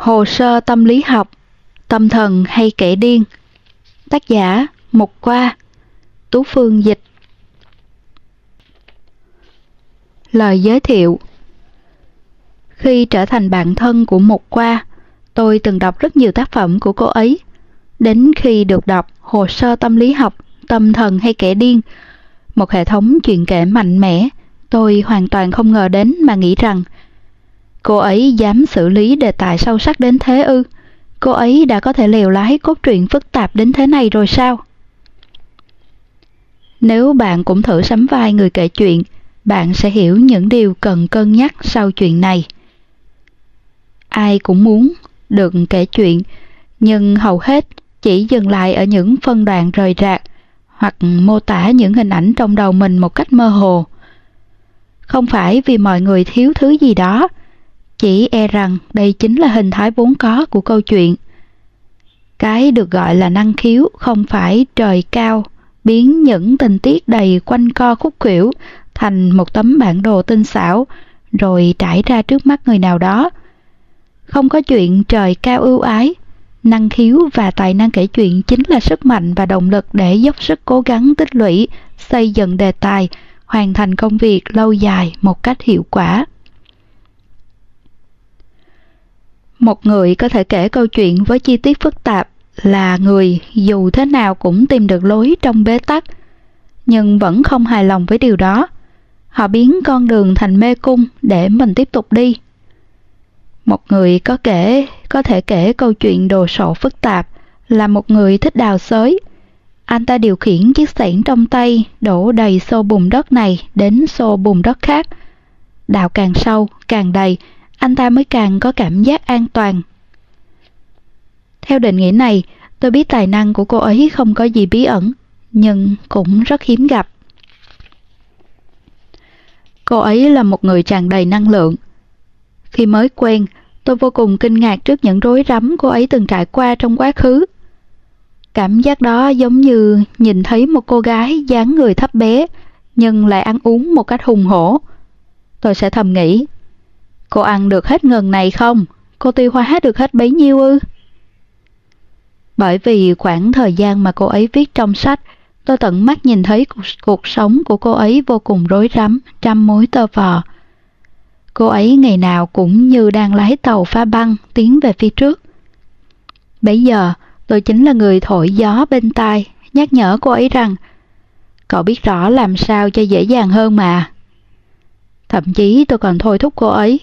Hồ sơ tâm lý học, tâm thần hay kẻ điên. Tác giả Mục Qua, Tú Phương Dịch. Lời giới thiệu Khi trở thành bạn thân của Mục Qua, tôi từng đọc rất nhiều tác phẩm của cô ấy. Đến khi được đọc Hồ sơ tâm lý học, tâm thần hay kẻ điên, một hệ thống chuyện kể mạnh mẽ, tôi hoàn toàn không ngờ đến mà nghĩ rằng Cô ấy dám xử lý đề tài sâu sắc đến thế ư? Cô ấy đã có thể lèo lái cốt truyện phức tạp đến thế này rồi sao? Nếu bạn cũng thử sắm vai người kể chuyện, bạn sẽ hiểu những điều cần cân nhắc sau chuyện này. Ai cũng muốn được kể chuyện, nhưng hầu hết chỉ dừng lại ở những phân đoạn rời rạc hoặc mô tả những hình ảnh trong đầu mình một cách mơ hồ. Không phải vì mọi người thiếu thứ gì đó, chỉ e rằng đây chính là hình thái vốn có của câu chuyện. Cái được gọi là năng khiếu không phải trời cao, biến những tình tiết đầy quanh co khúc khuỷu thành một tấm bản đồ tinh xảo, rồi trải ra trước mắt người nào đó. Không có chuyện trời cao ưu ái, năng khiếu và tài năng kể chuyện chính là sức mạnh và động lực để dốc sức cố gắng tích lũy, xây dựng đề tài, hoàn thành công việc lâu dài một cách hiệu quả. Một người có thể kể câu chuyện với chi tiết phức tạp là người dù thế nào cũng tìm được lối trong bế tắc, nhưng vẫn không hài lòng với điều đó. Họ biến con đường thành mê cung để mình tiếp tục đi. Một người có kể có thể kể câu chuyện đồ sộ phức tạp là một người thích đào xới. Anh ta điều khiển chiếc xẻng trong tay đổ đầy xô bùn đất này đến xô bùn đất khác. Đào càng sâu, càng đầy, anh ta mới càng có cảm giác an toàn. Theo định nghĩa này, tôi biết tài năng của cô ấy không có gì bí ẩn, nhưng cũng rất hiếm gặp. Cô ấy là một người tràn đầy năng lượng. Khi mới quen, tôi vô cùng kinh ngạc trước những rối rắm cô ấy từng trải qua trong quá khứ. Cảm giác đó giống như nhìn thấy một cô gái dáng người thấp bé, nhưng lại ăn uống một cách hùng hổ. Tôi sẽ thầm nghĩ, Cô ăn được hết ngần này không? Cô tiêu hóa được hết bấy nhiêu ư? Bởi vì khoảng thời gian mà cô ấy viết trong sách, tôi tận mắt nhìn thấy cuộc, cuộc sống của cô ấy vô cùng rối rắm, trăm mối tơ vò. Cô ấy ngày nào cũng như đang lái tàu pha băng tiến về phía trước. Bây giờ, tôi chính là người thổi gió bên tai, nhắc nhở cô ấy rằng cậu biết rõ làm sao cho dễ dàng hơn mà. Thậm chí tôi còn thôi thúc cô ấy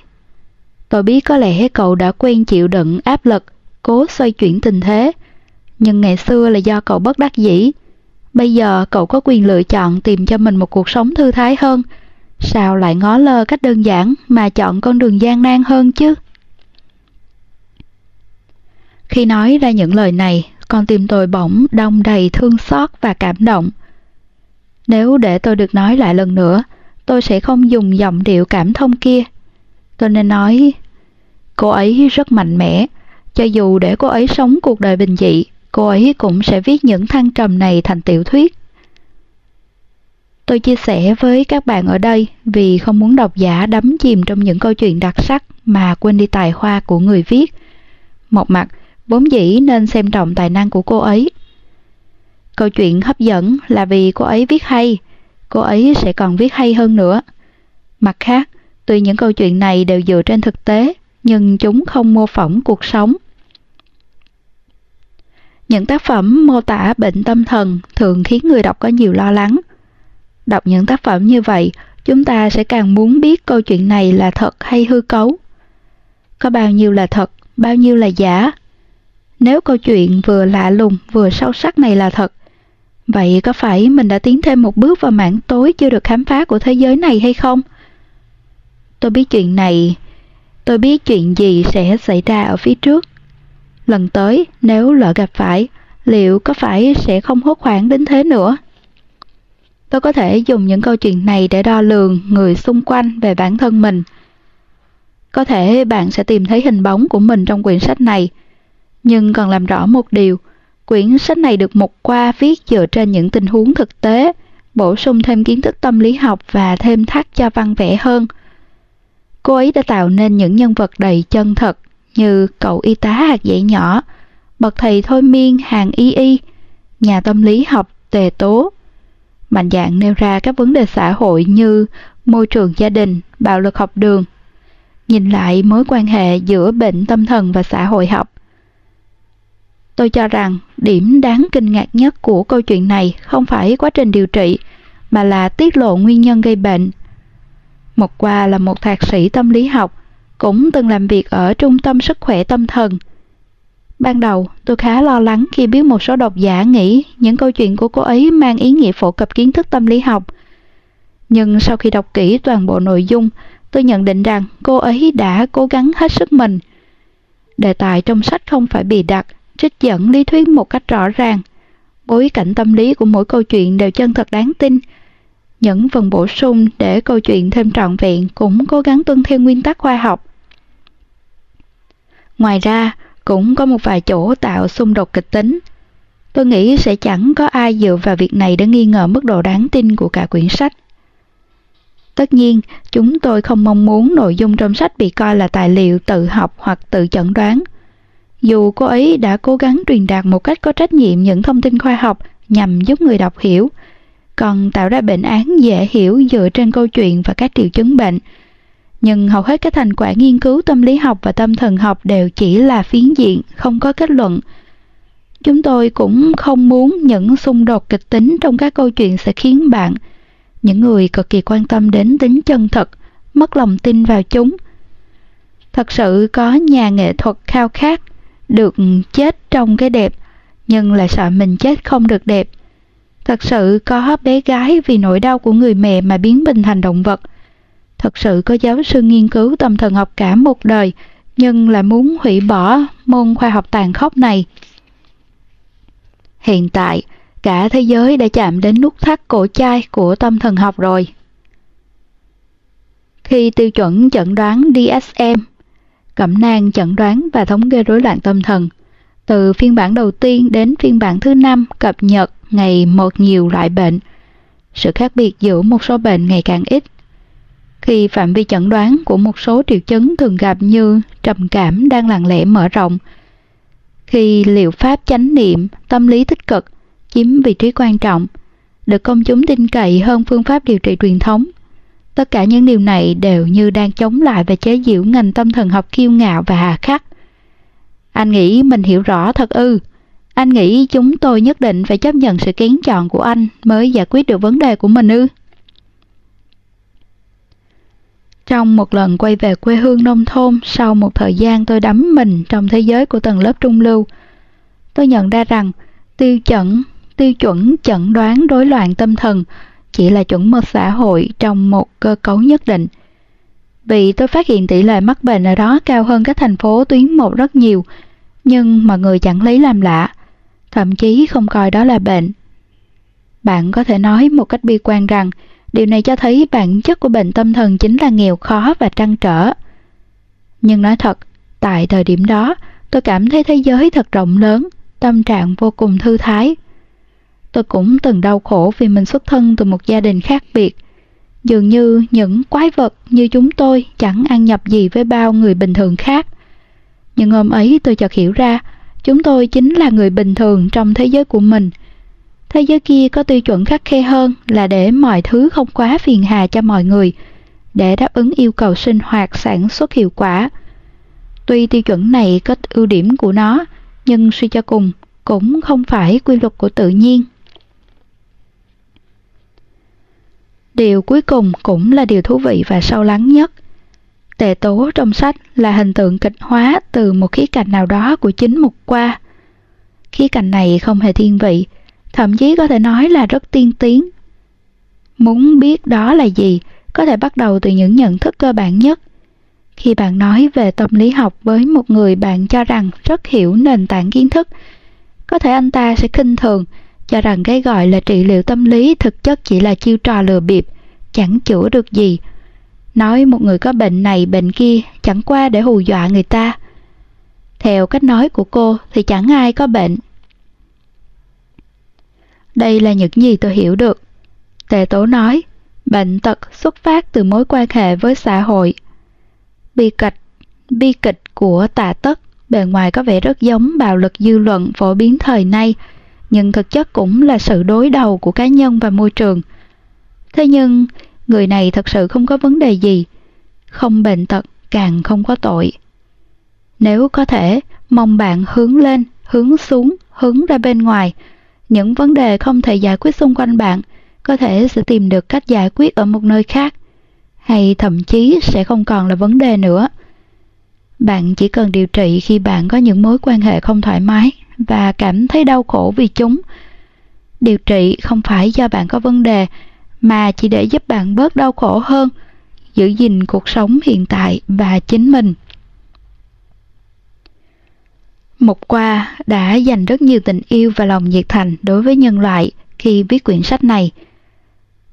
Tôi biết có lẽ cậu đã quen chịu đựng áp lực, cố xoay chuyển tình thế. Nhưng ngày xưa là do cậu bất đắc dĩ. Bây giờ cậu có quyền lựa chọn tìm cho mình một cuộc sống thư thái hơn. Sao lại ngó lơ cách đơn giản mà chọn con đường gian nan hơn chứ? Khi nói ra những lời này, con tim tôi bỗng đông đầy thương xót và cảm động. Nếu để tôi được nói lại lần nữa, tôi sẽ không dùng giọng điệu cảm thông kia Tôi nên nói, cô ấy rất mạnh mẽ. Cho dù để cô ấy sống cuộc đời bình dị, cô ấy cũng sẽ viết những thăng trầm này thành tiểu thuyết. Tôi chia sẻ với các bạn ở đây vì không muốn độc giả đắm chìm trong những câu chuyện đặc sắc mà quên đi tài hoa của người viết. Một mặt, vốn dĩ nên xem trọng tài năng của cô ấy. Câu chuyện hấp dẫn là vì cô ấy viết hay, cô ấy sẽ còn viết hay hơn nữa. Mặt khác, Tuy những câu chuyện này đều dựa trên thực tế, nhưng chúng không mô phỏng cuộc sống. Những tác phẩm mô tả bệnh tâm thần thường khiến người đọc có nhiều lo lắng. Đọc những tác phẩm như vậy, chúng ta sẽ càng muốn biết câu chuyện này là thật hay hư cấu. Có bao nhiêu là thật, bao nhiêu là giả. Nếu câu chuyện vừa lạ lùng vừa sâu sắc này là thật, vậy có phải mình đã tiến thêm một bước vào mảng tối chưa được khám phá của thế giới này hay không? Tôi biết chuyện này, tôi biết chuyện gì sẽ xảy ra ở phía trước. Lần tới, nếu lỡ gặp phải, liệu có phải sẽ không hốt hoảng đến thế nữa? Tôi có thể dùng những câu chuyện này để đo lường người xung quanh về bản thân mình. Có thể bạn sẽ tìm thấy hình bóng của mình trong quyển sách này, nhưng cần làm rõ một điều, quyển sách này được mục qua viết dựa trên những tình huống thực tế, bổ sung thêm kiến thức tâm lý học và thêm thắt cho văn vẽ hơn – Cô ấy đã tạo nên những nhân vật đầy chân thật, như cậu y tá hạt dạy nhỏ, bậc thầy thôi miên hàng y y, nhà tâm lý học tề tố. Mạnh dạng nêu ra các vấn đề xã hội như môi trường gia đình, bạo lực học đường. Nhìn lại mối quan hệ giữa bệnh tâm thần và xã hội học. Tôi cho rằng điểm đáng kinh ngạc nhất của câu chuyện này không phải quá trình điều trị, mà là tiết lộ nguyên nhân gây bệnh. Một qua là một thạc sĩ tâm lý học, cũng từng làm việc ở trung tâm sức khỏe tâm thần. Ban đầu, tôi khá lo lắng khi biết một số độc giả nghĩ những câu chuyện của cô ấy mang ý nghĩa phổ cập kiến thức tâm lý học. Nhưng sau khi đọc kỹ toàn bộ nội dung, tôi nhận định rằng cô ấy đã cố gắng hết sức mình. Đề tài trong sách không phải bị đặt, trích dẫn lý thuyết một cách rõ ràng. Bối cảnh tâm lý của mỗi câu chuyện đều chân thật đáng tin. Những phần bổ sung để câu chuyện thêm trọn vẹn cũng cố gắng tuân theo nguyên tắc khoa học. Ngoài ra, cũng có một vài chỗ tạo xung đột kịch tính. Tôi nghĩ sẽ chẳng có ai dựa vào việc này để nghi ngờ mức độ đáng tin của cả quyển sách. Tất nhiên, chúng tôi không mong muốn nội dung trong sách bị coi là tài liệu tự học hoặc tự chẩn đoán. Dù cô ấy đã cố gắng truyền đạt một cách có trách nhiệm những thông tin khoa học nhằm giúp người đọc hiểu, còn tạo ra bệnh án dễ hiểu dựa trên câu chuyện và các triệu chứng bệnh, nhưng hầu hết các thành quả nghiên cứu tâm lý học và tâm thần học đều chỉ là phiến diện, không có kết luận. Chúng tôi cũng không muốn những xung đột kịch tính trong các câu chuyện sẽ khiến bạn, những người cực kỳ quan tâm đến tính chân thật, mất lòng tin vào chúng. Thật sự có nhà nghệ thuật khao khát được chết trong cái đẹp, nhưng lại sợ mình chết không được đẹp. Thật sự có bé gái vì nỗi đau của người mẹ mà biến mình thành động vật – Thật sự có giáo sư nghiên cứu tâm thần học cả một đời, nhưng lại muốn hủy bỏ môn khoa học tàn khốc này. Hiện tại, cả thế giới đã chạm đến nút thắt cổ chai của tâm thần học rồi. Khi tiêu chuẩn chẩn đoán DSM, cẩm nang chẩn đoán và thống kê rối loạn tâm thần, từ phiên bản đầu tiên đến phiên bản thứ năm cập nhật ngày một nhiều loại bệnh. Sự khác biệt giữa một số bệnh ngày càng ít khi phạm vi chẩn đoán của một số triệu chứng thường gặp như trầm cảm đang lặng lẽ mở rộng. Khi liệu pháp chánh niệm, tâm lý tích cực chiếm vị trí quan trọng, được công chúng tin cậy hơn phương pháp điều trị truyền thống. Tất cả những điều này đều như đang chống lại và chế giễu ngành tâm thần học kiêu ngạo và hà khắc. Anh nghĩ mình hiểu rõ thật ư. Anh nghĩ chúng tôi nhất định phải chấp nhận sự kiến chọn của anh mới giải quyết được vấn đề của mình ư. Trong một lần quay về quê hương nông thôn sau một thời gian tôi đắm mình trong thế giới của tầng lớp trung lưu, tôi nhận ra rằng tiêu chuẩn, tiêu chuẩn chẩn đoán rối loạn tâm thần chỉ là chuẩn mực xã hội trong một cơ cấu nhất định. Vì tôi phát hiện tỷ lệ mắc bệnh ở đó cao hơn các thành phố tuyến một rất nhiều, nhưng mọi người chẳng lấy làm lạ, thậm chí không coi đó là bệnh. Bạn có thể nói một cách bi quan rằng Điều này cho thấy bản chất của bệnh tâm thần chính là nghèo khó và trăn trở. Nhưng nói thật, tại thời điểm đó, tôi cảm thấy thế giới thật rộng lớn, tâm trạng vô cùng thư thái. Tôi cũng từng đau khổ vì mình xuất thân từ một gia đình khác biệt. Dường như những quái vật như chúng tôi chẳng ăn nhập gì với bao người bình thường khác. Nhưng hôm ấy tôi chợt hiểu ra, chúng tôi chính là người bình thường trong thế giới của mình – Thế giới kia có tiêu chuẩn khắc khe hơn là để mọi thứ không quá phiền hà cho mọi người, để đáp ứng yêu cầu sinh hoạt sản xuất hiệu quả. Tuy tiêu chuẩn này có ưu điểm của nó, nhưng suy cho cùng cũng không phải quy luật của tự nhiên. Điều cuối cùng cũng là điều thú vị và sâu lắng nhất. Tệ tố trong sách là hình tượng kịch hóa từ một khía cạnh nào đó của chính mục qua. Khía cạnh này không hề thiên vị, thậm chí có thể nói là rất tiên tiến. Muốn biết đó là gì, có thể bắt đầu từ những nhận thức cơ bản nhất. Khi bạn nói về tâm lý học với một người bạn cho rằng rất hiểu nền tảng kiến thức, có thể anh ta sẽ khinh thường, cho rằng cái gọi là trị liệu tâm lý thực chất chỉ là chiêu trò lừa bịp, chẳng chữa được gì. Nói một người có bệnh này bệnh kia chẳng qua để hù dọa người ta. Theo cách nói của cô thì chẳng ai có bệnh, đây là những gì tôi hiểu được. Tề tố nói, bệnh tật xuất phát từ mối quan hệ với xã hội. Bi kịch, bi kịch của tà tất bề ngoài có vẻ rất giống bạo lực dư luận phổ biến thời nay, nhưng thực chất cũng là sự đối đầu của cá nhân và môi trường. Thế nhưng, người này thật sự không có vấn đề gì, không bệnh tật, càng không có tội. Nếu có thể, mong bạn hướng lên, hướng xuống, hướng ra bên ngoài. Những vấn đề không thể giải quyết xung quanh bạn, có thể sẽ tìm được cách giải quyết ở một nơi khác, hay thậm chí sẽ không còn là vấn đề nữa. Bạn chỉ cần điều trị khi bạn có những mối quan hệ không thoải mái và cảm thấy đau khổ vì chúng. Điều trị không phải do bạn có vấn đề, mà chỉ để giúp bạn bớt đau khổ hơn, giữ gìn cuộc sống hiện tại và chính mình. Mục qua đã dành rất nhiều tình yêu và lòng nhiệt thành đối với nhân loại khi viết quyển sách này.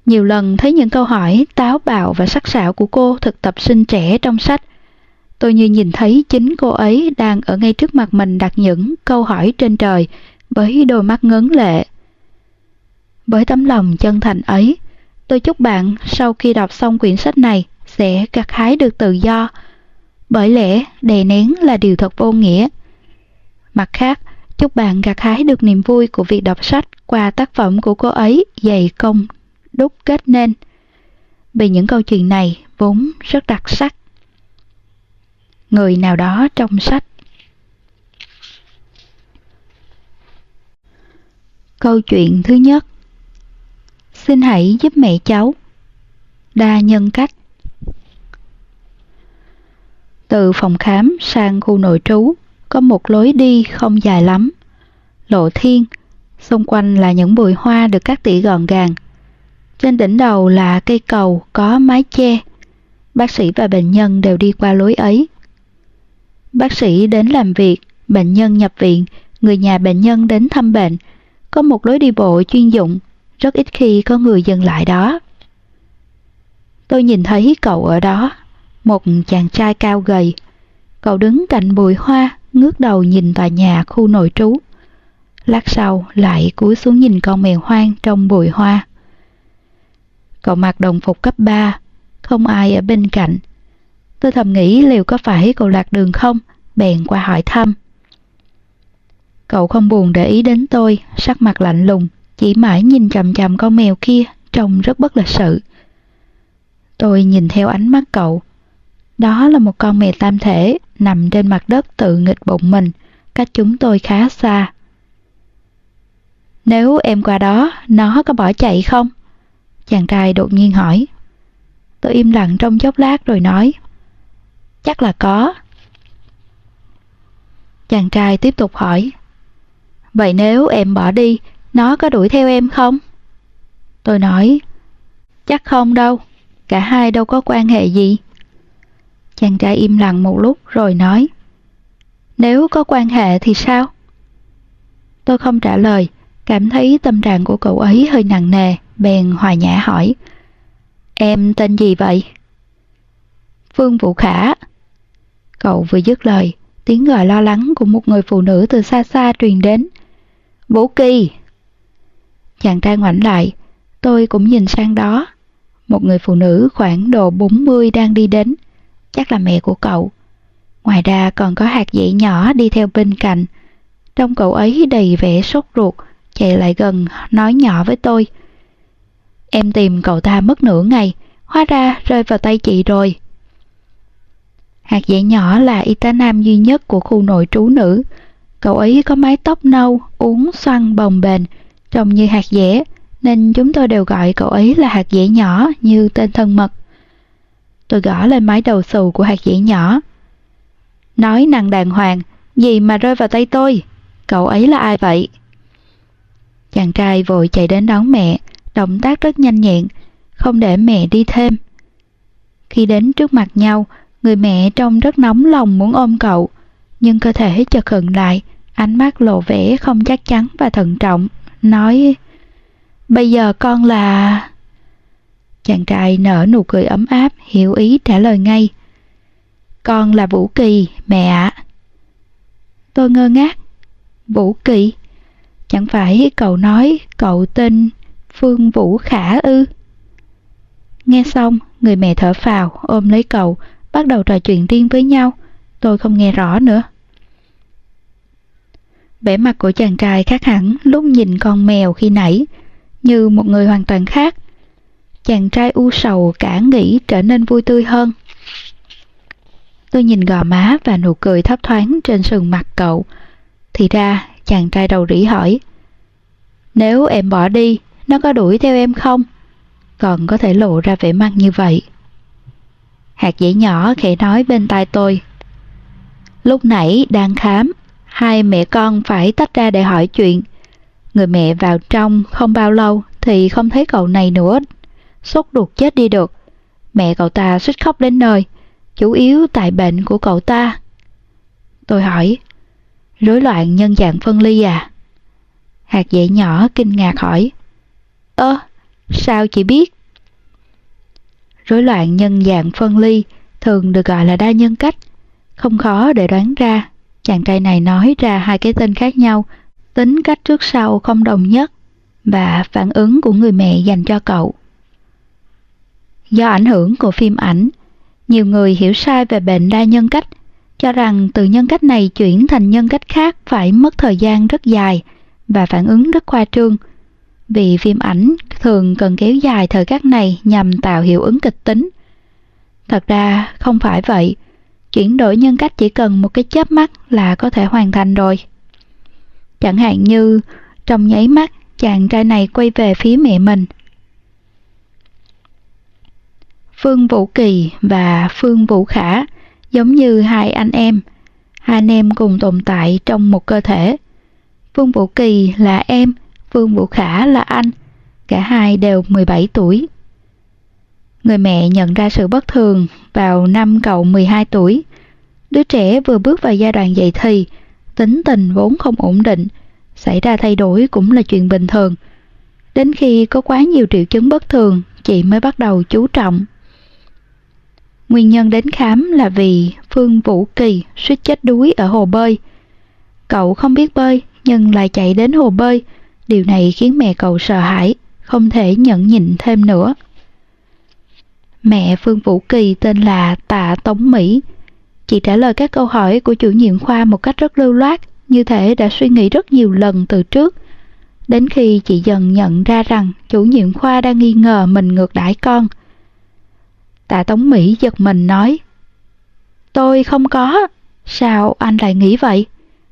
Nhiều lần thấy những câu hỏi táo bạo và sắc sảo của cô thực tập sinh trẻ trong sách. Tôi như nhìn thấy chính cô ấy đang ở ngay trước mặt mình đặt những câu hỏi trên trời với đôi mắt ngấn lệ. Với tấm lòng chân thành ấy, tôi chúc bạn sau khi đọc xong quyển sách này sẽ gặt hái được tự do. Bởi lẽ đè nén là điều thật vô nghĩa. Mặt khác, chúc bạn gặt hái được niềm vui của việc đọc sách qua tác phẩm của cô ấy dày công đúc kết nên. Vì những câu chuyện này vốn rất đặc sắc. Người nào đó trong sách Câu chuyện thứ nhất Xin hãy giúp mẹ cháu Đa nhân cách Từ phòng khám sang khu nội trú có một lối đi không dài lắm. Lộ thiên, xung quanh là những bụi hoa được cắt tỉa gọn gàng. Trên đỉnh đầu là cây cầu có mái che. Bác sĩ và bệnh nhân đều đi qua lối ấy. Bác sĩ đến làm việc, bệnh nhân nhập viện, người nhà bệnh nhân đến thăm bệnh. Có một lối đi bộ chuyên dụng, rất ít khi có người dừng lại đó. Tôi nhìn thấy cậu ở đó, một chàng trai cao gầy. Cậu đứng cạnh bụi hoa, ngước đầu nhìn tòa nhà khu nội trú. Lát sau lại cúi xuống nhìn con mèo hoang trong bụi hoa. Cậu mặc đồng phục cấp 3, không ai ở bên cạnh. Tôi thầm nghĩ liệu có phải cậu lạc đường không, bèn qua hỏi thăm. Cậu không buồn để ý đến tôi, sắc mặt lạnh lùng, chỉ mãi nhìn chằm chằm con mèo kia, trông rất bất lịch sự. Tôi nhìn theo ánh mắt cậu. Đó là một con mèo tam thể, nằm trên mặt đất tự nghịch bụng mình, cách chúng tôi khá xa. Nếu em qua đó, nó có bỏ chạy không? Chàng trai đột nhiên hỏi. Tôi im lặng trong chốc lát rồi nói. Chắc là có. Chàng trai tiếp tục hỏi. Vậy nếu em bỏ đi, nó có đuổi theo em không? Tôi nói. Chắc không đâu, cả hai đâu có quan hệ gì. Chàng trai im lặng một lúc rồi nói Nếu có quan hệ thì sao? Tôi không trả lời, cảm thấy tâm trạng của cậu ấy hơi nặng nề, bèn hòa nhã hỏi Em tên gì vậy? Phương Vũ Khả Cậu vừa dứt lời, tiếng gọi lo lắng của một người phụ nữ từ xa xa truyền đến Vũ Kỳ Chàng trai ngoảnh lại, tôi cũng nhìn sang đó Một người phụ nữ khoảng độ 40 đang đi đến chắc là mẹ của cậu. Ngoài ra còn có hạt dẻ nhỏ đi theo bên cạnh. Trong cậu ấy đầy vẻ sốt ruột, chạy lại gần, nói nhỏ với tôi. Em tìm cậu ta mất nửa ngày, hóa ra rơi vào tay chị rồi. Hạt dẻ nhỏ là y tá nam duy nhất của khu nội trú nữ. Cậu ấy có mái tóc nâu, uống xoăn bồng bềnh, trông như hạt dẻ, nên chúng tôi đều gọi cậu ấy là hạt dẻ nhỏ như tên thân mật. Tôi gõ lên mái đầu xù của hạt dẻ nhỏ. Nói năng đàng hoàng, gì mà rơi vào tay tôi? Cậu ấy là ai vậy? Chàng trai vội chạy đến đón mẹ, động tác rất nhanh nhẹn, không để mẹ đi thêm. Khi đến trước mặt nhau, người mẹ trông rất nóng lòng muốn ôm cậu, nhưng cơ thể chợt khựng lại, ánh mắt lộ vẻ không chắc chắn và thận trọng, nói Bây giờ con là... Chàng trai nở nụ cười ấm áp, hiểu ý trả lời ngay. Con là Vũ Kỳ, mẹ ạ. Tôi ngơ ngác. Vũ Kỳ? Chẳng phải cậu nói cậu tên Phương Vũ Khả ư? Nghe xong, người mẹ thở phào, ôm lấy cậu, bắt đầu trò chuyện riêng với nhau. Tôi không nghe rõ nữa. Vẻ mặt của chàng trai khác hẳn lúc nhìn con mèo khi nãy, như một người hoàn toàn khác. Chàng trai u sầu cả nghĩ trở nên vui tươi hơn. Tôi nhìn gò má và nụ cười thấp thoáng trên sườn mặt cậu. Thì ra, chàng trai đầu rỉ hỏi. Nếu em bỏ đi, nó có đuổi theo em không? Còn có thể lộ ra vẻ mặt như vậy. Hạt dĩ nhỏ khẽ nói bên tai tôi. Lúc nãy đang khám, hai mẹ con phải tách ra để hỏi chuyện. Người mẹ vào trong không bao lâu thì không thấy cậu này nữa. Sốt ruột chết đi được. Mẹ cậu ta suýt khóc đến nơi, chủ yếu tại bệnh của cậu ta. Tôi hỏi, rối loạn nhân dạng phân ly à? Hạt dễ nhỏ kinh ngạc hỏi, Ơ, sao chị biết? Rối loạn nhân dạng phân ly thường được gọi là đa nhân cách. Không khó để đoán ra, chàng trai này nói ra hai cái tên khác nhau, tính cách trước sau không đồng nhất và phản ứng của người mẹ dành cho cậu. Do ảnh hưởng của phim ảnh, nhiều người hiểu sai về bệnh đa nhân cách, cho rằng từ nhân cách này chuyển thành nhân cách khác phải mất thời gian rất dài và phản ứng rất khoa trương. Vì phim ảnh thường cần kéo dài thời khắc này nhằm tạo hiệu ứng kịch tính. Thật ra không phải vậy, chuyển đổi nhân cách chỉ cần một cái chớp mắt là có thể hoàn thành rồi. Chẳng hạn như trong nháy mắt chàng trai này quay về phía mẹ mình. Phương Vũ Kỳ và Phương Vũ Khả giống như hai anh em, hai anh em cùng tồn tại trong một cơ thể. Phương Vũ Kỳ là em, Phương Vũ Khả là anh, cả hai đều 17 tuổi. Người mẹ nhận ra sự bất thường vào năm cậu 12 tuổi. Đứa trẻ vừa bước vào giai đoạn dậy thì, tính tình vốn không ổn định, xảy ra thay đổi cũng là chuyện bình thường. Đến khi có quá nhiều triệu chứng bất thường, chị mới bắt đầu chú trọng. Nguyên nhân đến khám là vì Phương Vũ Kỳ suýt chết đuối ở hồ bơi. Cậu không biết bơi nhưng lại chạy đến hồ bơi, điều này khiến mẹ cậu sợ hãi, không thể nhẫn nhịn thêm nữa. Mẹ Phương Vũ Kỳ tên là Tạ Tống Mỹ. Chị trả lời các câu hỏi của chủ nhiệm khoa một cách rất lưu loát, như thể đã suy nghĩ rất nhiều lần từ trước. Đến khi chị dần nhận ra rằng chủ nhiệm khoa đang nghi ngờ mình ngược đãi con. Tạ Tống Mỹ giật mình nói Tôi không có, sao anh lại nghĩ vậy?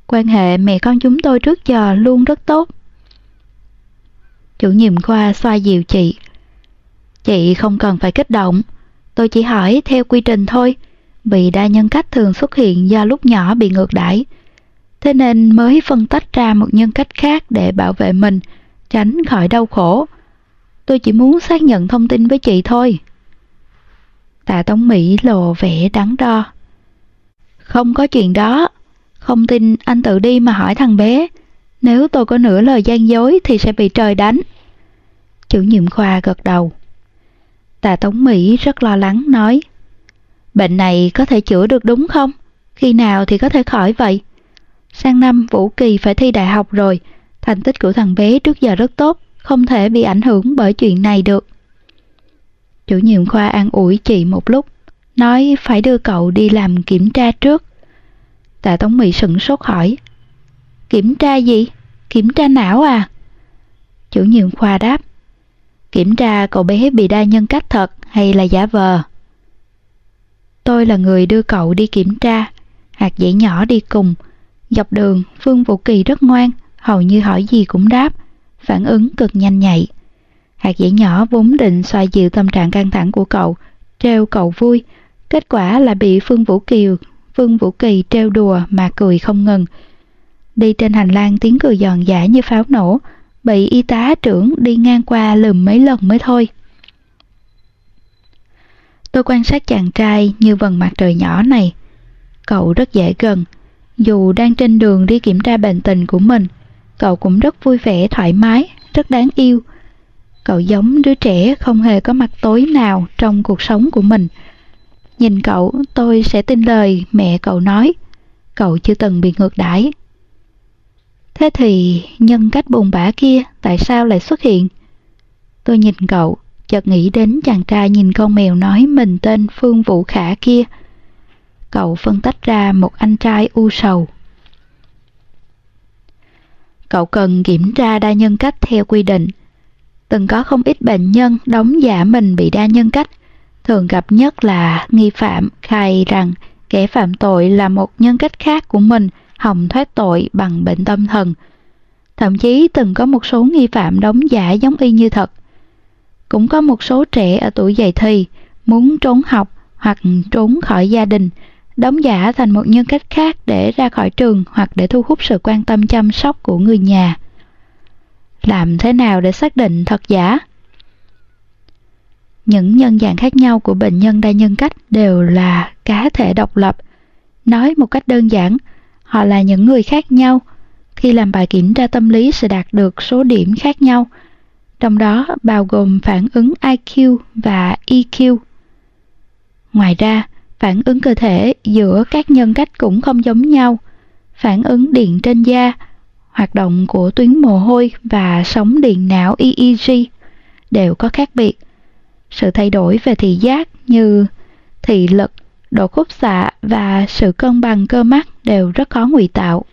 Quan hệ mẹ con chúng tôi trước giờ luôn rất tốt. Chủ nhiệm khoa xoa dịu chị. Chị không cần phải kích động, tôi chỉ hỏi theo quy trình thôi, bị đa nhân cách thường xuất hiện do lúc nhỏ bị ngược đãi. Thế nên mới phân tách ra một nhân cách khác để bảo vệ mình, tránh khỏi đau khổ. Tôi chỉ muốn xác nhận thông tin với chị thôi. Tạ Tống Mỹ lộ vẻ đắn đo. Không có chuyện đó, không tin anh tự đi mà hỏi thằng bé. Nếu tôi có nửa lời gian dối thì sẽ bị trời đánh. Chủ nhiệm khoa gật đầu. Tà Tống Mỹ rất lo lắng nói. Bệnh này có thể chữa được đúng không? Khi nào thì có thể khỏi vậy? Sang năm Vũ Kỳ phải thi đại học rồi, thành tích của thằng bé trước giờ rất tốt, không thể bị ảnh hưởng bởi chuyện này được. Chủ nhiệm khoa an ủi chị một lúc, nói phải đưa cậu đi làm kiểm tra trước. Tạ Tống Mỹ sửng sốt hỏi, Kiểm tra gì? Kiểm tra não à? Chủ nhiệm khoa đáp, Kiểm tra cậu bé bị đa nhân cách thật hay là giả vờ? Tôi là người đưa cậu đi kiểm tra, hạt dễ nhỏ đi cùng. Dọc đường, Phương Vũ Kỳ rất ngoan, hầu như hỏi gì cũng đáp, phản ứng cực nhanh nhạy. Hạt dẻ nhỏ vốn định xoa dịu tâm trạng căng thẳng của cậu, treo cậu vui. Kết quả là bị Phương Vũ Kiều, Phương Vũ Kỳ treo đùa mà cười không ngừng. Đi trên hành lang tiếng cười giòn giả như pháo nổ, bị y tá trưởng đi ngang qua lùm mấy lần mới thôi. Tôi quan sát chàng trai như vần mặt trời nhỏ này. Cậu rất dễ gần. Dù đang trên đường đi kiểm tra bệnh tình của mình, cậu cũng rất vui vẻ thoải mái, rất đáng yêu. Cậu giống đứa trẻ không hề có mặt tối nào trong cuộc sống của mình. Nhìn cậu, tôi sẽ tin lời mẹ cậu nói. Cậu chưa từng bị ngược đãi. Thế thì nhân cách buồn bã kia tại sao lại xuất hiện? Tôi nhìn cậu, chợt nghĩ đến chàng trai nhìn con mèo nói mình tên Phương Vũ Khả kia. cậu phân tách ra một anh trai u sầu. Cậu cần kiểm tra đa nhân cách theo quy định. Từng có không ít bệnh nhân đóng giả mình bị đa nhân cách. Thường gặp nhất là nghi phạm khai rằng kẻ phạm tội là một nhân cách khác của mình hòng thoát tội bằng bệnh tâm thần. Thậm chí từng có một số nghi phạm đóng giả giống y như thật. Cũng có một số trẻ ở tuổi dậy thì muốn trốn học hoặc trốn khỏi gia đình, đóng giả thành một nhân cách khác để ra khỏi trường hoặc để thu hút sự quan tâm chăm sóc của người nhà. Làm thế nào để xác định thật giả? Những nhân dạng khác nhau của bệnh nhân đa nhân cách đều là cá thể độc lập. Nói một cách đơn giản, họ là những người khác nhau. Khi làm bài kiểm tra tâm lý sẽ đạt được số điểm khác nhau, trong đó bao gồm phản ứng IQ và EQ. Ngoài ra, phản ứng cơ thể giữa các nhân cách cũng không giống nhau. Phản ứng điện trên da, hoạt động của tuyến mồ hôi và sóng điện não EEG đều có khác biệt. Sự thay đổi về thị giác như thị lực, độ khúc xạ và sự cân bằng cơ mắt đều rất khó ngụy tạo.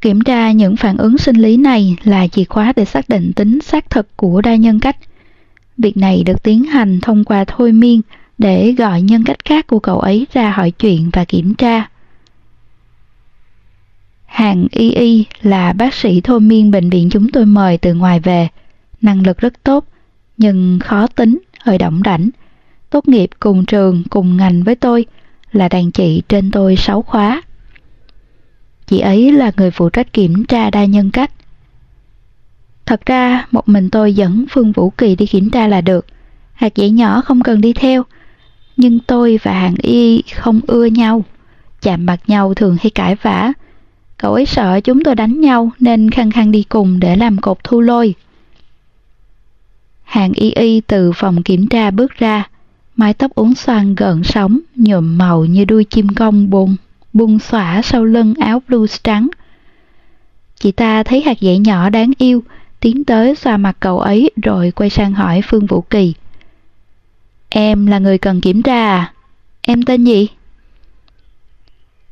Kiểm tra những phản ứng sinh lý này là chìa khóa để xác định tính xác thực của đa nhân cách. Việc này được tiến hành thông qua thôi miên để gọi nhân cách khác của cậu ấy ra hỏi chuyện và kiểm tra. Hàng Y Y là bác sĩ thôi miên bệnh viện chúng tôi mời từ ngoài về, năng lực rất tốt, nhưng khó tính, hơi động rảnh. Tốt nghiệp cùng trường, cùng ngành với tôi, là đàn chị trên tôi 6 khóa. Chị ấy là người phụ trách kiểm tra đa nhân cách. Thật ra, một mình tôi dẫn Phương Vũ Kỳ đi kiểm tra là được. Hạt dẻ nhỏ không cần đi theo. Nhưng tôi và Hạng Y không ưa nhau. Chạm mặt nhau thường hay cãi vã. Cậu ấy sợ chúng tôi đánh nhau nên khăng khăng đi cùng để làm cột thu lôi. Hàng Y Y từ phòng kiểm tra bước ra. Mái tóc uốn xoăn gợn sóng, nhuộm màu như đuôi chim công bùng bung xõa sau lưng áo blues trắng. Chị ta thấy hạt dẻ nhỏ đáng yêu, tiến tới xoa mặt cậu ấy rồi quay sang hỏi Phương Vũ Kỳ. Em là người cần kiểm tra à? Em tên gì?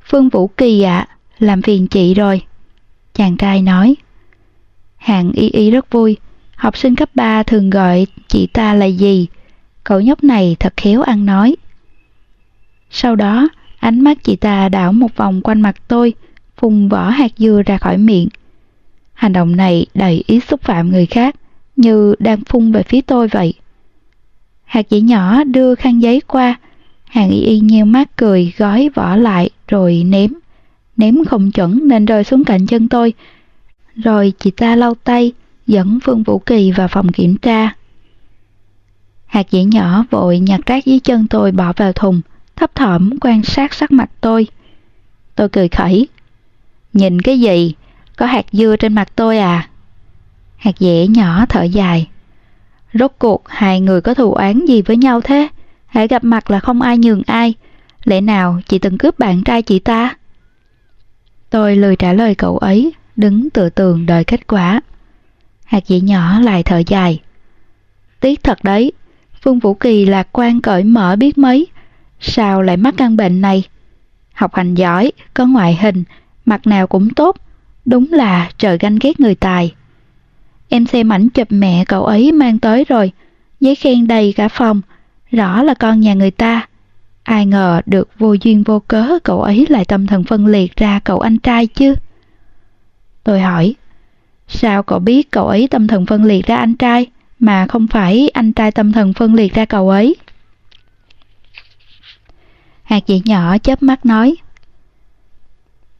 Phương Vũ Kỳ ạ, à, làm phiền chị rồi. Chàng trai nói. Hạng y y rất vui, học sinh cấp 3 thường gọi chị ta là gì? Cậu nhóc này thật khéo ăn nói. Sau đó, Ánh mắt chị ta đảo một vòng quanh mặt tôi, phun vỏ hạt dưa ra khỏi miệng. Hành động này đầy ý xúc phạm người khác, như đang phun về phía tôi vậy. Hạt dẻ nhỏ đưa khăn giấy qua, hàng y y nheo mắt cười gói vỏ lại rồi ném. Ném không chuẩn nên rơi xuống cạnh chân tôi. Rồi chị ta lau tay, dẫn Phương Vũ Kỳ vào phòng kiểm tra. Hạt dẻ nhỏ vội nhặt rác dưới chân tôi bỏ vào thùng, thấp thỏm quan sát sắc mặt tôi. Tôi cười khẩy. Nhìn cái gì? Có hạt dưa trên mặt tôi à? Hạt dẻ nhỏ thở dài. Rốt cuộc hai người có thù oán gì với nhau thế? Hãy gặp mặt là không ai nhường ai. Lẽ nào chị từng cướp bạn trai chị ta? Tôi lười trả lời cậu ấy, đứng tựa tường đợi kết quả. Hạt dẻ nhỏ lại thở dài. Tiếc thật đấy, Phương Vũ Kỳ lạc quan cởi mở biết mấy, sao lại mắc căn bệnh này? Học hành giỏi, có ngoại hình, mặt nào cũng tốt, đúng là trời ganh ghét người tài. Em xem ảnh chụp mẹ cậu ấy mang tới rồi, giấy khen đầy cả phòng, rõ là con nhà người ta. Ai ngờ được vô duyên vô cớ cậu ấy lại tâm thần phân liệt ra cậu anh trai chứ? Tôi hỏi, sao cậu biết cậu ấy tâm thần phân liệt ra anh trai, mà không phải anh trai tâm thần phân liệt ra cậu ấy? Hạt dẻ nhỏ chớp mắt nói.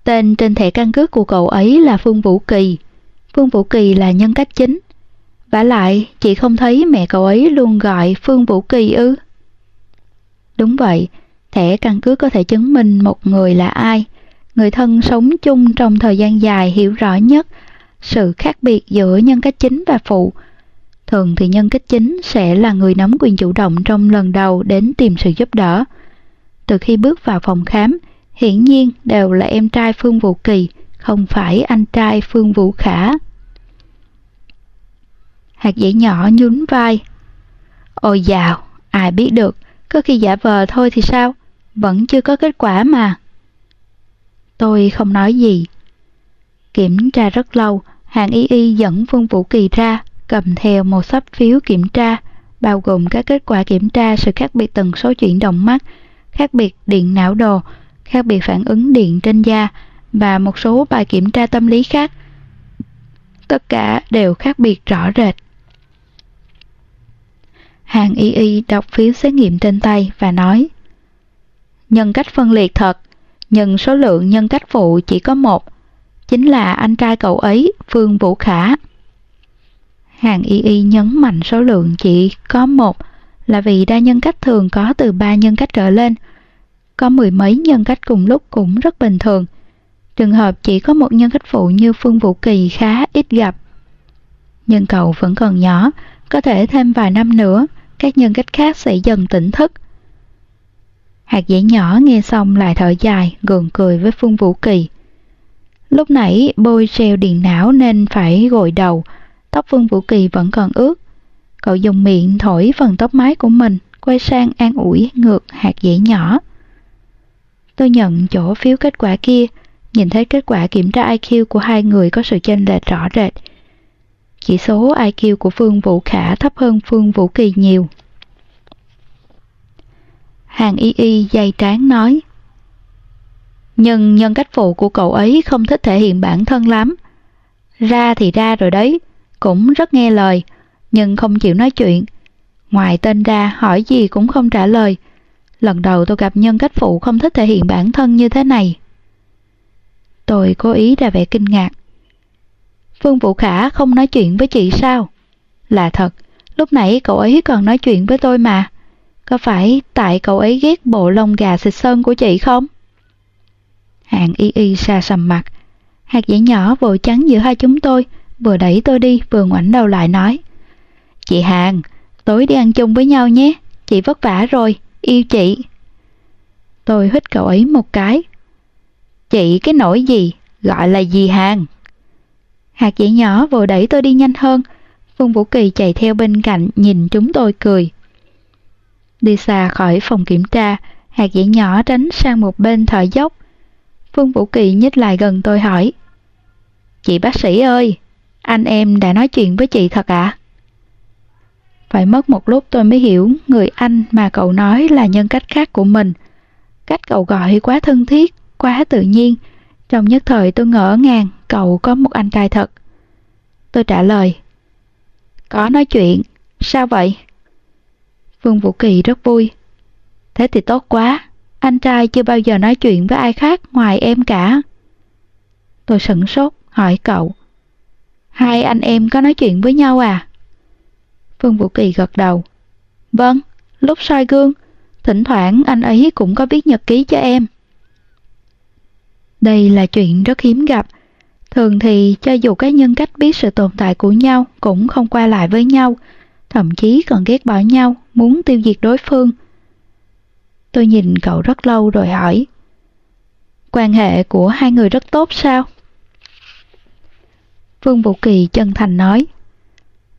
Tên trên thẻ căn cước của cậu ấy là Phương Vũ Kỳ. Phương Vũ Kỳ là nhân cách chính. vả lại, chị không thấy mẹ cậu ấy luôn gọi Phương Vũ Kỳ ư? Đúng vậy, thẻ căn cước có thể chứng minh một người là ai. Người thân sống chung trong thời gian dài hiểu rõ nhất sự khác biệt giữa nhân cách chính và phụ. Thường thì nhân cách chính sẽ là người nắm quyền chủ động trong lần đầu đến tìm sự giúp đỡ từ khi bước vào phòng khám, hiển nhiên đều là em trai Phương Vũ Kỳ, không phải anh trai Phương Vũ Khả. Hạt dẻ nhỏ nhún vai. Ôi dào, ai biết được, Có khi giả vờ thôi thì sao? Vẫn chưa có kết quả mà. Tôi không nói gì. Kiểm tra rất lâu, hàng y y dẫn Phương Vũ Kỳ ra, cầm theo một sắp phiếu kiểm tra, bao gồm các kết quả kiểm tra sự khác biệt tần số chuyển động mắt, khác biệt điện não đồ, khác biệt phản ứng điện trên da và một số bài kiểm tra tâm lý khác. Tất cả đều khác biệt rõ rệt. Hàng y y đọc phiếu xét nghiệm trên tay và nói Nhân cách phân liệt thật, nhưng số lượng nhân cách phụ chỉ có một, chính là anh trai cậu ấy, Phương Vũ Khả. Hàng y y nhấn mạnh số lượng chỉ có một là vì đa nhân cách thường có từ ba nhân cách trở lên. Có mười mấy nhân cách cùng lúc cũng rất bình thường. Trường hợp chỉ có một nhân cách phụ như Phương Vũ Kỳ khá ít gặp. Nhưng cậu vẫn còn nhỏ, có thể thêm vài năm nữa, các nhân cách khác sẽ dần tỉnh thức. Hạt dẻ nhỏ nghe xong lại thở dài, gượng cười với Phương Vũ Kỳ. Lúc nãy bôi treo điện não nên phải gội đầu, tóc Phương Vũ Kỳ vẫn còn ướt. Cậu dùng miệng thổi phần tóc mái của mình, quay sang an ủi ngược hạt dẻ nhỏ. Tôi nhận chỗ phiếu kết quả kia, nhìn thấy kết quả kiểm tra IQ của hai người có sự chênh lệch rõ rệt. Chỉ số IQ của Phương Vũ Khả thấp hơn Phương Vũ Kỳ nhiều. Hàng y y dày trán nói Nhưng nhân cách phụ của cậu ấy không thích thể hiện bản thân lắm. Ra thì ra rồi đấy, cũng rất nghe lời, nhưng không chịu nói chuyện. Ngoài tên ra, hỏi gì cũng không trả lời. Lần đầu tôi gặp nhân cách phụ không thích thể hiện bản thân như thế này. Tôi cố ý ra vẻ kinh ngạc. Phương Vũ Khả không nói chuyện với chị sao? Là thật, lúc nãy cậu ấy còn nói chuyện với tôi mà. Có phải tại cậu ấy ghét bộ lông gà xịt sơn của chị không? Hạng y y xa sầm mặt. Hạt dẻ nhỏ vội trắng giữa hai chúng tôi, vừa đẩy tôi đi vừa ngoảnh đầu lại nói. Chị Hàng, tối đi ăn chung với nhau nhé, chị vất vả rồi, yêu chị. Tôi hít cậu ấy một cái. Chị cái nỗi gì, gọi là gì Hàng? Hạt dẻ nhỏ vừa đẩy tôi đi nhanh hơn, Phương Vũ Kỳ chạy theo bên cạnh nhìn chúng tôi cười. Đi xa khỏi phòng kiểm tra, hạt dẻ nhỏ tránh sang một bên thở dốc. Phương Vũ Kỳ nhích lại gần tôi hỏi. Chị bác sĩ ơi, anh em đã nói chuyện với chị thật ạ? À? Phải mất một lúc tôi mới hiểu người anh mà cậu nói là nhân cách khác của mình. Cách cậu gọi quá thân thiết, quá tự nhiên. Trong nhất thời tôi ngỡ ngàng cậu có một anh trai thật. Tôi trả lời. Có nói chuyện, sao vậy? Vương Vũ Kỳ rất vui. Thế thì tốt quá, anh trai chưa bao giờ nói chuyện với ai khác ngoài em cả. Tôi sửng sốt, hỏi cậu. Hai anh em có nói chuyện với nhau à? Phương Vũ Kỳ gật đầu. Vâng, lúc soi gương, thỉnh thoảng anh ấy cũng có viết nhật ký cho em. Đây là chuyện rất hiếm gặp. Thường thì cho dù các nhân cách biết sự tồn tại của nhau cũng không qua lại với nhau, thậm chí còn ghét bỏ nhau, muốn tiêu diệt đối phương. Tôi nhìn cậu rất lâu rồi hỏi, quan hệ của hai người rất tốt sao? Vương Vũ Kỳ chân thành nói,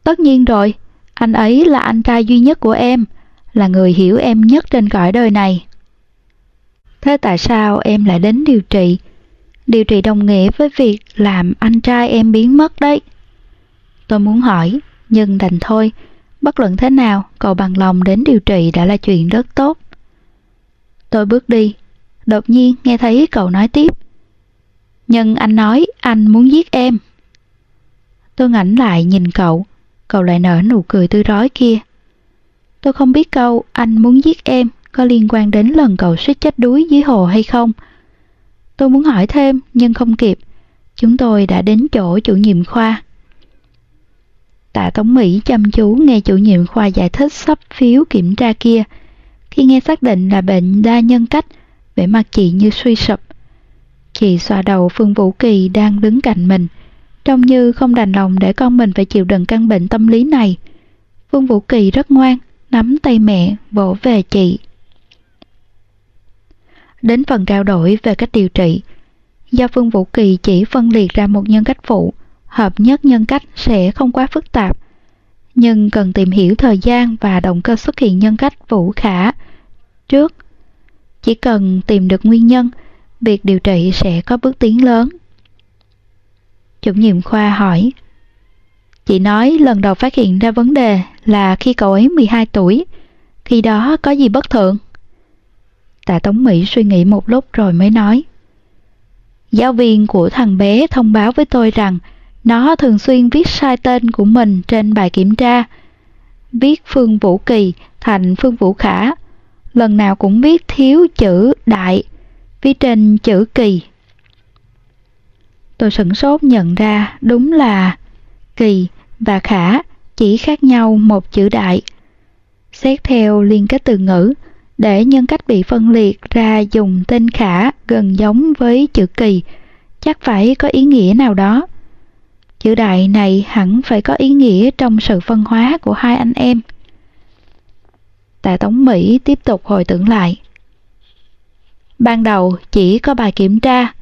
tất nhiên rồi, anh ấy là anh trai duy nhất của em, là người hiểu em nhất trên cõi đời này. Thế tại sao em lại đến điều trị? Điều trị đồng nghĩa với việc làm anh trai em biến mất đấy. Tôi muốn hỏi, nhưng đành thôi, Bất luận thế nào, cậu bằng lòng đến điều trị đã là chuyện rất tốt. Tôi bước đi, đột nhiên nghe thấy cậu nói tiếp. Nhưng anh nói anh muốn giết em. Tôi ngảnh lại nhìn cậu, cậu lại nở nụ cười tươi rói kia. Tôi không biết câu anh muốn giết em có liên quan đến lần cậu suýt chết đuối dưới hồ hay không. Tôi muốn hỏi thêm nhưng không kịp. Chúng tôi đã đến chỗ chủ nhiệm khoa. Tạ Tống Mỹ chăm chú nghe chủ nhiệm khoa giải thích sắp phiếu kiểm tra kia. Khi nghe xác định là bệnh đa nhân cách, vẻ mặt chị như suy sụp. Chị xoa đầu Phương Vũ Kỳ đang đứng cạnh mình, trông như không đành lòng để con mình phải chịu đựng căn bệnh tâm lý này. Phương Vũ Kỳ rất ngoan, nắm tay mẹ, vỗ về chị. Đến phần trao đổi về cách điều trị, do Phương Vũ Kỳ chỉ phân liệt ra một nhân cách phụ, hợp nhất nhân cách sẽ không quá phức tạp, nhưng cần tìm hiểu thời gian và động cơ xuất hiện nhân cách vũ khả trước. Chỉ cần tìm được nguyên nhân, việc điều trị sẽ có bước tiến lớn. Chủ nhiệm khoa hỏi, Chị nói lần đầu phát hiện ra vấn đề là khi cậu ấy 12 tuổi, khi đó có gì bất thường? Tạ Tống Mỹ suy nghĩ một lúc rồi mới nói. Giáo viên của thằng bé thông báo với tôi rằng nó thường xuyên viết sai tên của mình trên bài kiểm tra. Viết Phương Vũ Kỳ thành Phương Vũ Khả. Lần nào cũng viết thiếu chữ đại, Phía trên chữ kỳ. Tôi sửng sốt nhận ra đúng là kỳ và khả chỉ khác nhau một chữ đại. Xét theo liên kết từ ngữ, để nhân cách bị phân liệt ra dùng tên khả gần giống với chữ kỳ, chắc phải có ý nghĩa nào đó. Chữ đại này hẳn phải có ý nghĩa trong sự phân hóa của hai anh em. Tạ Tống Mỹ tiếp tục hồi tưởng lại. Ban đầu chỉ có bài kiểm tra,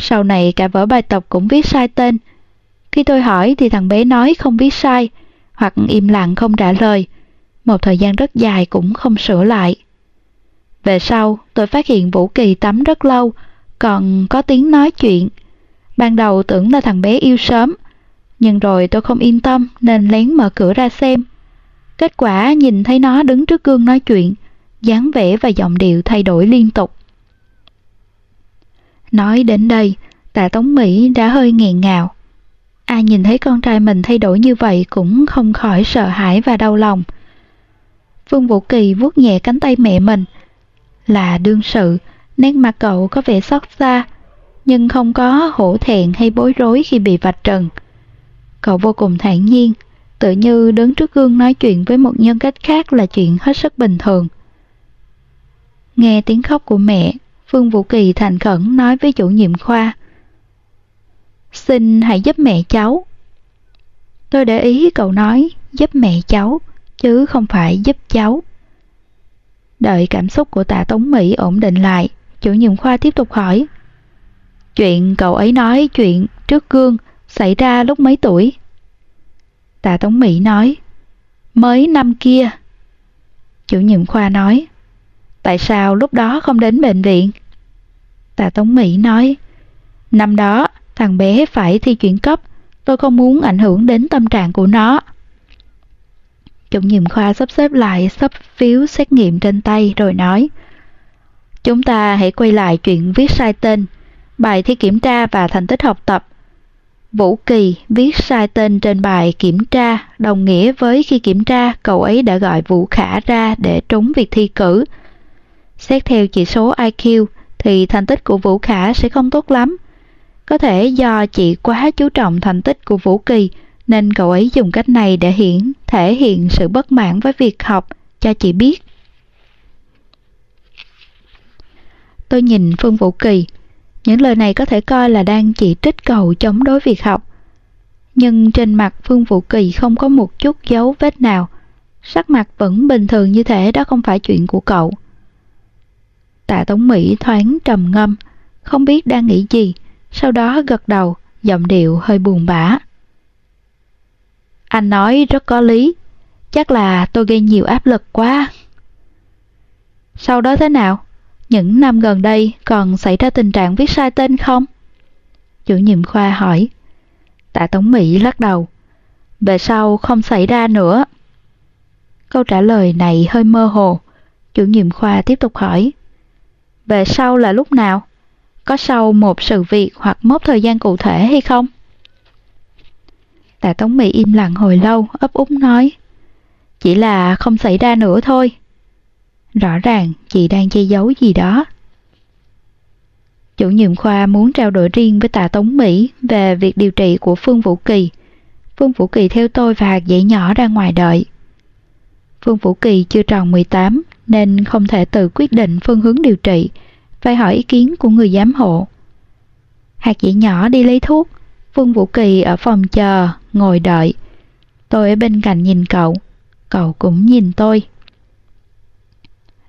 sau này cả vở bài tập cũng viết sai tên. Khi tôi hỏi thì thằng bé nói không viết sai, hoặc im lặng không trả lời. Một thời gian rất dài cũng không sửa lại. Về sau, tôi phát hiện Vũ Kỳ tắm rất lâu, còn có tiếng nói chuyện. Ban đầu tưởng là thằng bé yêu sớm, nhưng rồi tôi không yên tâm nên lén mở cửa ra xem. Kết quả nhìn thấy nó đứng trước gương nói chuyện, dáng vẻ và giọng điệu thay đổi liên tục. Nói đến đây, tạ Tống Mỹ đã hơi nghẹn ngào. Ai nhìn thấy con trai mình thay đổi như vậy cũng không khỏi sợ hãi và đau lòng. Phương Vũ Kỳ vuốt nhẹ cánh tay mẹ mình. Là đương sự, nét mặt cậu có vẻ xót xa, nhưng không có hổ thẹn hay bối rối khi bị vạch trần. Cậu vô cùng thản nhiên, tự như đứng trước gương nói chuyện với một nhân cách khác là chuyện hết sức bình thường. Nghe tiếng khóc của mẹ, Phương Vũ Kỳ thành khẩn nói với chủ nhiệm khoa. Xin hãy giúp mẹ cháu. Tôi để ý cậu nói giúp mẹ cháu, chứ không phải giúp cháu. Đợi cảm xúc của tạ Tống Mỹ ổn định lại, chủ nhiệm khoa tiếp tục hỏi. Chuyện cậu ấy nói chuyện trước gương xảy ra lúc mấy tuổi? Tạ Tống Mỹ nói, mới năm kia. Chủ nhiệm khoa nói, tại sao lúc đó không đến bệnh viện? Tạ Tống Mỹ nói, năm đó thằng bé phải thi chuyển cấp, tôi không muốn ảnh hưởng đến tâm trạng của nó. Chủ nhiệm khoa sắp xếp lại sắp phiếu xét nghiệm trên tay rồi nói, chúng ta hãy quay lại chuyện viết sai tên, bài thi kiểm tra và thành tích học tập Vũ Kỳ viết sai tên trên bài kiểm tra đồng nghĩa với khi kiểm tra cậu ấy đã gọi Vũ Khả ra để trốn việc thi cử. Xét theo chỉ số IQ thì thành tích của Vũ Khả sẽ không tốt lắm. Có thể do chị quá chú trọng thành tích của Vũ Kỳ, nên cậu ấy dùng cách này để hiện thể hiện sự bất mãn với việc học, cho chị biết. Tôi nhìn Phương Vũ Kỳ những lời này có thể coi là đang chỉ trích cậu chống đối việc học. Nhưng trên mặt Phương Vũ Kỳ không có một chút dấu vết nào. Sắc mặt vẫn bình thường như thể đó không phải chuyện của cậu. Tạ Tống Mỹ thoáng trầm ngâm, không biết đang nghĩ gì, sau đó gật đầu, giọng điệu hơi buồn bã. Anh nói rất có lý, chắc là tôi gây nhiều áp lực quá. Sau đó thế nào? Những năm gần đây còn xảy ra tình trạng viết sai tên không? Chủ nhiệm khoa hỏi. Tạ Tống Mỹ lắc đầu. Về sau không xảy ra nữa. Câu trả lời này hơi mơ hồ. Chủ nhiệm khoa tiếp tục hỏi. Về sau là lúc nào? Có sau một sự việc hoặc mốc thời gian cụ thể hay không? Tạ Tống Mỹ im lặng hồi lâu, ấp úng nói. Chỉ là không xảy ra nữa thôi. Rõ ràng chị đang che giấu gì đó. Chủ nhiệm khoa muốn trao đổi riêng với tạ Tống Mỹ về việc điều trị của Phương Vũ Kỳ. Phương Vũ Kỳ theo tôi và hạt dễ nhỏ ra ngoài đợi. Phương Vũ Kỳ chưa tròn 18 nên không thể tự quyết định phương hướng điều trị, phải hỏi ý kiến của người giám hộ. Hạt dĩ nhỏ đi lấy thuốc, Phương Vũ Kỳ ở phòng chờ, ngồi đợi. Tôi ở bên cạnh nhìn cậu, cậu cũng nhìn tôi.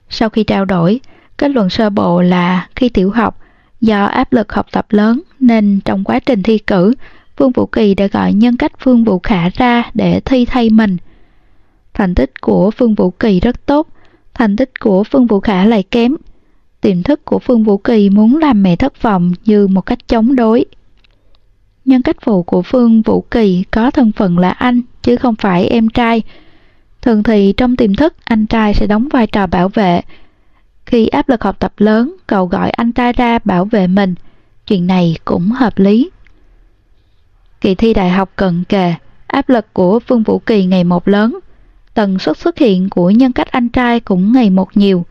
Sau khi trao đổi, kết luận sơ bộ là khi tiểu học, do áp lực học tập lớn nên trong quá trình thi cử, Phương Vũ Kỳ đã gọi nhân cách Phương Vũ Khả ra để thi thay mình. Thành tích của Phương Vũ Kỳ rất tốt, Thành tích của Phương Vũ Khả lại kém. Tiềm thức của Phương Vũ Kỳ muốn làm mẹ thất vọng như một cách chống đối. Nhân cách phụ của Phương Vũ Kỳ có thân phận là anh, chứ không phải em trai. Thường thì trong tiềm thức, anh trai sẽ đóng vai trò bảo vệ. Khi áp lực học tập lớn, cậu gọi anh trai ra bảo vệ mình. Chuyện này cũng hợp lý. Kỳ thi đại học cận kề, áp lực của Phương Vũ Kỳ ngày một lớn. Tần suất xuất hiện của nhân cách anh trai cũng ngày một nhiều.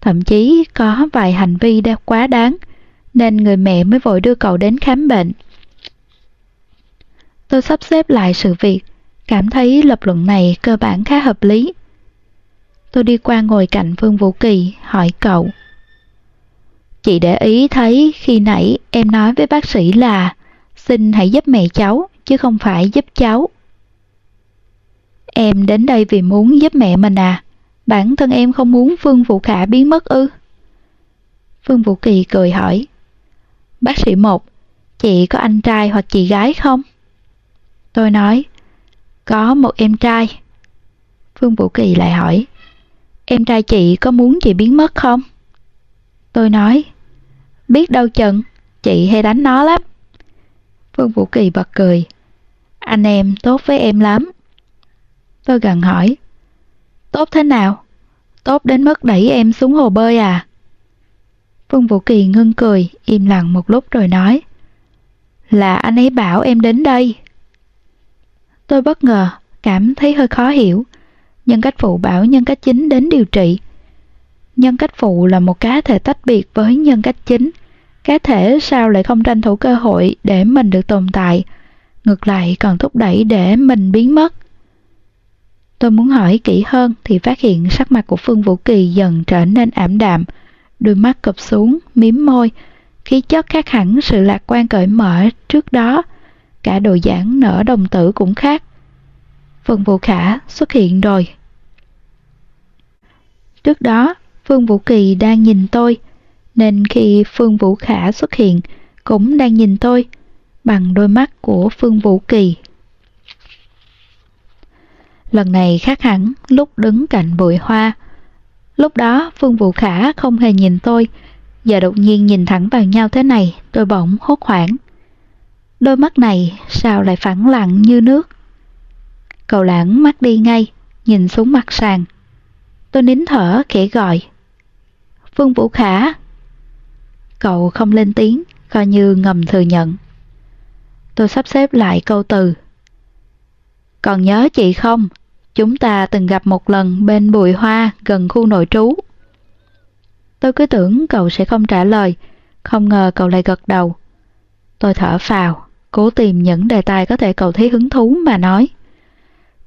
Thậm chí có vài hành vi đã quá đáng, nên người mẹ mới vội đưa cậu đến khám bệnh. Tôi sắp xếp lại sự việc, cảm thấy lập luận này cơ bản khá hợp lý. Tôi đi qua ngồi cạnh Phương Vũ Kỳ, hỏi cậu. Chị để ý thấy khi nãy em nói với bác sĩ là xin hãy giúp mẹ cháu, chứ không phải giúp cháu. Em đến đây vì muốn giúp mẹ mình à? Bản thân em không muốn Phương Vũ Khả biến mất ư? Phương Vũ Kỳ cười hỏi. Bác sĩ một, chị có anh trai hoặc chị gái không? Tôi nói, có một em trai. Phương Vũ Kỳ lại hỏi, em trai chị có muốn chị biến mất không? Tôi nói, biết đâu chừng, chị hay đánh nó lắm. Phương Vũ Kỳ bật cười, anh em tốt với em lắm. Tôi gần hỏi, tốt thế nào? Tốt đến mức đẩy em xuống hồ bơi à? Phương Vũ Kỳ ngưng cười, im lặng một lúc rồi nói, là anh ấy bảo em đến đây. Tôi bất ngờ, cảm thấy hơi khó hiểu. Nhân cách phụ bảo nhân cách chính đến điều trị. Nhân cách phụ là một cá thể tách biệt với nhân cách chính. Cá thể sao lại không tranh thủ cơ hội để mình được tồn tại, ngược lại còn thúc đẩy để mình biến mất. Tôi muốn hỏi kỹ hơn thì phát hiện sắc mặt của Phương Vũ Kỳ dần trở nên ảm đạm, đôi mắt cụp xuống, miếm môi, khí chất khác hẳn sự lạc quan cởi mở trước đó cả đồ giảng nở đồng tử cũng khác. Phương Vũ Khả xuất hiện rồi. Trước đó, Phương Vũ Kỳ đang nhìn tôi, nên khi Phương Vũ Khả xuất hiện, cũng đang nhìn tôi, bằng đôi mắt của Phương Vũ Kỳ. Lần này khác hẳn lúc đứng cạnh bụi hoa. Lúc đó Phương Vũ Khả không hề nhìn tôi, giờ đột nhiên nhìn thẳng vào nhau thế này, tôi bỗng hốt hoảng. Đôi mắt này sao lại phẳng lặng như nước? Cậu lãng mắt đi ngay, nhìn xuống mặt sàn. Tôi nín thở khẽ gọi. Phương Vũ Khả. Cậu không lên tiếng, coi như ngầm thừa nhận. Tôi sắp xếp lại câu từ. Còn nhớ chị không? Chúng ta từng gặp một lần bên bụi hoa gần khu nội trú. Tôi cứ tưởng cậu sẽ không trả lời, không ngờ cậu lại gật đầu. Tôi thở phào, cố tìm những đề tài có thể cậu thấy hứng thú mà nói.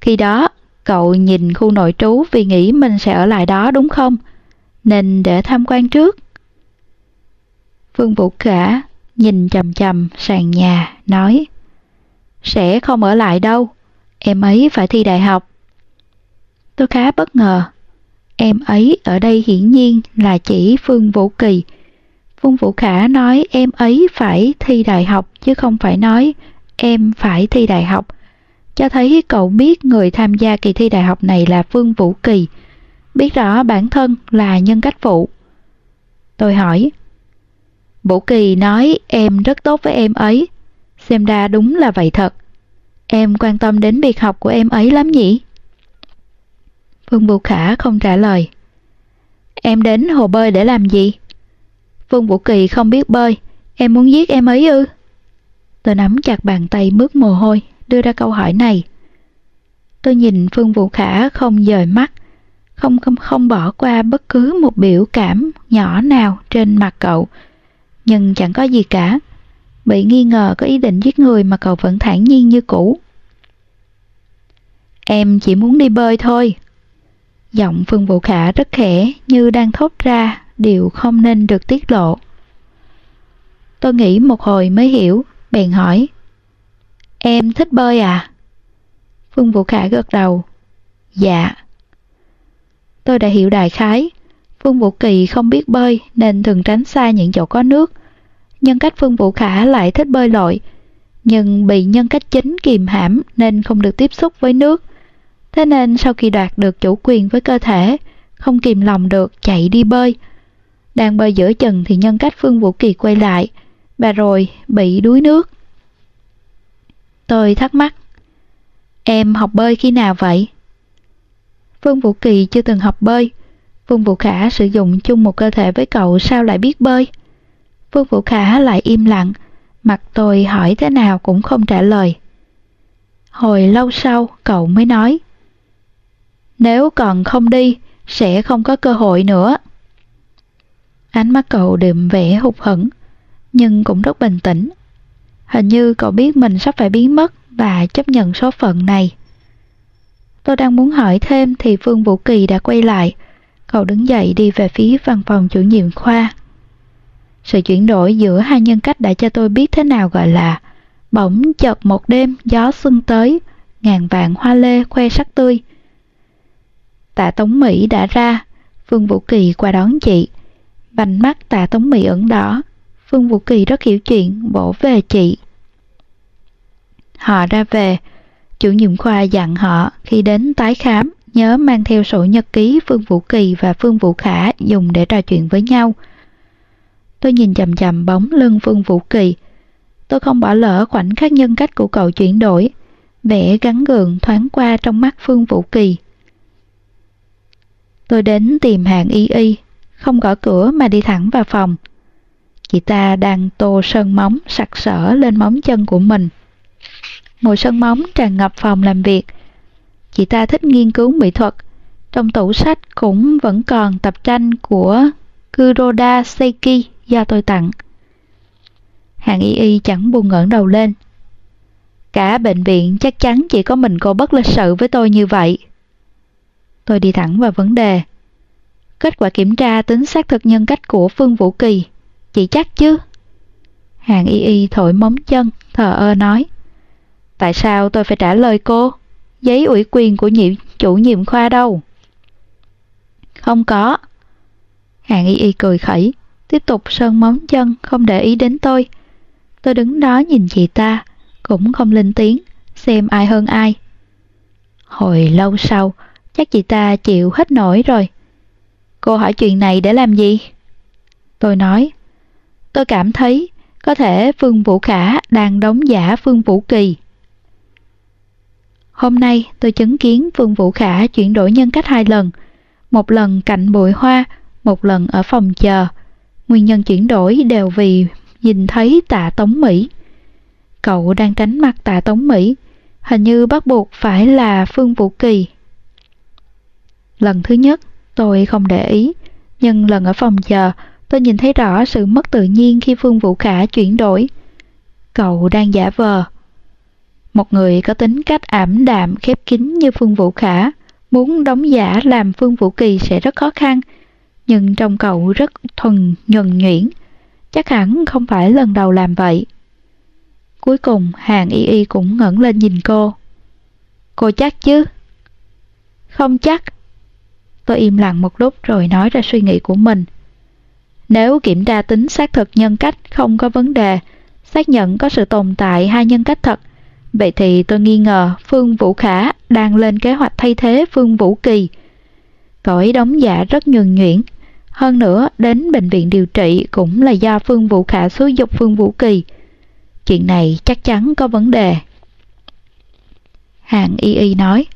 Khi đó, cậu nhìn khu nội trú vì nghĩ mình sẽ ở lại đó đúng không? Nên để tham quan trước. Phương Vũ Khả nhìn chầm chầm sàn nhà, nói Sẽ không ở lại đâu, em ấy phải thi đại học. Tôi khá bất ngờ. Em ấy ở đây hiển nhiên là chỉ Phương Vũ Kỳ, Phương Vũ Khả nói em ấy phải thi đại học chứ không phải nói em phải thi đại học. Cho thấy cậu biết người tham gia kỳ thi đại học này là Phương Vũ Kỳ, biết rõ bản thân là nhân cách phụ. Tôi hỏi, Vũ Kỳ nói em rất tốt với em ấy, xem ra đúng là vậy thật. Em quan tâm đến việc học của em ấy lắm nhỉ? Vương Vũ Khả không trả lời. Em đến hồ bơi để làm gì? Vương Vũ Kỳ không biết bơi, em muốn giết em ấy ư? Tôi nắm chặt bàn tay mướt mồ hôi, đưa ra câu hỏi này. Tôi nhìn Phương Vũ Khả không dời mắt, không không không bỏ qua bất cứ một biểu cảm nhỏ nào trên mặt cậu. Nhưng chẳng có gì cả. Bị nghi ngờ có ý định giết người mà cậu vẫn thản nhiên như cũ. Em chỉ muốn đi bơi thôi. Giọng Phương Vũ Khả rất khẽ như đang thốt ra điều không nên được tiết lộ. Tôi nghĩ một hồi mới hiểu, bèn hỏi. Em thích bơi à? Phương Vũ Khả gật đầu. Dạ. Tôi đã hiểu đại khái. Phương Vũ Kỳ không biết bơi nên thường tránh xa những chỗ có nước. Nhân cách Phương Vũ Khả lại thích bơi lội, nhưng bị nhân cách chính kìm hãm nên không được tiếp xúc với nước. Thế nên sau khi đoạt được chủ quyền với cơ thể, không kìm lòng được chạy đi bơi. Đang bơi giữa chừng thì nhân cách Phương Vũ Kỳ quay lại, và rồi bị đuối nước. Tôi thắc mắc, em học bơi khi nào vậy? Phương Vũ Kỳ chưa từng học bơi, Phương Vũ Khả sử dụng chung một cơ thể với cậu sao lại biết bơi? Phương Vũ Khả lại im lặng, mặt tôi hỏi thế nào cũng không trả lời. Hồi lâu sau cậu mới nói nếu còn không đi, sẽ không có cơ hội nữa. Ánh mắt cậu đượm vẻ hụt hẫng, nhưng cũng rất bình tĩnh. Hình như cậu biết mình sắp phải biến mất và chấp nhận số phận này. Tôi đang muốn hỏi thêm thì Phương Vũ Kỳ đã quay lại. Cậu đứng dậy đi về phía văn phòng chủ nhiệm khoa. Sự chuyển đổi giữa hai nhân cách đã cho tôi biết thế nào gọi là bỗng chợt một đêm gió xuân tới, ngàn vạn hoa lê khoe sắc tươi. Tạ Tống Mỹ đã ra, Phương Vũ Kỳ qua đón chị. Vành mắt tạ Tống Mỹ ửng đỏ, Phương Vũ Kỳ rất hiểu chuyện, bổ về chị. Họ ra về, chủ nhiệm khoa dặn họ khi đến tái khám nhớ mang theo sổ nhật ký Phương Vũ Kỳ và Phương Vũ Khả dùng để trò chuyện với nhau. Tôi nhìn chầm chầm bóng lưng Phương Vũ Kỳ. Tôi không bỏ lỡ khoảnh khắc nhân cách của cậu chuyển đổi, vẻ gắn gượng thoáng qua trong mắt Phương Vũ Kỳ. Tôi đến tìm hàng y y, không gõ cửa mà đi thẳng vào phòng. Chị ta đang tô sơn móng sặc sỡ lên móng chân của mình. Mùi sơn móng tràn ngập phòng làm việc. Chị ta thích nghiên cứu mỹ thuật. Trong tủ sách cũng vẫn còn tập tranh của Kuroda Seiki do tôi tặng. Hàng y y chẳng buồn ngẩng đầu lên. Cả bệnh viện chắc chắn chỉ có mình cô bất lịch sự với tôi như vậy. Tôi đi thẳng vào vấn đề. Kết quả kiểm tra tính xác thực nhân cách của Phương Vũ Kỳ. Chị chắc chứ? Hàng y y thổi móng chân, thờ ơ nói. Tại sao tôi phải trả lời cô? Giấy ủy quyền của nhiệm chủ nhiệm khoa đâu? Không có. Hàng y y cười khẩy, tiếp tục sơn móng chân, không để ý đến tôi. Tôi đứng đó nhìn chị ta, cũng không lên tiếng, xem ai hơn ai. Hồi lâu sau, chắc chị ta chịu hết nổi rồi. Cô hỏi chuyện này để làm gì? Tôi nói, tôi cảm thấy có thể Phương Vũ Khả đang đóng giả Phương Vũ Kỳ. Hôm nay tôi chứng kiến Phương Vũ Khả chuyển đổi nhân cách hai lần, một lần cạnh bụi hoa, một lần ở phòng chờ. Nguyên nhân chuyển đổi đều vì nhìn thấy tạ Tống Mỹ. Cậu đang tránh mặt tạ Tống Mỹ, hình như bắt buộc phải là Phương Vũ Kỳ. Lần thứ nhất, tôi không để ý, nhưng lần ở phòng chờ, tôi nhìn thấy rõ sự mất tự nhiên khi Phương Vũ Khả chuyển đổi. Cậu đang giả vờ. Một người có tính cách ảm đạm, khép kín như Phương Vũ Khả, muốn đóng giả làm Phương Vũ Kỳ sẽ rất khó khăn, nhưng trong cậu rất thuần nhuần nhuyễn, chắc hẳn không phải lần đầu làm vậy. Cuối cùng hàng y y cũng ngẩng lên nhìn cô. Cô chắc chứ? Không chắc. Tôi im lặng một lúc rồi nói ra suy nghĩ của mình. Nếu kiểm tra tính xác thực nhân cách không có vấn đề, xác nhận có sự tồn tại hai nhân cách thật, vậy thì tôi nghi ngờ Phương Vũ Khả đang lên kế hoạch thay thế Phương Vũ Kỳ. Cậu ấy đóng giả rất nhuần nhuyễn. Hơn nữa, đến bệnh viện điều trị cũng là do Phương Vũ Khả xúi dục Phương Vũ Kỳ. Chuyện này chắc chắn có vấn đề. Hàng y y nói,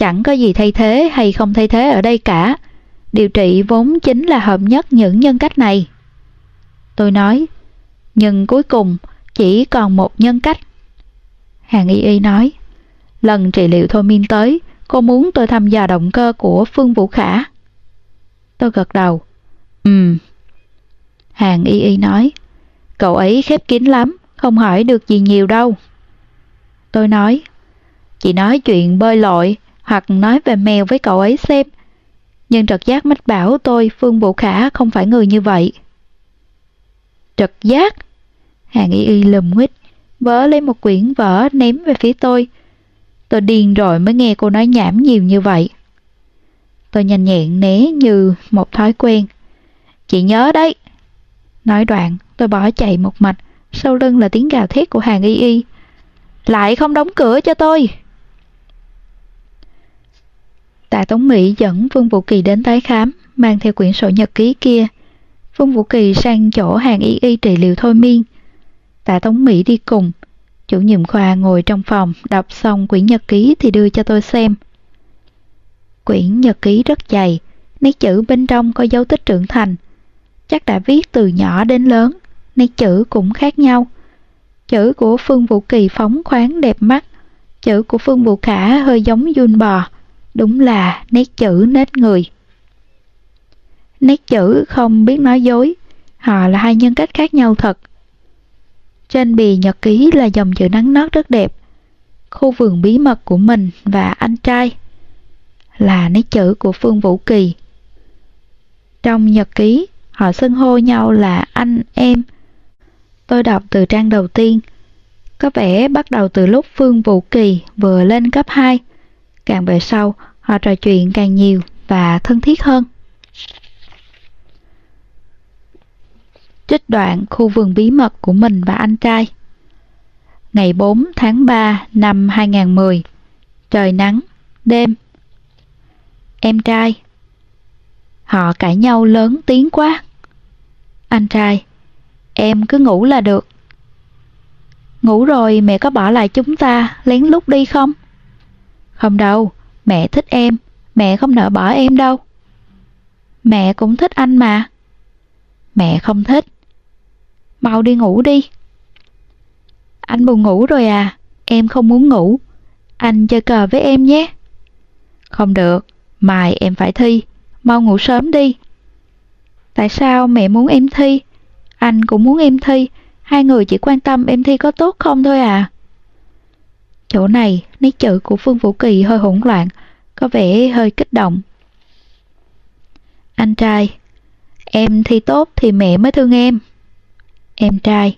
chẳng có gì thay thế hay không thay thế ở đây cả. Điều trị vốn chính là hợp nhất những nhân cách này. Tôi nói, nhưng cuối cùng chỉ còn một nhân cách. Hàng y y nói, lần trị liệu thôi miên tới, cô muốn tôi thăm dò động cơ của Phương Vũ Khả. Tôi gật đầu. Ừm. Hàng y y nói, cậu ấy khép kín lắm, không hỏi được gì nhiều đâu. Tôi nói, chị nói chuyện bơi lội hoặc nói về mèo với cậu ấy xem. Nhưng trật giác mách bảo tôi Phương Vũ Khả không phải người như vậy. Trật giác? Hàng y y lùm nguyết, vỡ lấy một quyển vở ném về phía tôi. Tôi điên rồi mới nghe cô nói nhảm nhiều như vậy. Tôi nhanh nhẹn né như một thói quen. Chị nhớ đấy. Nói đoạn, tôi bỏ chạy một mạch, sau lưng là tiếng gào thét của hàng y y. Lại không đóng cửa cho tôi. Tạ Tống Mỹ dẫn Vương Vũ Kỳ đến tái khám, mang theo quyển sổ nhật ký kia. Vương Vũ Kỳ sang chỗ hàng y y trị liệu thôi miên. Tạ Tống Mỹ đi cùng. Chủ nhiệm khoa ngồi trong phòng, đọc xong quyển nhật ký thì đưa cho tôi xem. Quyển nhật ký rất dày, nét chữ bên trong có dấu tích trưởng thành. Chắc đã viết từ nhỏ đến lớn, nét chữ cũng khác nhau. Chữ của Phương Vũ Kỳ phóng khoáng đẹp mắt, chữ của Phương Vũ Khả hơi giống Jun bò, đúng là nét chữ nết người. Nét chữ không biết nói dối, họ là hai nhân cách khác nhau thật. Trên bì nhật ký là dòng chữ nắng nót rất đẹp. Khu vườn bí mật của mình và anh trai là nét chữ của Phương Vũ Kỳ. Trong nhật ký, họ xưng hô nhau là anh em. Tôi đọc từ trang đầu tiên. Có vẻ bắt đầu từ lúc Phương Vũ Kỳ vừa lên cấp 2. Càng về sau, họ trò chuyện càng nhiều và thân thiết hơn. Trích đoạn khu vườn bí mật của mình và anh trai. Ngày 4 tháng 3 năm 2010 Trời nắng, đêm Em trai Họ cãi nhau lớn tiếng quá Anh trai Em cứ ngủ là được Ngủ rồi mẹ có bỏ lại chúng ta lén lút đi không? Không đâu, mẹ thích em, mẹ không nỡ bỏ em đâu. Mẹ cũng thích anh mà. Mẹ không thích. Mau đi ngủ đi. Anh buồn ngủ rồi à, em không muốn ngủ. Anh chơi cờ với em nhé. Không được, mai em phải thi, mau ngủ sớm đi. Tại sao mẹ muốn em thi? Anh cũng muốn em thi, hai người chỉ quan tâm em thi có tốt không thôi à. Chỗ này, nét chữ của Phương Vũ Kỳ hơi hỗn loạn, có vẻ hơi kích động. Anh trai, em thi tốt thì mẹ mới thương em. Em trai,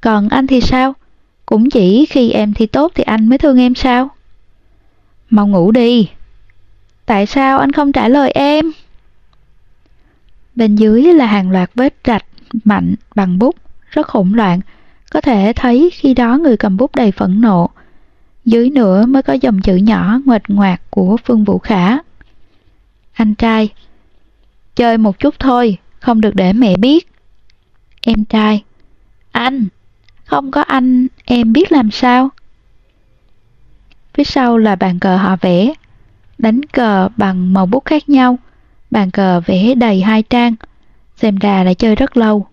còn anh thì sao? Cũng chỉ khi em thi tốt thì anh mới thương em sao? Mau ngủ đi. Tại sao anh không trả lời em? Bên dưới là hàng loạt vết rạch mạnh bằng bút, rất hỗn loạn. Có thể thấy khi đó người cầm bút đầy phẫn nộ. Dưới nữa mới có dòng chữ nhỏ nguệch ngoạc của Phương Vũ Khả. Anh trai, chơi một chút thôi, không được để mẹ biết. Em trai, anh, không có anh, em biết làm sao? Phía sau là bàn cờ họ vẽ, đánh cờ bằng màu bút khác nhau, bàn cờ vẽ đầy hai trang, xem ra đã chơi rất lâu.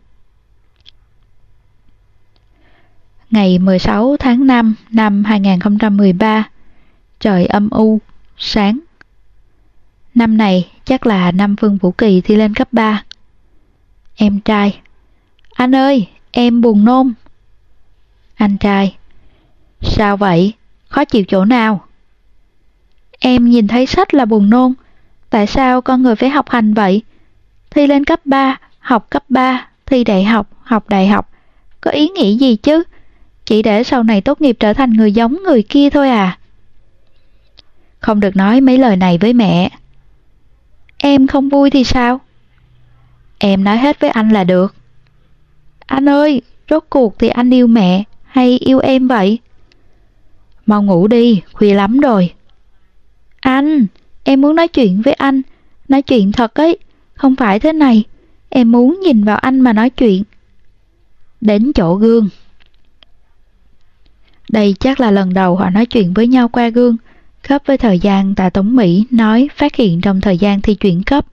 Ngày 16 tháng 5 năm 2013, trời âm u, sáng. Năm này chắc là năm Phương Vũ Kỳ thi lên cấp 3. Em trai, anh ơi, em buồn nôn. Anh trai, sao vậy? Khó chịu chỗ nào? Em nhìn thấy sách là buồn nôn. Tại sao con người phải học hành vậy? Thi lên cấp 3, học cấp 3, thi đại học, học đại học. Có ý nghĩa gì chứ? Chỉ để sau này tốt nghiệp trở thành người giống người kia thôi à? Không được nói mấy lời này với mẹ. Em không vui thì sao? Em nói hết với anh là được. Anh ơi, rốt cuộc thì anh yêu mẹ hay yêu em vậy? Mau ngủ đi, khuya lắm rồi. Anh, em muốn nói chuyện với anh, nói chuyện thật ấy, không phải thế này. Em muốn nhìn vào anh mà nói chuyện. Đến chỗ gương. Đây chắc là lần đầu họ nói chuyện với nhau qua gương, khớp với thời gian Tạ Tống Mỹ nói phát hiện trong thời gian thi chuyển cấp.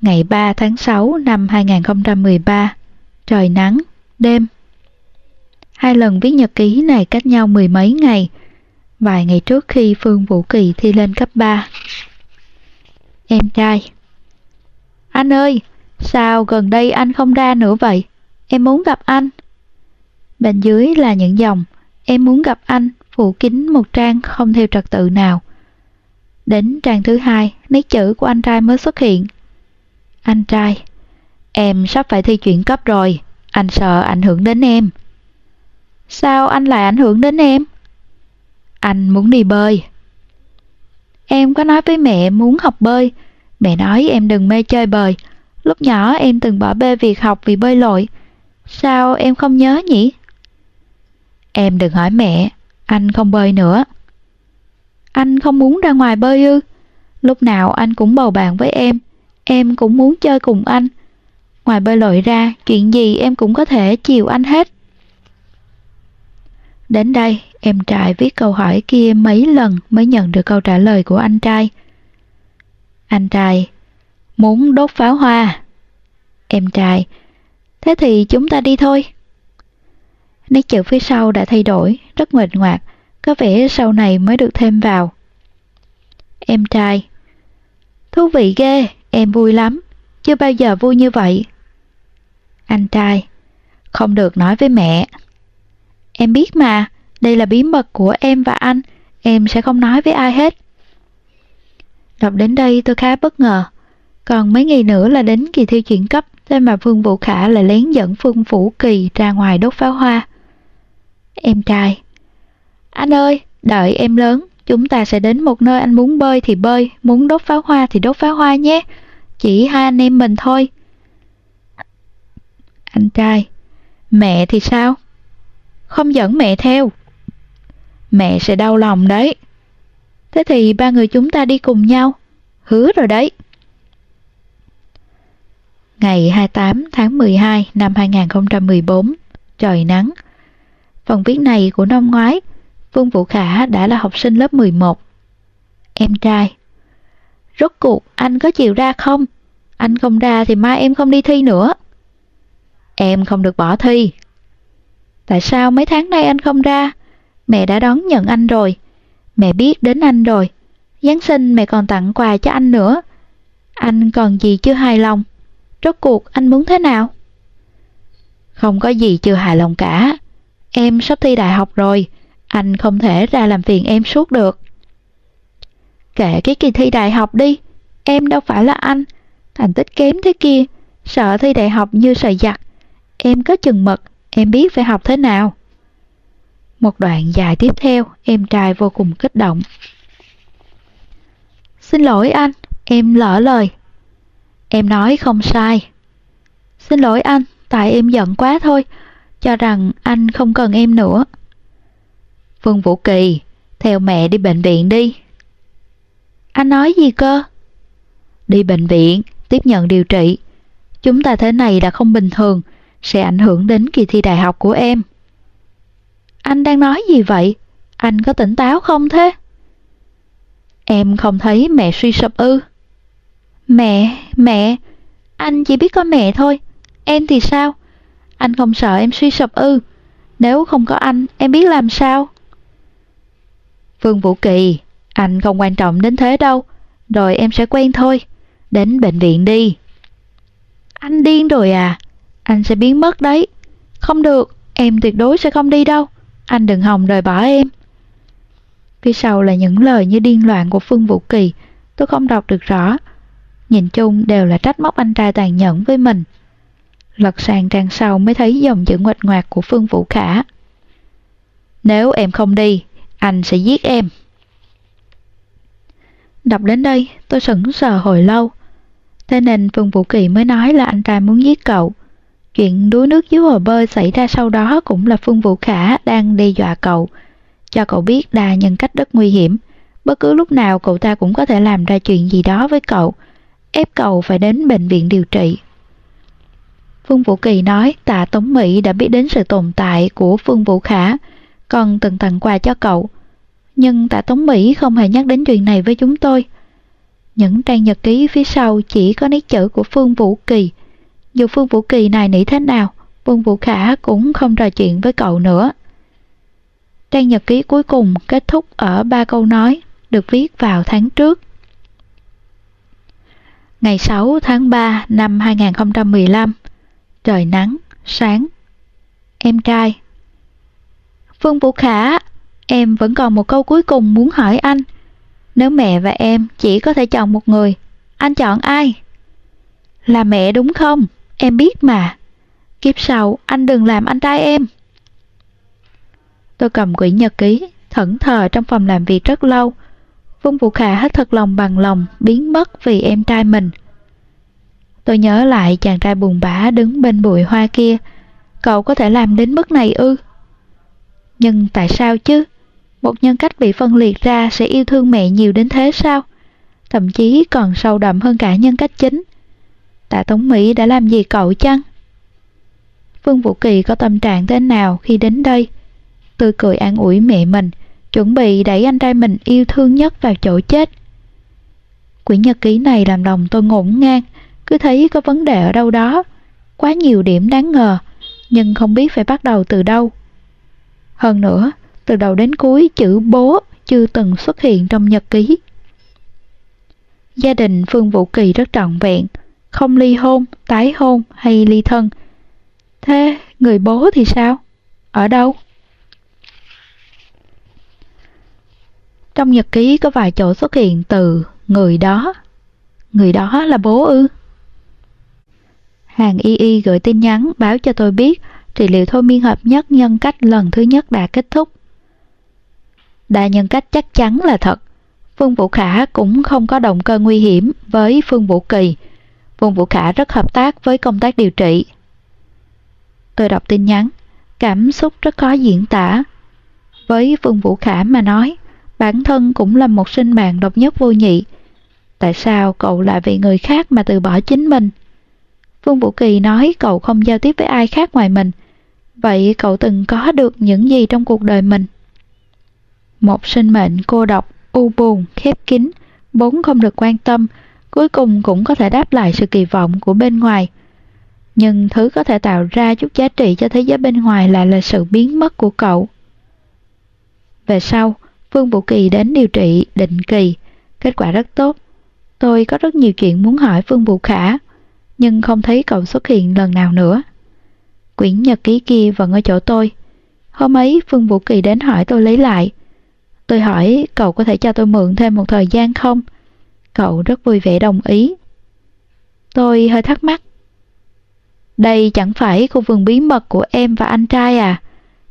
Ngày 3 tháng 6 năm 2013, trời nắng, đêm. Hai lần viết nhật ký này cách nhau mười mấy ngày, vài ngày trước khi Phương Vũ Kỳ thi lên cấp 3. Em trai Anh ơi, sao gần đây anh không ra nữa vậy? Em muốn gặp anh. Bên dưới là những dòng Em muốn gặp anh phủ kín một trang không theo trật tự nào. Đến trang thứ hai, nét chữ của anh trai mới xuất hiện. Anh trai, em sắp phải thi chuyển cấp rồi, anh sợ ảnh hưởng đến em. Sao anh lại ảnh hưởng đến em? Anh muốn đi bơi. Em có nói với mẹ muốn học bơi. Mẹ nói em đừng mê chơi bời. Lúc nhỏ em từng bỏ bê việc học vì bơi lội. Sao em không nhớ nhỉ? Em đừng hỏi mẹ, anh không bơi nữa. Anh không muốn ra ngoài bơi ư? Lúc nào anh cũng bầu bạn với em, em cũng muốn chơi cùng anh. Ngoài bơi lội ra, chuyện gì em cũng có thể chiều anh hết. Đến đây, em trai viết câu hỏi kia mấy lần mới nhận được câu trả lời của anh trai. Anh trai, muốn đốt pháo hoa. Em trai, thế thì chúng ta đi thôi. Nét chữ phía sau đã thay đổi, rất nguệch ngoạc, có vẻ sau này mới được thêm vào. Em trai, thú vị ghê, em vui lắm, chưa bao giờ vui như vậy. Anh trai, không được nói với mẹ. Em biết mà, đây là bí mật của em và anh, em sẽ không nói với ai hết. Đọc đến đây tôi khá bất ngờ. Còn mấy ngày nữa là đến kỳ thi chuyển cấp, thế mà Phương Vũ Khả lại lén dẫn Phương Vũ Kỳ ra ngoài đốt pháo hoa. Em trai Anh ơi, đợi em lớn, chúng ta sẽ đến một nơi anh muốn bơi thì bơi, muốn đốt pháo hoa thì đốt pháo hoa nhé. Chỉ hai anh em mình thôi. Anh trai Mẹ thì sao? Không dẫn mẹ theo. Mẹ sẽ đau lòng đấy. Thế thì ba người chúng ta đi cùng nhau. Hứa rồi đấy. Ngày 28 tháng 12 năm 2014, trời nắng. Phần viết này của năm ngoái, Vương Vũ Khả đã là học sinh lớp 11. Em trai Rốt cuộc anh có chịu ra không? Anh không ra thì mai em không đi thi nữa. Em không được bỏ thi. Tại sao mấy tháng nay anh không ra? Mẹ đã đón nhận anh rồi. Mẹ biết đến anh rồi. Giáng sinh mẹ còn tặng quà cho anh nữa. Anh còn gì chưa hài lòng? Rốt cuộc anh muốn thế nào? Không có gì chưa hài lòng cả. Em sắp thi đại học rồi. Anh không thể ra làm phiền em suốt được. Kệ cái kỳ thi đại học đi. Em đâu phải là anh. Thành tích kém thế kia. Sợ thi đại học như sợi giặt. Em có chừng mực. Em biết phải học thế nào. Một đoạn dài tiếp theo, em trai vô cùng kích động. Xin lỗi anh, em lỡ lời. Em nói không sai. Xin lỗi anh, tại em giận quá thôi, cho rằng anh không cần em nữa. Phương Vũ Kỳ, theo mẹ đi bệnh viện đi. Anh nói gì cơ? Đi bệnh viện, tiếp nhận điều trị. Chúng ta thế này là không bình thường, sẽ ảnh hưởng đến kỳ thi đại học của em. Anh đang nói gì vậy? Anh có tỉnh táo không thế? Em không thấy mẹ suy sụp ư? Mẹ, mẹ, anh chỉ biết có mẹ thôi. Em thì sao? Anh không sợ em suy sụp ư? Nếu không có anh, em biết làm sao? Vương Vũ Kỳ, anh không quan trọng đến thế đâu. Rồi em sẽ quen thôi. Đến bệnh viện đi. Anh điên rồi à? Anh sẽ biến mất đấy. Không được, em tuyệt đối sẽ không đi đâu. Anh đừng hòng rời bỏ em. Phía sau là những lời như điên loạn của Phương Vũ Kỳ, tôi không đọc được rõ. Nhìn chung đều là trách móc anh trai tàn nhẫn với mình. Lật sang trang sau mới thấy dòng chữ ngoạch ngoạc của Phương Vũ Khả. Nếu em không đi, anh sẽ giết em. Đọc đến đây, tôi sững sờ hồi lâu. Thế nên Phương Vũ Kỳ mới nói là anh ta muốn giết cậu. Chuyện đuối nước dưới hồ bơi xảy ra sau đó cũng là Phương Vũ Khả đang đe dọa cậu, cho cậu biết đa nhân cách rất nguy hiểm. Bất cứ lúc nào cậu ta cũng có thể làm ra chuyện gì đó với cậu, ép cậu phải đến bệnh viện điều trị. Phương Vũ Kỳ nói tạ Tống Mỹ đã biết đến sự tồn tại của Phương Vũ Khả, còn từng tặng quà cho cậu. Nhưng tạ Tống Mỹ không hề nhắc đến chuyện này với chúng tôi. Những trang nhật ký phía sau chỉ có nét chữ của Phương Vũ Kỳ, dù Phương Vũ Kỳ này nghĩ thế nào, Phương Vũ Khả cũng không trò chuyện với cậu nữa. Trang nhật ký cuối cùng kết thúc ở ba câu nói được viết vào tháng trước. Ngày 6 tháng 3 năm 2015 Trời nắng, sáng Em trai Phương Vũ Khả Em vẫn còn một câu cuối cùng muốn hỏi anh Nếu mẹ và em chỉ có thể chọn một người Anh chọn ai? Là mẹ đúng không? Em biết mà. Kiếp sau, anh đừng làm anh trai em. Tôi cầm quỹ nhật ký, thẫn thờ trong phòng làm việc rất lâu. Vương Vũ Khả hết thật lòng bằng lòng, biến mất vì em trai mình. Tôi nhớ lại chàng trai buồn bã đứng bên bụi hoa kia. Cậu có thể làm đến mức này ư? Nhưng tại sao chứ? một nhân cách bị phân liệt ra sẽ yêu thương mẹ nhiều đến thế sao? Thậm chí còn sâu đậm hơn cả nhân cách chính. Tạ Tống Mỹ đã làm gì cậu chăng? Phương Vũ Kỳ có tâm trạng thế nào khi đến đây? tôi cười an ủi mẹ mình, chuẩn bị đẩy anh trai mình yêu thương nhất vào chỗ chết. Quyển nhật ký này làm lòng tôi ngổn ngang, cứ thấy có vấn đề ở đâu đó. Quá nhiều điểm đáng ngờ, nhưng không biết phải bắt đầu từ đâu. Hơn nữa, từ đầu đến cuối chữ bố chưa từng xuất hiện trong nhật ký. Gia đình Phương Vũ Kỳ rất trọn vẹn, không ly hôn, tái hôn hay ly thân. Thế người bố thì sao? Ở đâu? Trong nhật ký có vài chỗ xuất hiện từ người đó. Người đó là bố ư? Hàng Y Y gửi tin nhắn báo cho tôi biết trị liệu thôi miên hợp nhất nhân cách lần thứ nhất đã kết thúc. Đa nhân cách chắc chắn là thật. Phương Vũ Khả cũng không có động cơ nguy hiểm với Phương Vũ Kỳ. Phương Vũ Khả rất hợp tác với công tác điều trị. Tôi đọc tin nhắn, cảm xúc rất khó diễn tả. Với Phương Vũ Khả mà nói, bản thân cũng là một sinh mạng độc nhất vô nhị. Tại sao cậu lại vì người khác mà từ bỏ chính mình? Vương Vũ Kỳ nói cậu không giao tiếp với ai khác ngoài mình. Vậy cậu từng có được những gì trong cuộc đời mình? Một sinh mệnh cô độc, u buồn, khép kín, vốn không được quan tâm, cuối cùng cũng có thể đáp lại sự kỳ vọng của bên ngoài. Nhưng thứ có thể tạo ra chút giá trị cho thế giới bên ngoài là là sự biến mất của cậu. Về sau, Vương Vũ Kỳ đến điều trị định kỳ, kết quả rất tốt. Tôi có rất nhiều chuyện muốn hỏi Phương Vũ Khả, nhưng không thấy cậu xuất hiện lần nào nữa. Quyển nhật ký kia vẫn ở chỗ tôi. Hôm ấy Phương Vũ Kỳ đến hỏi tôi lấy lại. Tôi hỏi cậu có thể cho tôi mượn thêm một thời gian không? Cậu rất vui vẻ đồng ý. Tôi hơi thắc mắc. Đây chẳng phải khu vườn bí mật của em và anh trai à?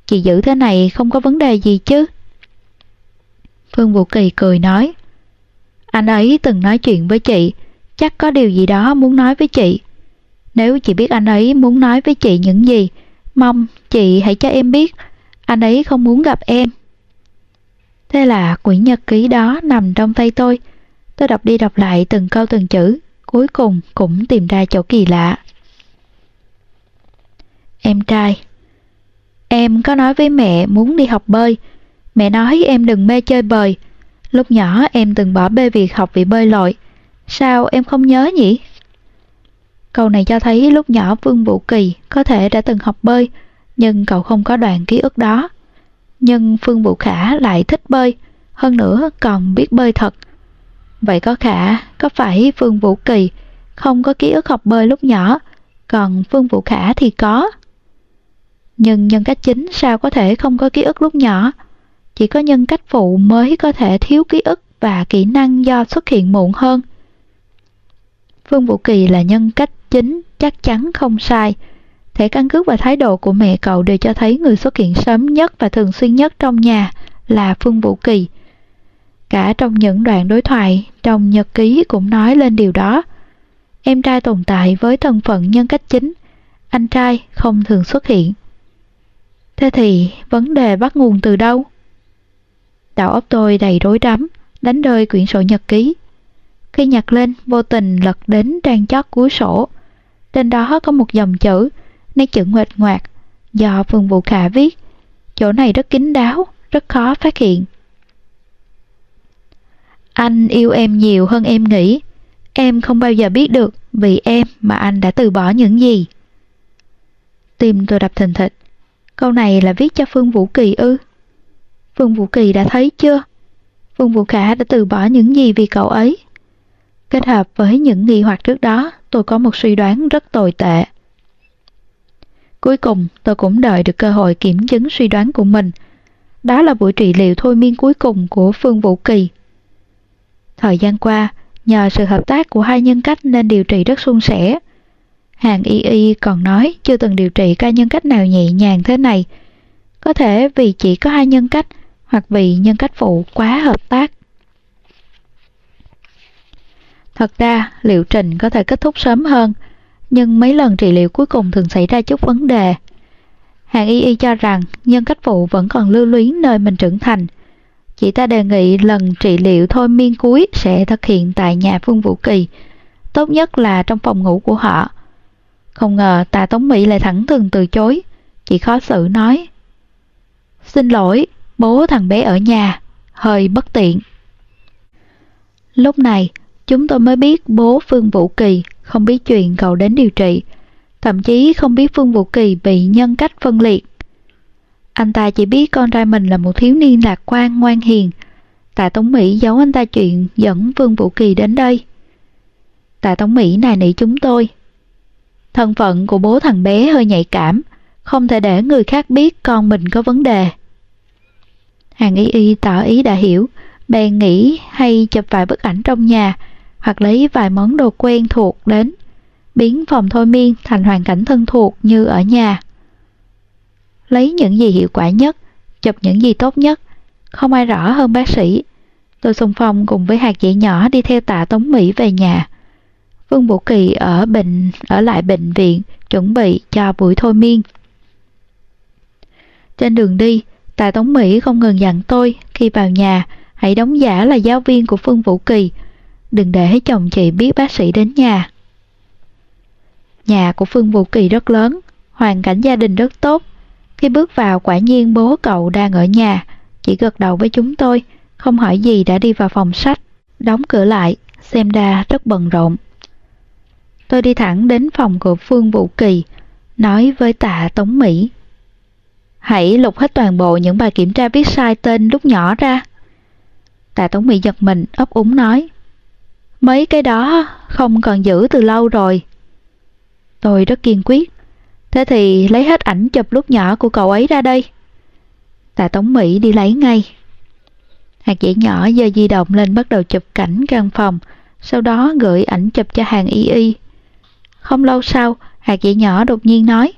Chị giữ thế này không có vấn đề gì chứ? Phương Vũ Kỳ cười nói. Anh ấy từng nói chuyện với chị, chắc có điều gì đó muốn nói với chị. Nếu chị biết anh ấy muốn nói với chị những gì, mong chị hãy cho em biết, anh ấy không muốn gặp em. Thế là quyển nhật ký đó nằm trong tay tôi. Tôi đọc đi đọc lại từng câu từng chữ, cuối cùng cũng tìm ra chỗ kỳ lạ. Em trai Em có nói với mẹ muốn đi học bơi. Mẹ nói em đừng mê chơi bời. Lúc nhỏ em từng bỏ bê việc học vì bơi lội. Sao em không nhớ nhỉ? Câu này cho thấy lúc nhỏ Vương Vũ Kỳ có thể đã từng học bơi, nhưng cậu không có đoạn ký ức đó. Nhưng Phương Vũ Khả lại thích bơi, hơn nữa còn biết bơi thật. Vậy có khả, có phải Phương Vũ Kỳ không có ký ức học bơi lúc nhỏ, còn Phương Vũ Khả thì có? Nhưng nhân cách chính sao có thể không có ký ức lúc nhỏ? Chỉ có nhân cách phụ mới có thể thiếu ký ức và kỹ năng do xuất hiện muộn hơn. Phương Vũ Kỳ là nhân cách chính, chắc chắn không sai. Thể căn cứ và thái độ của mẹ cậu đều cho thấy người xuất hiện sớm nhất và thường xuyên nhất trong nhà là Phương Vũ Kỳ. Cả trong những đoạn đối thoại, trong nhật ký cũng nói lên điều đó. Em trai tồn tại với thân phận nhân cách chính, anh trai không thường xuất hiện. Thế thì vấn đề bắt nguồn từ đâu? Đầu óc tôi đầy rối rắm, đánh rơi quyển sổ nhật ký. Khi nhặt lên, vô tình lật đến trang chót cuối sổ. Trên đó có một dòng chữ, nét chữ nguệch ngoạc, do Phương Vũ Khả viết. Chỗ này rất kín đáo, rất khó phát hiện. Anh yêu em nhiều hơn em nghĩ. Em không bao giờ biết được vì em mà anh đã từ bỏ những gì. Tim tôi đập thình thịch. Câu này là viết cho Phương Vũ Kỳ ư? Phương Vũ Kỳ đã thấy chưa? Phương Vũ Khả đã từ bỏ những gì vì cậu ấy. Kết hợp với những nghi hoặc trước đó, tôi có một suy đoán rất tồi tệ. Cuối cùng, tôi cũng đợi được cơ hội kiểm chứng suy đoán của mình. Đó là buổi trị liệu thôi miên cuối cùng của Phương Vũ Kỳ. Thời gian qua, nhờ sự hợp tác của hai nhân cách nên điều trị rất suôn sẻ. Hàng Y Y còn nói chưa từng điều trị ca nhân cách nào nhẹ nhàng thế này. Có thể vì chỉ có hai nhân cách hoặc vì nhân cách phụ quá hợp tác. Thật ra, liệu trình có thể kết thúc sớm hơn, nhưng mấy lần trị liệu cuối cùng thường xảy ra chút vấn đề. Hàng Y Y cho rằng nhân cách phụ vẫn còn lưu luyến nơi mình trưởng thành. chị ta đề nghị lần trị liệu thôi miên cuối sẽ thực hiện tại nhà Phương Vũ Kỳ, tốt nhất là trong phòng ngủ của họ. Không ngờ Tạ Tống Mỹ lại thẳng thừng từ chối, chị khó xử nói. Xin lỗi, bố thằng bé ở nhà, hơi bất tiện. Lúc này, chúng tôi mới biết bố Phương Vũ Kỳ không biết chuyện cậu đến điều trị, thậm chí không biết Phương Vũ Kỳ bị nhân cách phân liệt. Anh ta chỉ biết con trai mình là một thiếu niên lạc quan ngoan hiền. Tạ Tống Mỹ giấu anh ta chuyện dẫn Phương Vũ Kỳ đến đây. Tạ Tống Mỹ nài nỉ chúng tôi. Thân phận của bố thằng bé hơi nhạy cảm, không thể để người khác biết con mình có vấn đề. Hàng y y tỏ ý đã hiểu, bèn nghĩ hay chụp vài bức ảnh trong nhà, hoặc lấy vài món đồ quen thuộc đến, biến phòng thôi miên thành hoàn cảnh thân thuộc như ở nhà. Lấy những gì hiệu quả nhất, chụp những gì tốt nhất, không ai rõ hơn bác sĩ. Tôi xung phong cùng với hạt dẻ nhỏ đi theo tạ Tống Mỹ về nhà. Vương Vũ Kỳ ở bệnh ở lại bệnh viện chuẩn bị cho buổi thôi miên. Trên đường đi, Tạ Tống Mỹ không ngừng dặn tôi khi vào nhà hãy đóng giả là giáo viên của Phương Vũ Kỳ, đừng để chồng chị biết bác sĩ đến nhà. Nhà của Phương Vũ Kỳ rất lớn, hoàn cảnh gia đình rất tốt. Khi bước vào quả nhiên bố cậu đang ở nhà, chỉ gật đầu với chúng tôi, không hỏi gì đã đi vào phòng sách, đóng cửa lại, xem ra rất bận rộn. Tôi đi thẳng đến phòng của Phương Vũ Kỳ, nói với tạ Tống Mỹ. Hãy lục hết toàn bộ những bài kiểm tra viết sai tên lúc nhỏ ra. Tạ Tống Mỹ giật mình, ấp úng nói. Mấy cái đó không còn giữ từ lâu rồi. Tôi rất kiên quyết. Thế thì lấy hết ảnh chụp lúc nhỏ của cậu ấy ra đây. Tạ Tống Mỹ đi lấy ngay. Hạt dẻ nhỏ giơ di động lên bắt đầu chụp cảnh căn phòng, sau đó gửi ảnh chụp cho hàng y y. Không lâu sau, hạt dẻ nhỏ đột nhiên nói.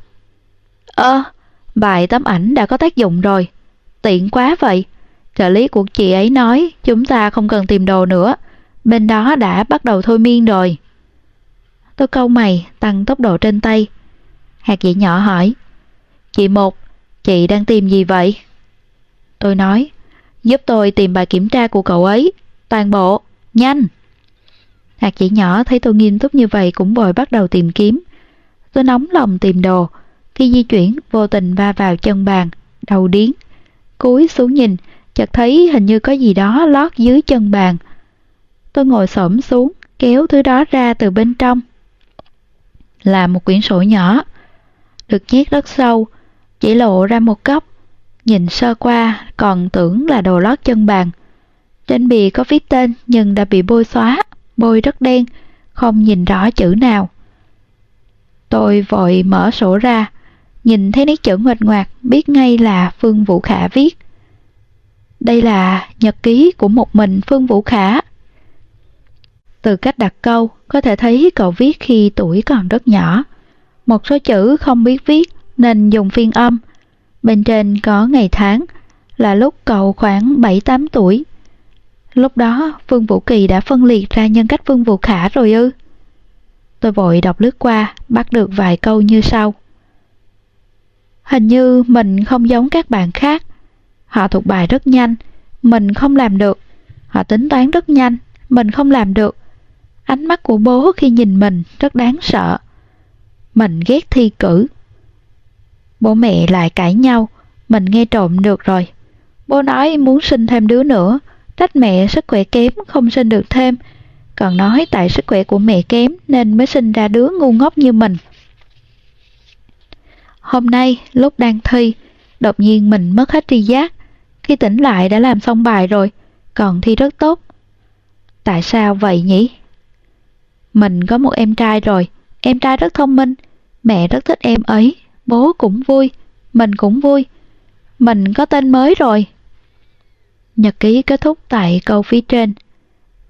Ơ, bài tấm ảnh đã có tác dụng rồi. Tiện quá vậy. Trợ lý của chị ấy nói chúng ta không cần tìm đồ nữa. Bên đó đã bắt đầu thôi miên rồi. Tôi câu mày, tăng tốc độ trên tay. Hạt dĩ nhỏ hỏi. Chị một, chị đang tìm gì vậy? Tôi nói, giúp tôi tìm bài kiểm tra của cậu ấy. Toàn bộ, nhanh. Hạt dĩ nhỏ thấy tôi nghiêm túc như vậy cũng vội bắt đầu tìm kiếm. Tôi nóng lòng tìm đồ. Khi di chuyển, vô tình va vào chân bàn, đầu điếng. Cúi xuống nhìn, chợt thấy hình như có gì đó lót dưới chân bàn. Tôi ngồi xổm xuống, kéo thứ đó ra từ bên trong. Là một quyển sổ nhỏ, được nhét rất sâu, chỉ lộ ra một góc. Nhìn sơ qua còn tưởng là đồ lót chân bàn. Trên bìa có viết tên nhưng đã bị bôi xóa, bôi rất đen, không nhìn rõ chữ nào. Tôi vội mở sổ ra, nhìn thấy nét chữ ngoạch ngoạc biết ngay là Phương Vũ Khả viết. Đây là nhật ký của một mình Phương Vũ Khả. Từ cách đặt câu, có thể thấy cậu viết khi tuổi còn rất nhỏ. Một số chữ không biết viết nên dùng phiên âm. Bên trên có ngày tháng, là lúc cậu khoảng 7-8 tuổi. Lúc đó vương Vũ Kỳ đã phân liệt ra nhân cách vương Vũ Khả rồi ư. Tôi vội đọc lướt qua, bắt được vài câu như sau. Hình như mình không giống các bạn khác. Họ thuộc bài rất nhanh, mình không làm được. Họ tính toán rất nhanh, mình không làm được. Ánh mắt của bố khi nhìn mình rất đáng sợ. Mình ghét thi cử. Bố mẹ lại cãi nhau, mình nghe trộm được rồi. Bố nói muốn sinh thêm đứa nữa, trách mẹ sức khỏe kém không sinh được thêm. Còn nói tại sức khỏe của mẹ kém nên mới sinh ra đứa ngu ngốc như mình. Hôm nay, lúc đang thi, đột nhiên mình mất hết tri giác. Khi tỉnh lại đã làm xong bài rồi, còn thi rất tốt. Tại sao vậy nhỉ? Mình có một em trai rồi, em trai rất thông minh, mẹ rất thích em ấy, bố cũng vui, mình cũng vui. Mình có tên mới rồi. Nhật ký kết thúc tại câu phía trên.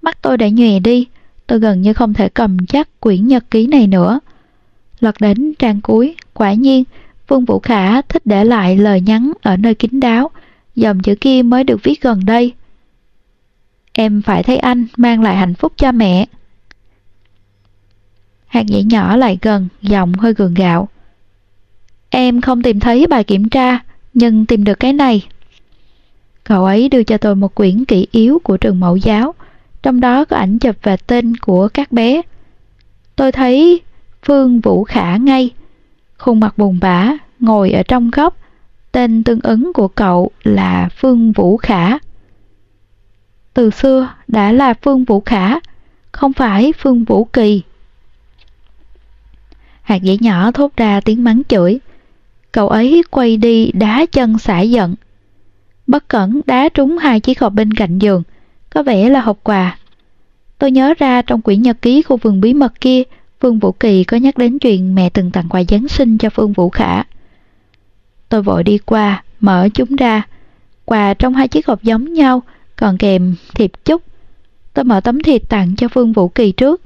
Mắt tôi đã nhòe đi, tôi gần như không thể cầm chắc quyển nhật ký này nữa. Lật đến trang cuối, quả nhiên, Vương Vũ Khả thích để lại lời nhắn ở nơi kín đáo, dòng chữ kia mới được viết gần đây. Em phải thấy anh mang lại hạnh phúc cho mẹ. Hạt nhĩ nhỏ lại gần, giọng hơi gượng gạo. Em không tìm thấy bài kiểm tra, nhưng tìm được cái này. Cậu ấy đưa cho tôi một quyển kỷ yếu của trường mẫu giáo, trong đó có ảnh chụp và tên của các bé. Tôi thấy Phương Vũ Khả ngay, khuôn mặt buồn bã, ngồi ở trong góc, tên tương ứng của cậu là Phương Vũ Khả. Từ xưa đã là Phương Vũ Khả, không phải Phương Vũ Kỳ. Hạt dĩ nhỏ thốt ra tiếng mắng chửi. Cậu ấy quay đi đá chân xả giận. Bất cẩn đá trúng hai chiếc hộp bên cạnh giường, có vẻ là hộp quà. Tôi nhớ ra trong quyển nhật ký khu vườn bí mật kia, Phương Vũ Kỳ có nhắc đến chuyện mẹ từng tặng quà Giáng sinh cho Phương Vũ Khả. Tôi vội đi qua, mở chúng ra. Quà trong hai chiếc hộp giống nhau, còn kèm thiệp chúc. Tôi mở tấm thiệp tặng cho Phương Vũ Kỳ trước.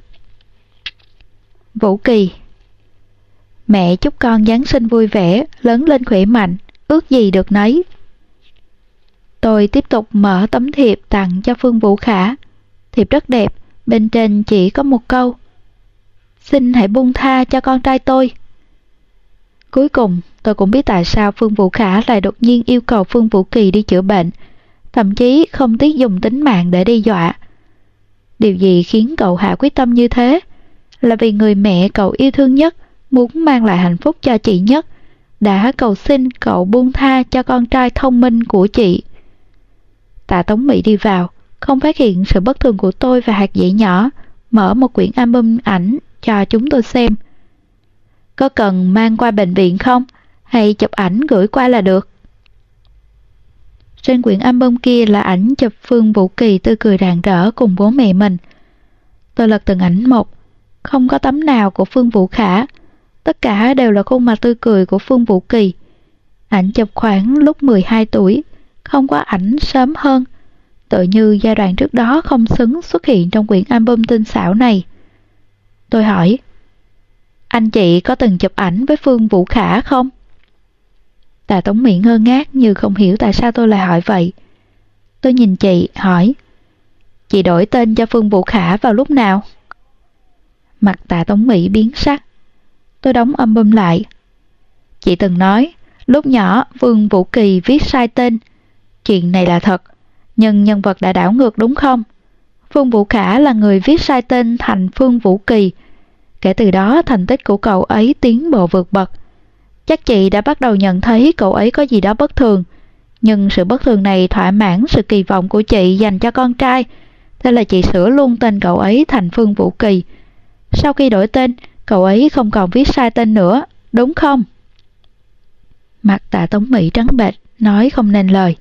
Vũ Kỳ Mẹ chúc con Giáng sinh vui vẻ, lớn lên khỏe mạnh, ước gì được nấy. Tôi tiếp tục mở tấm thiệp tặng cho Phương Vũ Khả. Thiệp rất đẹp, bên trên chỉ có một câu. Xin hãy buông tha cho con trai tôi. Cuối cùng, tôi cũng biết tại sao Phương Vũ Khả lại đột nhiên yêu cầu Phương Vũ Kỳ đi chữa bệnh, thậm chí không tiếc dùng tính mạng để đe dọa. Điều gì khiến cậu hạ quyết tâm như thế? Là vì người mẹ cậu yêu thương nhất, muốn mang lại hạnh phúc cho chị nhất, đã cầu xin cậu buông tha cho con trai thông minh của chị. Tạ Tống Mỹ đi vào, không phát hiện sự bất thường của tôi và hạt dẻ nhỏ, mở một quyển album ảnh cho chúng tôi xem. Có cần mang qua bệnh viện không? Hay chụp ảnh gửi qua là được? Trên quyển album kia là ảnh chụp Phương Vũ Kỳ tươi cười rạng rỡ cùng bố mẹ mình. Tôi lật từng ảnh một, không có tấm nào của Phương Vũ Khả. Tất cả đều là khuôn mặt tươi cười của Phương Vũ Kỳ. Ảnh chụp khoảng lúc 12 tuổi, không có ảnh sớm hơn. Tự như giai đoạn trước đó không xứng xuất hiện trong quyển album tinh xảo này. Tôi hỏi, anh chị có từng chụp ảnh với Phương Vũ Khả không? Tạ Tống Mỹ ngơ ngác như không hiểu tại sao tôi lại hỏi vậy. Tôi nhìn chị, hỏi, chị đổi tên cho Phương Vũ Khả vào lúc nào? Mặt tạ Tống Mỹ biến sắc. Tôi đóng album lại. Chị từng nói, lúc nhỏ Phương Vũ Kỳ viết sai tên. Chuyện này là thật, nhưng nhân vật đã đảo ngược đúng không? Phương Vũ Khả là người viết sai tên thành Phương Vũ Kỳ. Kể từ đó thành tích của cậu ấy tiến bộ vượt bậc. Chắc chị đã bắt đầu nhận thấy cậu ấy có gì đó bất thường. Nhưng sự bất thường này thỏa mãn sự kỳ vọng của chị dành cho con trai. Thế là chị sửa luôn tên cậu ấy thành Phương Vũ Kỳ. Sau khi đổi tên, cậu ấy không còn viết sai tên nữa, đúng không? Mặt tạ Tống Mỹ trắng bệch, nói không nên lời.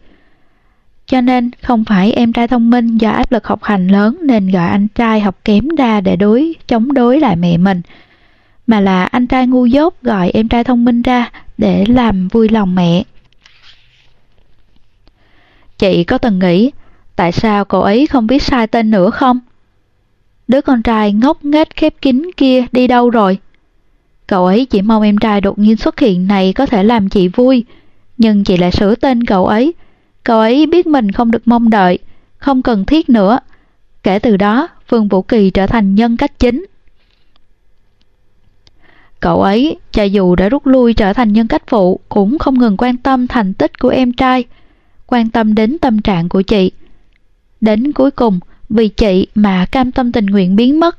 Cho nên không phải em trai thông minh do áp lực học hành lớn nên gọi anh trai học kém ra để đối chống đối lại mẹ mình, mà là anh trai ngu dốt gọi em trai thông minh ra để làm vui lòng mẹ. Chị có từng nghĩ tại sao cậu ấy không viết sai tên nữa không? Đứa con trai ngốc nghếch khép kín kia đi đâu rồi? Cậu ấy chỉ mong em trai đột nhiên xuất hiện này có thể làm chị vui, nhưng chị lại sửa tên cậu ấy Cậu ấy biết mình không được mong đợi, không cần thiết nữa. Kể từ đó, Phương Vũ Kỳ trở thành nhân cách chính. Cậu ấy, cho dù đã rút lui trở thành nhân cách phụ, cũng không ngừng quan tâm thành tích của em trai, quan tâm đến tâm trạng của chị. Đến cuối cùng, vì chị mà cam tâm tình nguyện biến mất.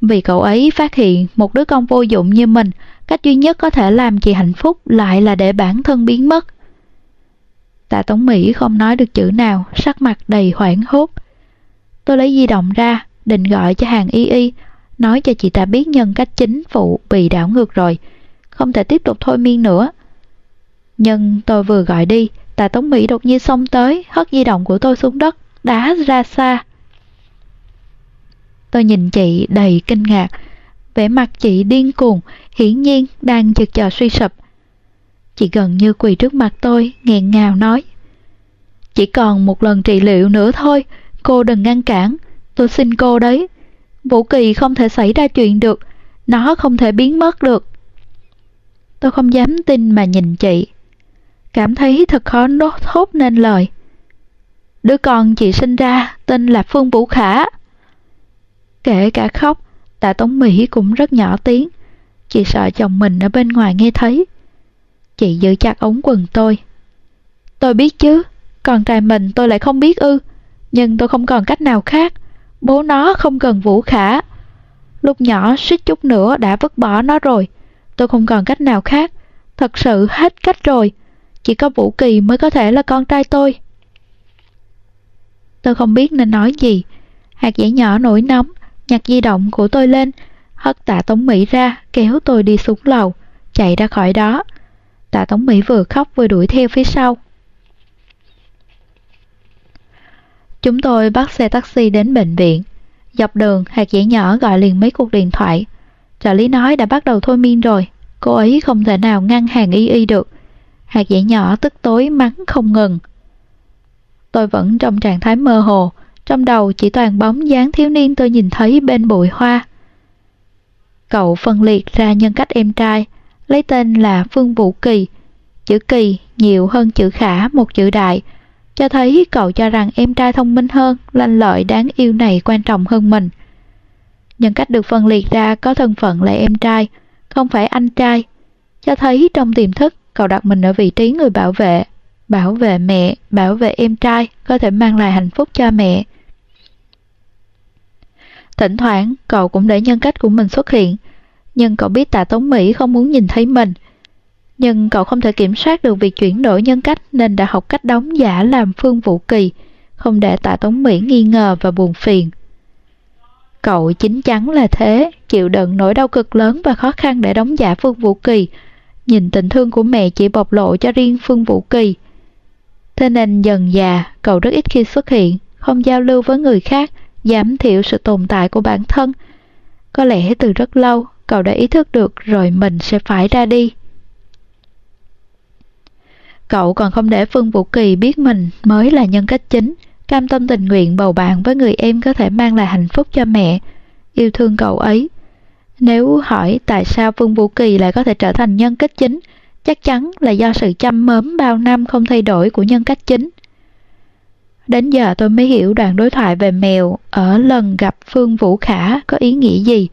Vì cậu ấy phát hiện một đứa con vô dụng như mình, cách duy nhất có thể làm chị hạnh phúc lại là để bản thân biến mất. Tạ Tống Mỹ không nói được chữ nào, sắc mặt đầy hoảng hốt. Tôi lấy di động ra, định gọi cho hàng y y, nói cho chị ta biết nhân cách chính phụ bị đảo ngược rồi, không thể tiếp tục thôi miên nữa. Nhưng tôi vừa gọi đi, Tạ Tống Mỹ đột nhiên xông tới, hất di động của tôi xuống đất, đá ra xa. Tôi nhìn chị đầy kinh ngạc, vẻ mặt chị điên cuồng, hiển nhiên đang chực chờ suy sụp. Chị gần như quỳ trước mặt tôi, nghẹn ngào nói. Chỉ còn một lần trị liệu nữa thôi, cô đừng ngăn cản, tôi xin cô đấy. Vũ Kỳ không thể xảy ra chuyện được, nó không thể biến mất được. Tôi không dám tin mà nhìn chị. Cảm thấy thật khó nốt thốt nên lời. Đứa con chị sinh ra tên là Phương Vũ Khả. Kể cả khóc, tạ Tống Mỹ cũng rất nhỏ tiếng. Chị sợ chồng mình ở bên ngoài nghe thấy. Chị giữ chặt ống quần tôi. Tôi biết chứ, con trai mình tôi lại không biết ư. Nhưng tôi không còn cách nào khác. Bố nó không cần Vũ Khả. Lúc nhỏ suýt chút nữa đã vứt bỏ nó rồi. Tôi không còn cách nào khác. Thật sự hết cách rồi. Chỉ có Vũ Kỳ mới có thể là con trai tôi. Tôi không biết nên nói gì. Hạt dẻ nhỏ nổi nóng, nhặt di động của tôi lên, hất tạ Tống Mỹ ra, kéo tôi đi xuống lầu, chạy ra khỏi đó. Tạ Tống Mỹ vừa khóc vừa đuổi theo phía sau. Chúng tôi bắt xe taxi đến bệnh viện. Dọc đường, hạt dẻ nhỏ gọi liền mấy cuộc điện thoại. Trợ lý nói đã bắt đầu thôi miên rồi, cô ấy không thể nào ngăn hàng y y được. Hạt dẻ nhỏ tức tối mắng không ngừng. Tôi vẫn trong trạng thái mơ hồ, trong đầu chỉ toàn bóng dáng thiếu niên tôi nhìn thấy bên bụi hoa. Cậu phân liệt ra nhân cách em trai, lấy tên là Phương Vũ Kỳ. Chữ Kỳ nhiều hơn chữ Khả một chữ đại, cho thấy cậu cho rằng em trai thông minh hơn, lanh lợi đáng yêu này quan trọng hơn mình. Nhân cách được phân liệt ra có thân phận là em trai, không phải anh trai, cho thấy trong tiềm thức cậu đặt mình ở vị trí người bảo vệ, bảo vệ mẹ, bảo vệ em trai, có thể mang lại hạnh phúc cho mẹ. Thỉnh thoảng, cậu cũng để nhân cách của mình xuất hiện, nhưng cậu biết tạ Tống Mỹ không muốn nhìn thấy mình. Nhưng cậu không thể kiểm soát được việc chuyển đổi nhân cách nên đã học cách đóng giả làm Phương Vũ Kỳ, không để tạ Tống Mỹ nghi ngờ và buồn phiền. Cậu chính chắn là thế, chịu đựng nỗi đau cực lớn và khó khăn để đóng giả Phương Vũ Kỳ, nhìn tình thương của mẹ chỉ bộc lộ cho riêng Phương Vũ Kỳ. Thế nên dần già, cậu rất ít khi xuất hiện, không giao lưu với người khác, giảm thiểu sự tồn tại của bản thân. Có lẽ từ rất lâu, cậu đã ý thức được rồi mình sẽ phải ra đi. Cậu còn không để Phương Vũ Kỳ biết mình mới là nhân cách chính, cam tâm tình nguyện bầu bạn với người em có thể mang lại hạnh phúc cho mẹ, yêu thương cậu ấy. Nếu hỏi tại sao Phương Vũ Kỳ lại có thể trở thành nhân cách chính, chắc chắn là do sự chăm mớm bao năm không thay đổi của nhân cách chính. Đến giờ tôi mới hiểu đoạn đối thoại về mèo ở lần gặp Phương Vũ Khả có ý nghĩa gì.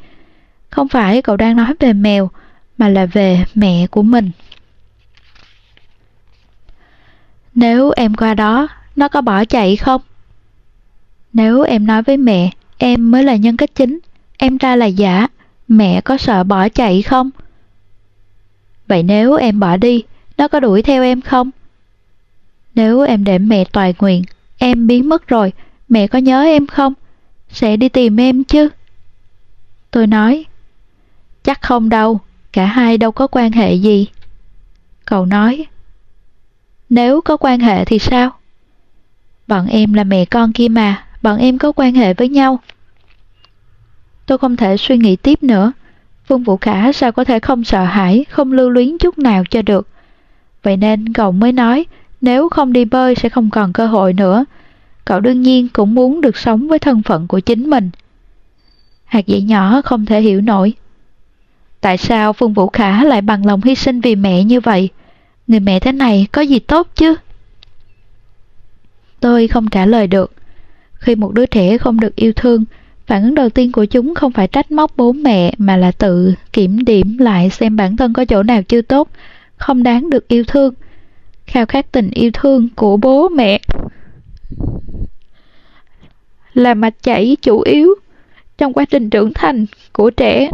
Không phải cậu đang nói về mèo, mà là về mẹ của mình. Nếu em qua đó, nó có bỏ chạy không? Nếu em nói với mẹ, em mới là nhân cách chính, em ra là giả, mẹ có sợ bỏ chạy không? Vậy nếu em bỏ đi, nó có đuổi theo em không? Nếu em để mẹ toàn nguyện, em biến mất rồi, mẹ có nhớ em không? Sẽ đi tìm em chứ? Tôi nói, chắc không đâu, cả hai đâu có quan hệ gì. Cậu nói, nếu có quan hệ thì sao? Bọn em là mẹ con kia mà, bọn em có quan hệ với nhau. Tôi không thể suy nghĩ tiếp nữa. Phương Vũ Khả sao có thể không sợ hãi, không lưu luyến chút nào cho được. Vậy nên cậu mới nói, nếu không đi bơi sẽ không còn cơ hội nữa. Cậu đương nhiên cũng muốn được sống với thân phận của chính mình. Hạt dạy nhỏ không thể hiểu nổi. Tại sao Phương Vũ Khả lại bằng lòng hy sinh vì mẹ như vậy? Người mẹ thế này có gì tốt chứ? Tôi không trả lời được. Khi một đứa trẻ không được yêu thương, phản ứng đầu tiên của chúng không phải trách móc bố mẹ mà là tự kiểm điểm lại xem bản thân có chỗ nào chưa tốt, không đáng được yêu thương. Khao khát tình yêu thương của bố mẹ là mạch chảy chủ yếu trong quá trình trưởng thành của trẻ.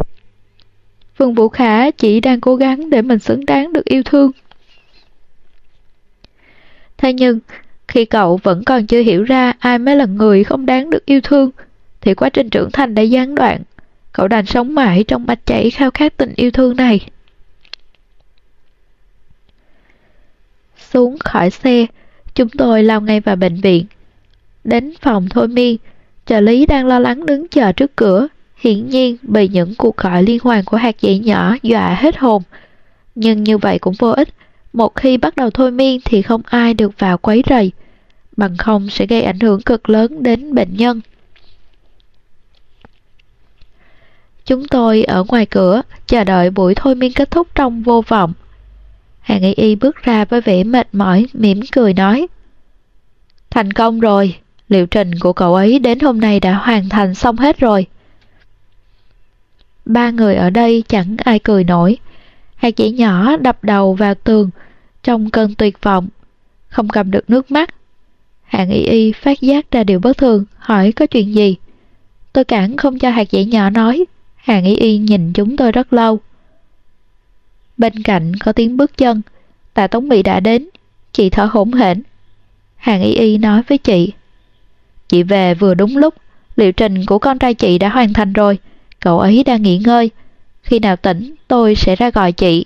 Phương Vũ Khả chỉ đang cố gắng để mình xứng đáng được yêu thương. Thế nhưng, khi cậu vẫn còn chưa hiểu ra ai mới là người không đáng được yêu thương, thì quá trình trưởng thành đã gián đoạn. Cậu đành sống mãi trong mạch chảy khao khát tình yêu thương này. Xuống khỏi xe, chúng tôi lao ngay vào bệnh viện. Đến phòng thôi miên, trợ lý đang lo lắng đứng chờ trước cửa, hiển nhiên bị những cuộc gọi liên hoàn của hạt dạy nhỏ dọa hết hồn. Nhưng như vậy cũng vô ích, một khi bắt đầu thôi miên thì không ai được vào quấy rầy, bằng không sẽ gây ảnh hưởng cực lớn đến bệnh nhân. Chúng tôi ở ngoài cửa, chờ đợi buổi thôi miên kết thúc trong vô vọng. Hàng y y bước ra với vẻ mệt mỏi, mỉm cười nói. Thành công rồi, liệu trình của cậu ấy đến hôm nay đã hoàn thành xong hết rồi. Ba người ở đây chẳng ai cười nổi. Hai chỉ nhỏ đập đầu vào tường, trong cơn tuyệt vọng, không cầm được nước mắt. Hạng y y phát giác ra điều bất thường, hỏi có chuyện gì. Tôi cản không cho hạt dẻ nhỏ nói, Hàng y y nhìn chúng tôi rất lâu. Bên cạnh có tiếng bước chân, tạ Tống Mỹ đã đến, chị thở hổn hển. Hàng y y nói với chị, chị về vừa đúng lúc, liệu trình của con trai chị đã hoàn thành rồi, cậu ấy đang nghỉ ngơi, khi nào tỉnh tôi sẽ ra gọi chị.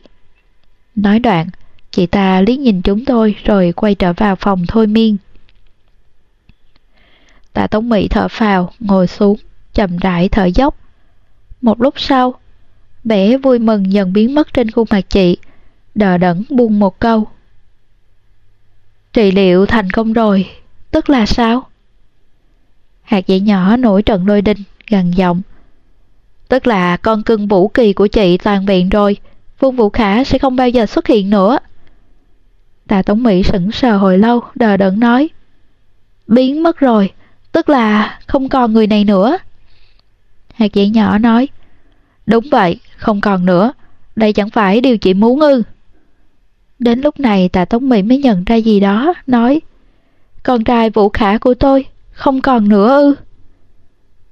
Nói đoạn, chị ta liếc nhìn chúng tôi rồi quay trở vào phòng thôi miên. Tạ Tống Mỹ thở phào, ngồi xuống, chậm rãi thở dốc. Một lúc sau, vẻ vui mừng dần biến mất trên khuôn mặt chị, đờ đẫn buông một câu. Trị liệu thành công rồi, tức là sao? Hạt dẻ nhỏ nổi trận đôi đinh, gần giọng. Tức là con cưng vũ kỳ của chị toàn viện rồi, Vương Vũ Khả sẽ không bao giờ xuất hiện nữa. Tạ Tống Mỹ sững sờ hồi lâu, đờ đẫn nói. Biến mất rồi, tức là không còn người này nữa. Hạt dẻ nhỏ nói. Đúng vậy, không còn nữa. Đây chẳng phải điều chị muốn ư. Đến lúc này tạ Tống Mỹ mới nhận ra gì đó, nói. Con trai Vũ Khả của tôi, không còn nữa ư.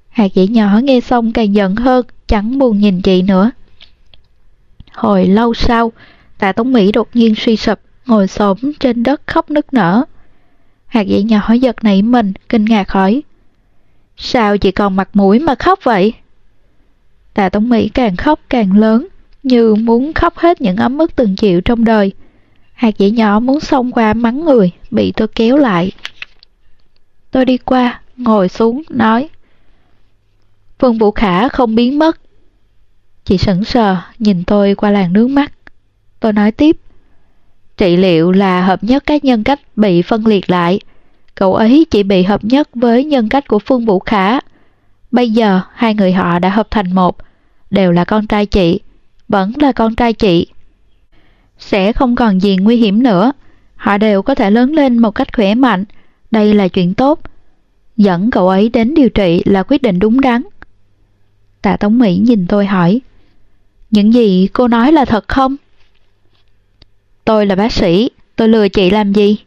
Hạt dẻ nhỏ nghe xong càng giận hơn, chẳng buồn nhìn chị nữa. Hồi lâu sau, tạ Tống Mỹ đột nhiên suy sụp, ngồi xổm trên đất khóc nức nở. Hạt dẻ nhỏ giật nảy mình, kinh ngạc hỏi. Sao chị còn mặt mũi mà khóc vậy? Tạ Tống Mỹ càng khóc càng lớn, như muốn khóc hết những ấm ức từng chịu trong đời. Hạt dẻ nhỏ muốn xông qua mắng người, bị tôi kéo lại. Tôi đi qua, ngồi xuống, nói. Phương Vũ Khả không biến mất. Chị sững sờ, nhìn tôi qua làn nước mắt. Tôi nói tiếp. Trị liệu là hợp nhất các nhân cách bị phân liệt lại. Cậu ấy chỉ bị hợp nhất với nhân cách của Phương Vũ Khả. Bây giờ hai người họ đã hợp thành một, đều là con trai chị, vẫn là con trai chị. Sẽ không còn gì nguy hiểm nữa, họ đều có thể lớn lên một cách khỏe mạnh, đây là chuyện tốt. Dẫn cậu ấy đến điều trị là quyết định đúng đắn. Tạ Tống Mỹ nhìn tôi hỏi, những gì cô nói là thật không? Tôi là bác sĩ, tôi lừa chị làm gì?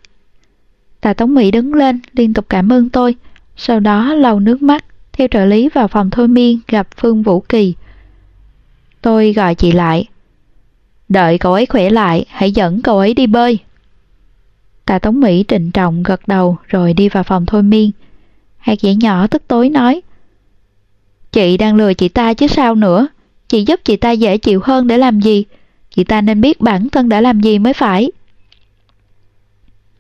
Tạ Tống Mỹ đứng lên, liên tục cảm ơn tôi, sau đó lau nước mắt, theo trợ lý vào phòng thôi miên gặp Phương Vũ Kỳ. Tôi gọi chị lại. Đợi cậu ấy khỏe lại, hãy dẫn cậu ấy đi bơi. Tạ Tống Mỹ trịnh trọng gật đầu rồi đi vào phòng thôi miên. Hạt dẻ nhỏ tức tối nói. Chị đang lừa chị ta chứ sao nữa. Chị giúp chị ta dễ chịu hơn để làm gì? Chị ta nên biết bản thân đã làm gì mới phải.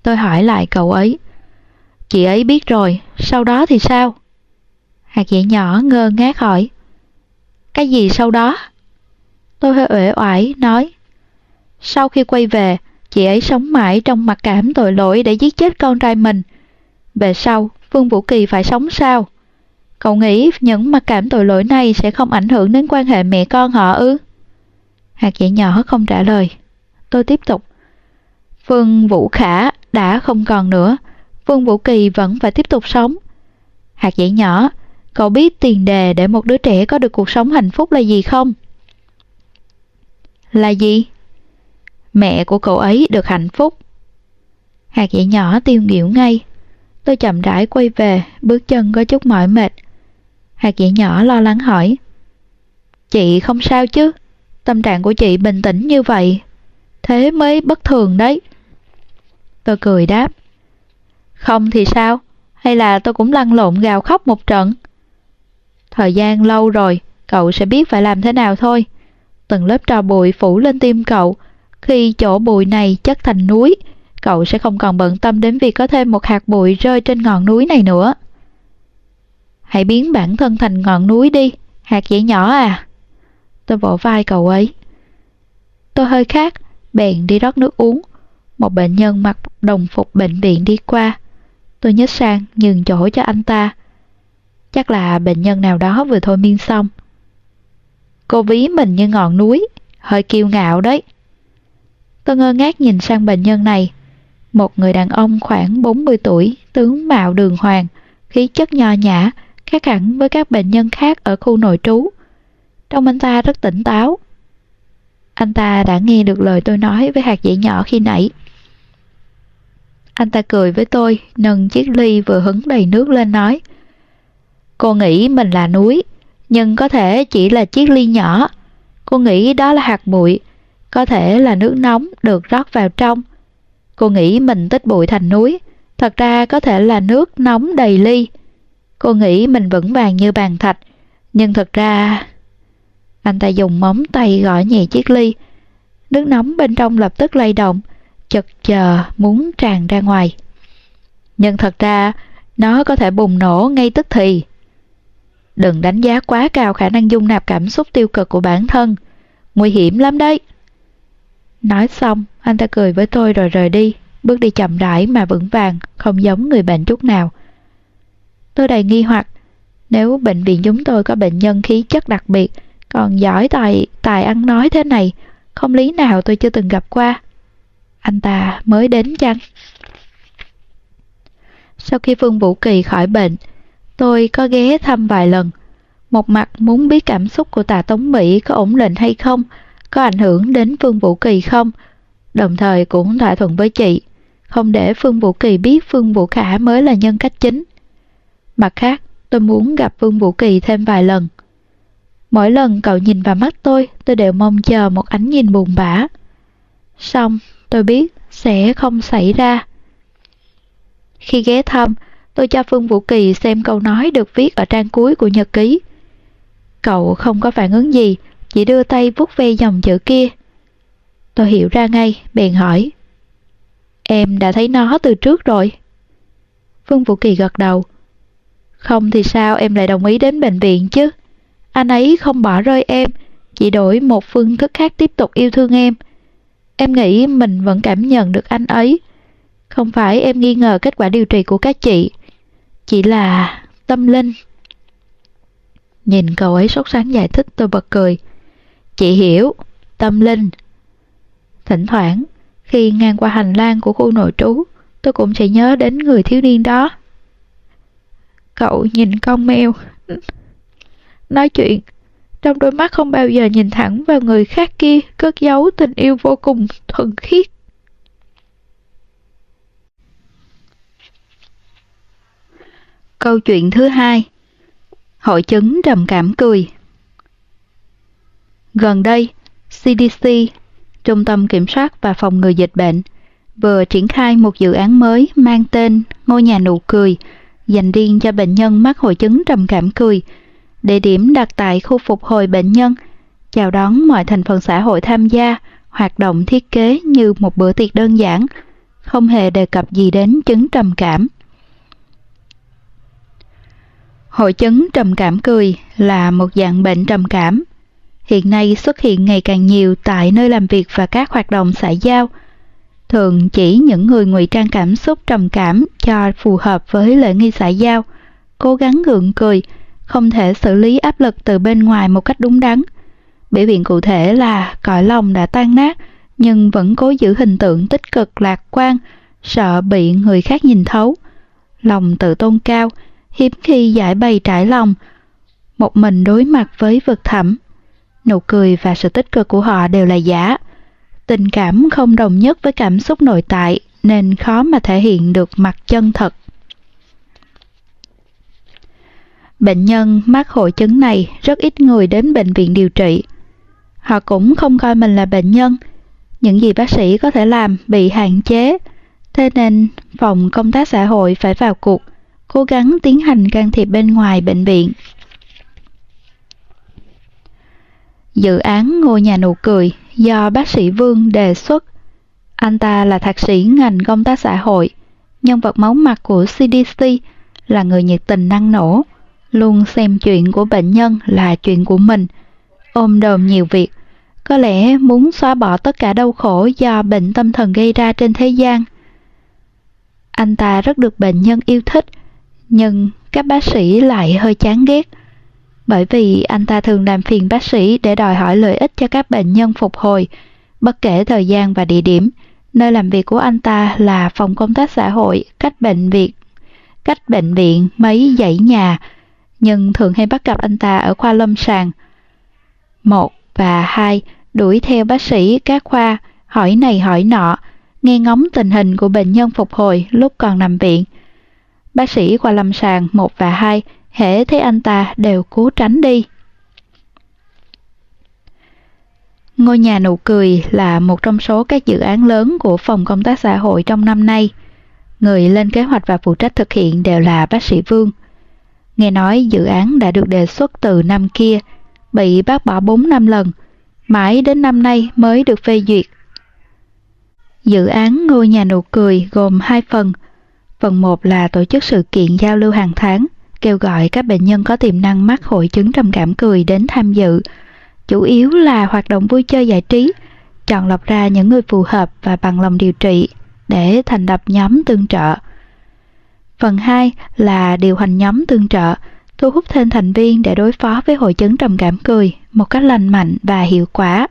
Tôi hỏi lại cậu ấy. Chị ấy biết rồi, sau đó thì sao? Hạt dẻ nhỏ ngơ ngác hỏi. Cái gì sau đó? Tôi hơi uể oải nói. Sau khi quay về, chị ấy sống mãi trong mặc cảm tội lỗi để giết chết con trai mình. Về sau, Phương Vũ Kỳ phải sống sao? Cậu nghĩ những mặc cảm tội lỗi này sẽ không ảnh hưởng đến quan hệ mẹ con họ ư? Hạt dẻ nhỏ không trả lời. Tôi tiếp tục. Phương Vũ Khả đã không còn nữa. Vương Vũ Kỳ vẫn phải tiếp tục sống. Hạt dẻ nhỏ, cậu biết tiền đề để một đứa trẻ có được cuộc sống hạnh phúc là gì không? Là gì? Mẹ của cậu ấy được hạnh phúc. Hạt dẻ nhỏ tiêu nghỉu ngay. Tôi chậm rãi quay về, bước chân có chút mỏi mệt. Hạt dẻ nhỏ lo lắng hỏi. Chị không sao chứ? Tâm trạng của chị bình tĩnh như vậy. Thế mới bất thường đấy. Tôi cười đáp. Không thì sao? Hay là tôi cũng lăn lộn gào khóc một trận? Thời gian lâu rồi, cậu sẽ biết phải làm thế nào thôi. Từng lớp trò bụi phủ lên tim cậu. Khi chỗ bụi này chất thành núi, cậu sẽ không còn bận tâm đến việc có thêm một hạt bụi rơi trên ngọn núi này nữa. Hãy biến bản thân thành ngọn núi đi, hạt dễ nhỏ à. Tôi vỗ vai cậu ấy. Tôi hơi khát, bèn đi rót nước uống. Một bệnh nhân mặc đồng phục bệnh viện đi qua. Tôi nhích sang nhường chỗ cho anh ta. Chắc là bệnh nhân nào đó vừa thôi miên xong. Cô ví mình như ngọn núi, hơi kiêu ngạo đấy. Tôi ngơ ngác nhìn sang bệnh nhân này. Một người đàn ông khoảng 40 tuổi, tướng mạo đường hoàng, khí chất nho nhã, khác hẳn với các bệnh nhân khác ở khu nội trú. Trông anh ta rất tỉnh táo. Anh ta đã nghe được lời tôi nói với hạt dẻ nhỏ khi nãy. Anh ta cười với tôi, nâng chiếc ly vừa hứng đầy nước lên nói. Cô nghĩ mình là núi, nhưng có thể chỉ là chiếc ly nhỏ. Cô nghĩ đó là hạt bụi, có thể là nước nóng được rót vào trong. Cô nghĩ mình tích bụi thành núi, thật ra có thể là nước nóng đầy ly. Cô nghĩ mình vững vàng như bàn thạch, nhưng thật ra... Anh ta dùng móng tay gõ nhẹ chiếc ly. Nước nóng bên trong lập tức lay động, chật chờ muốn tràn ra ngoài. Nhưng thật ra, nó có thể bùng nổ ngay tức thì. Đừng đánh giá quá cao khả năng dung nạp cảm xúc tiêu cực của bản thân. Nguy hiểm lắm đấy. Nói xong, anh ta cười với tôi rồi rời đi, bước đi chậm rãi mà vững vàng, không giống người bệnh chút nào. Tôi đầy nghi hoặc, nếu bệnh viện chúng tôi có bệnh nhân khí chất đặc biệt, còn giỏi tài, tài ăn nói thế này, không lý nào tôi chưa từng gặp qua. Anh ta mới đến chăng? Sau khi Phương Vũ Kỳ khỏi bệnh, tôi có ghé thăm vài lần. Một mặt muốn biết cảm xúc của tà Tống Mỹ có ổn định hay không, có ảnh hưởng đến Phương Vũ Kỳ không, đồng thời cũng thỏa thuận với chị, không để Phương Vũ Kỳ biết Phương Vũ Khả mới là nhân cách chính. Mặt khác, tôi muốn gặp Phương Vũ Kỳ thêm vài lần. Mỗi lần cậu nhìn vào mắt tôi, tôi đều mong chờ một ánh nhìn buồn bã. Xong, tôi biết sẽ không xảy ra. Khi ghé thăm, tôi cho Phương Vũ Kỳ xem câu nói được viết ở trang cuối của nhật ký. Cậu không có phản ứng gì, chỉ đưa tay vuốt ve dòng chữ kia. Tôi hiểu ra ngay, bèn hỏi. Em đã thấy nó từ trước rồi. Phương Vũ Kỳ gật đầu. Không thì sao em lại đồng ý đến bệnh viện chứ? Anh ấy không bỏ rơi em, chỉ đổi một phương thức khác tiếp tục yêu thương em. Em nghĩ mình vẫn cảm nhận được anh ấy. Không phải em nghi ngờ kết quả điều trị của các chị, chỉ là tâm linh. Nhìn cậu ấy sốt sáng giải thích tôi bật cười. Chị hiểu, tâm linh. Thỉnh thoảng, khi ngang qua hành lang của khu nội trú, tôi cũng sẽ nhớ đến người thiếu niên đó. Cậu nhìn con mèo. Nói chuyện, trong đôi mắt không bao giờ nhìn thẳng vào người khác kia cất giấu tình yêu vô cùng thuần khiết. Câu chuyện thứ hai Hội chứng trầm cảm cười Gần đây, CDC, Trung tâm Kiểm soát và Phòng ngừa Dịch bệnh, vừa triển khai một dự án mới mang tên Ngôi nhà nụ cười, dành riêng cho bệnh nhân mắc hội chứng trầm cảm cười. Địa điểm đặt tại khu phục hồi bệnh nhân, chào đón mọi thành phần xã hội tham gia, hoạt động thiết kế như một bữa tiệc đơn giản, không hề đề cập gì đến chứng trầm cảm. Hội chứng trầm cảm cười là một dạng bệnh trầm cảm. Hiện nay xuất hiện ngày càng nhiều tại nơi làm việc và các hoạt động xã giao. Thường chỉ những người ngụy trang cảm xúc trầm cảm cho phù hợp với lễ nghi xã giao, cố gắng gượng cười, không thể xử lý áp lực từ bên ngoài một cách đúng đắn. Biểu hiện cụ thể là cõi lòng đã tan nát nhưng vẫn cố giữ hình tượng tích cực lạc quan, sợ bị người khác nhìn thấu. Lòng tự tôn cao, hiếm khi giải bày trải lòng, một mình đối mặt với vực thẳm. Nụ cười và sự tích cực của họ đều là giả. Tình cảm không đồng nhất với cảm xúc nội tại nên khó mà thể hiện được mặt chân thật. Bệnh nhân mắc hội chứng này rất ít người đến bệnh viện điều trị. Họ cũng không coi mình là bệnh nhân. Những gì bác sĩ có thể làm bị hạn chế, thế nên phòng công tác xã hội phải vào cuộc cố gắng tiến hành can thiệp bên ngoài bệnh viện. Dự án ngôi nhà nụ cười do bác sĩ Vương đề xuất. Anh ta là thạc sĩ ngành công tác xã hội, nhân vật máu mặt của CDC, là người nhiệt tình năng nổ, luôn xem chuyện của bệnh nhân là chuyện của mình, ôm đồm nhiều việc, có lẽ muốn xóa bỏ tất cả đau khổ do bệnh tâm thần gây ra trên thế gian. Anh ta rất được bệnh nhân yêu thích, nhưng các bác sĩ lại hơi chán ghét. Bởi vì anh ta thường làm phiền bác sĩ để đòi hỏi lợi ích cho các bệnh nhân phục hồi bất kể thời gian và địa điểm. Nơi làm việc của anh ta là phòng công tác xã hội cách bệnh viện cách bệnh viện mấy dãy nhà nhưng thường hay bắt gặp anh ta ở khoa lâm sàng một và hai, đuổi theo bác sĩ các khoa, hỏi này hỏi nọ, nghe ngóng tình hình của bệnh nhân phục hồi lúc còn nằm viện. Bác sĩ khoa lâm sàng một và hai, hễ thấy anh ta đều cố tránh đi. Ngôi nhà nụ cười là một trong số các dự án lớn của Phòng Công tác Xã hội trong năm nay. Người lên kế hoạch và phụ trách thực hiện đều là bác sĩ Vương. Nghe nói dự án đã được đề xuất từ năm kia, bị bác bỏ 4 năm lần, mãi đến năm nay mới được phê duyệt. Dự án ngôi nhà nụ cười gồm hai phần. Phần 1 là tổ chức sự kiện giao lưu hàng tháng, kêu gọi các bệnh nhân có tiềm năng mắc hội chứng trầm cảm cười đến tham dự. Chủ yếu là hoạt động vui chơi giải trí, chọn lọc ra những người phù hợp và bằng lòng điều trị để thành lập nhóm tương trợ. Phần 2 là điều hành nhóm tương trợ, thu hút thêm thành viên để đối phó với hội chứng trầm cảm cười một cách lành mạnh và hiệu quả.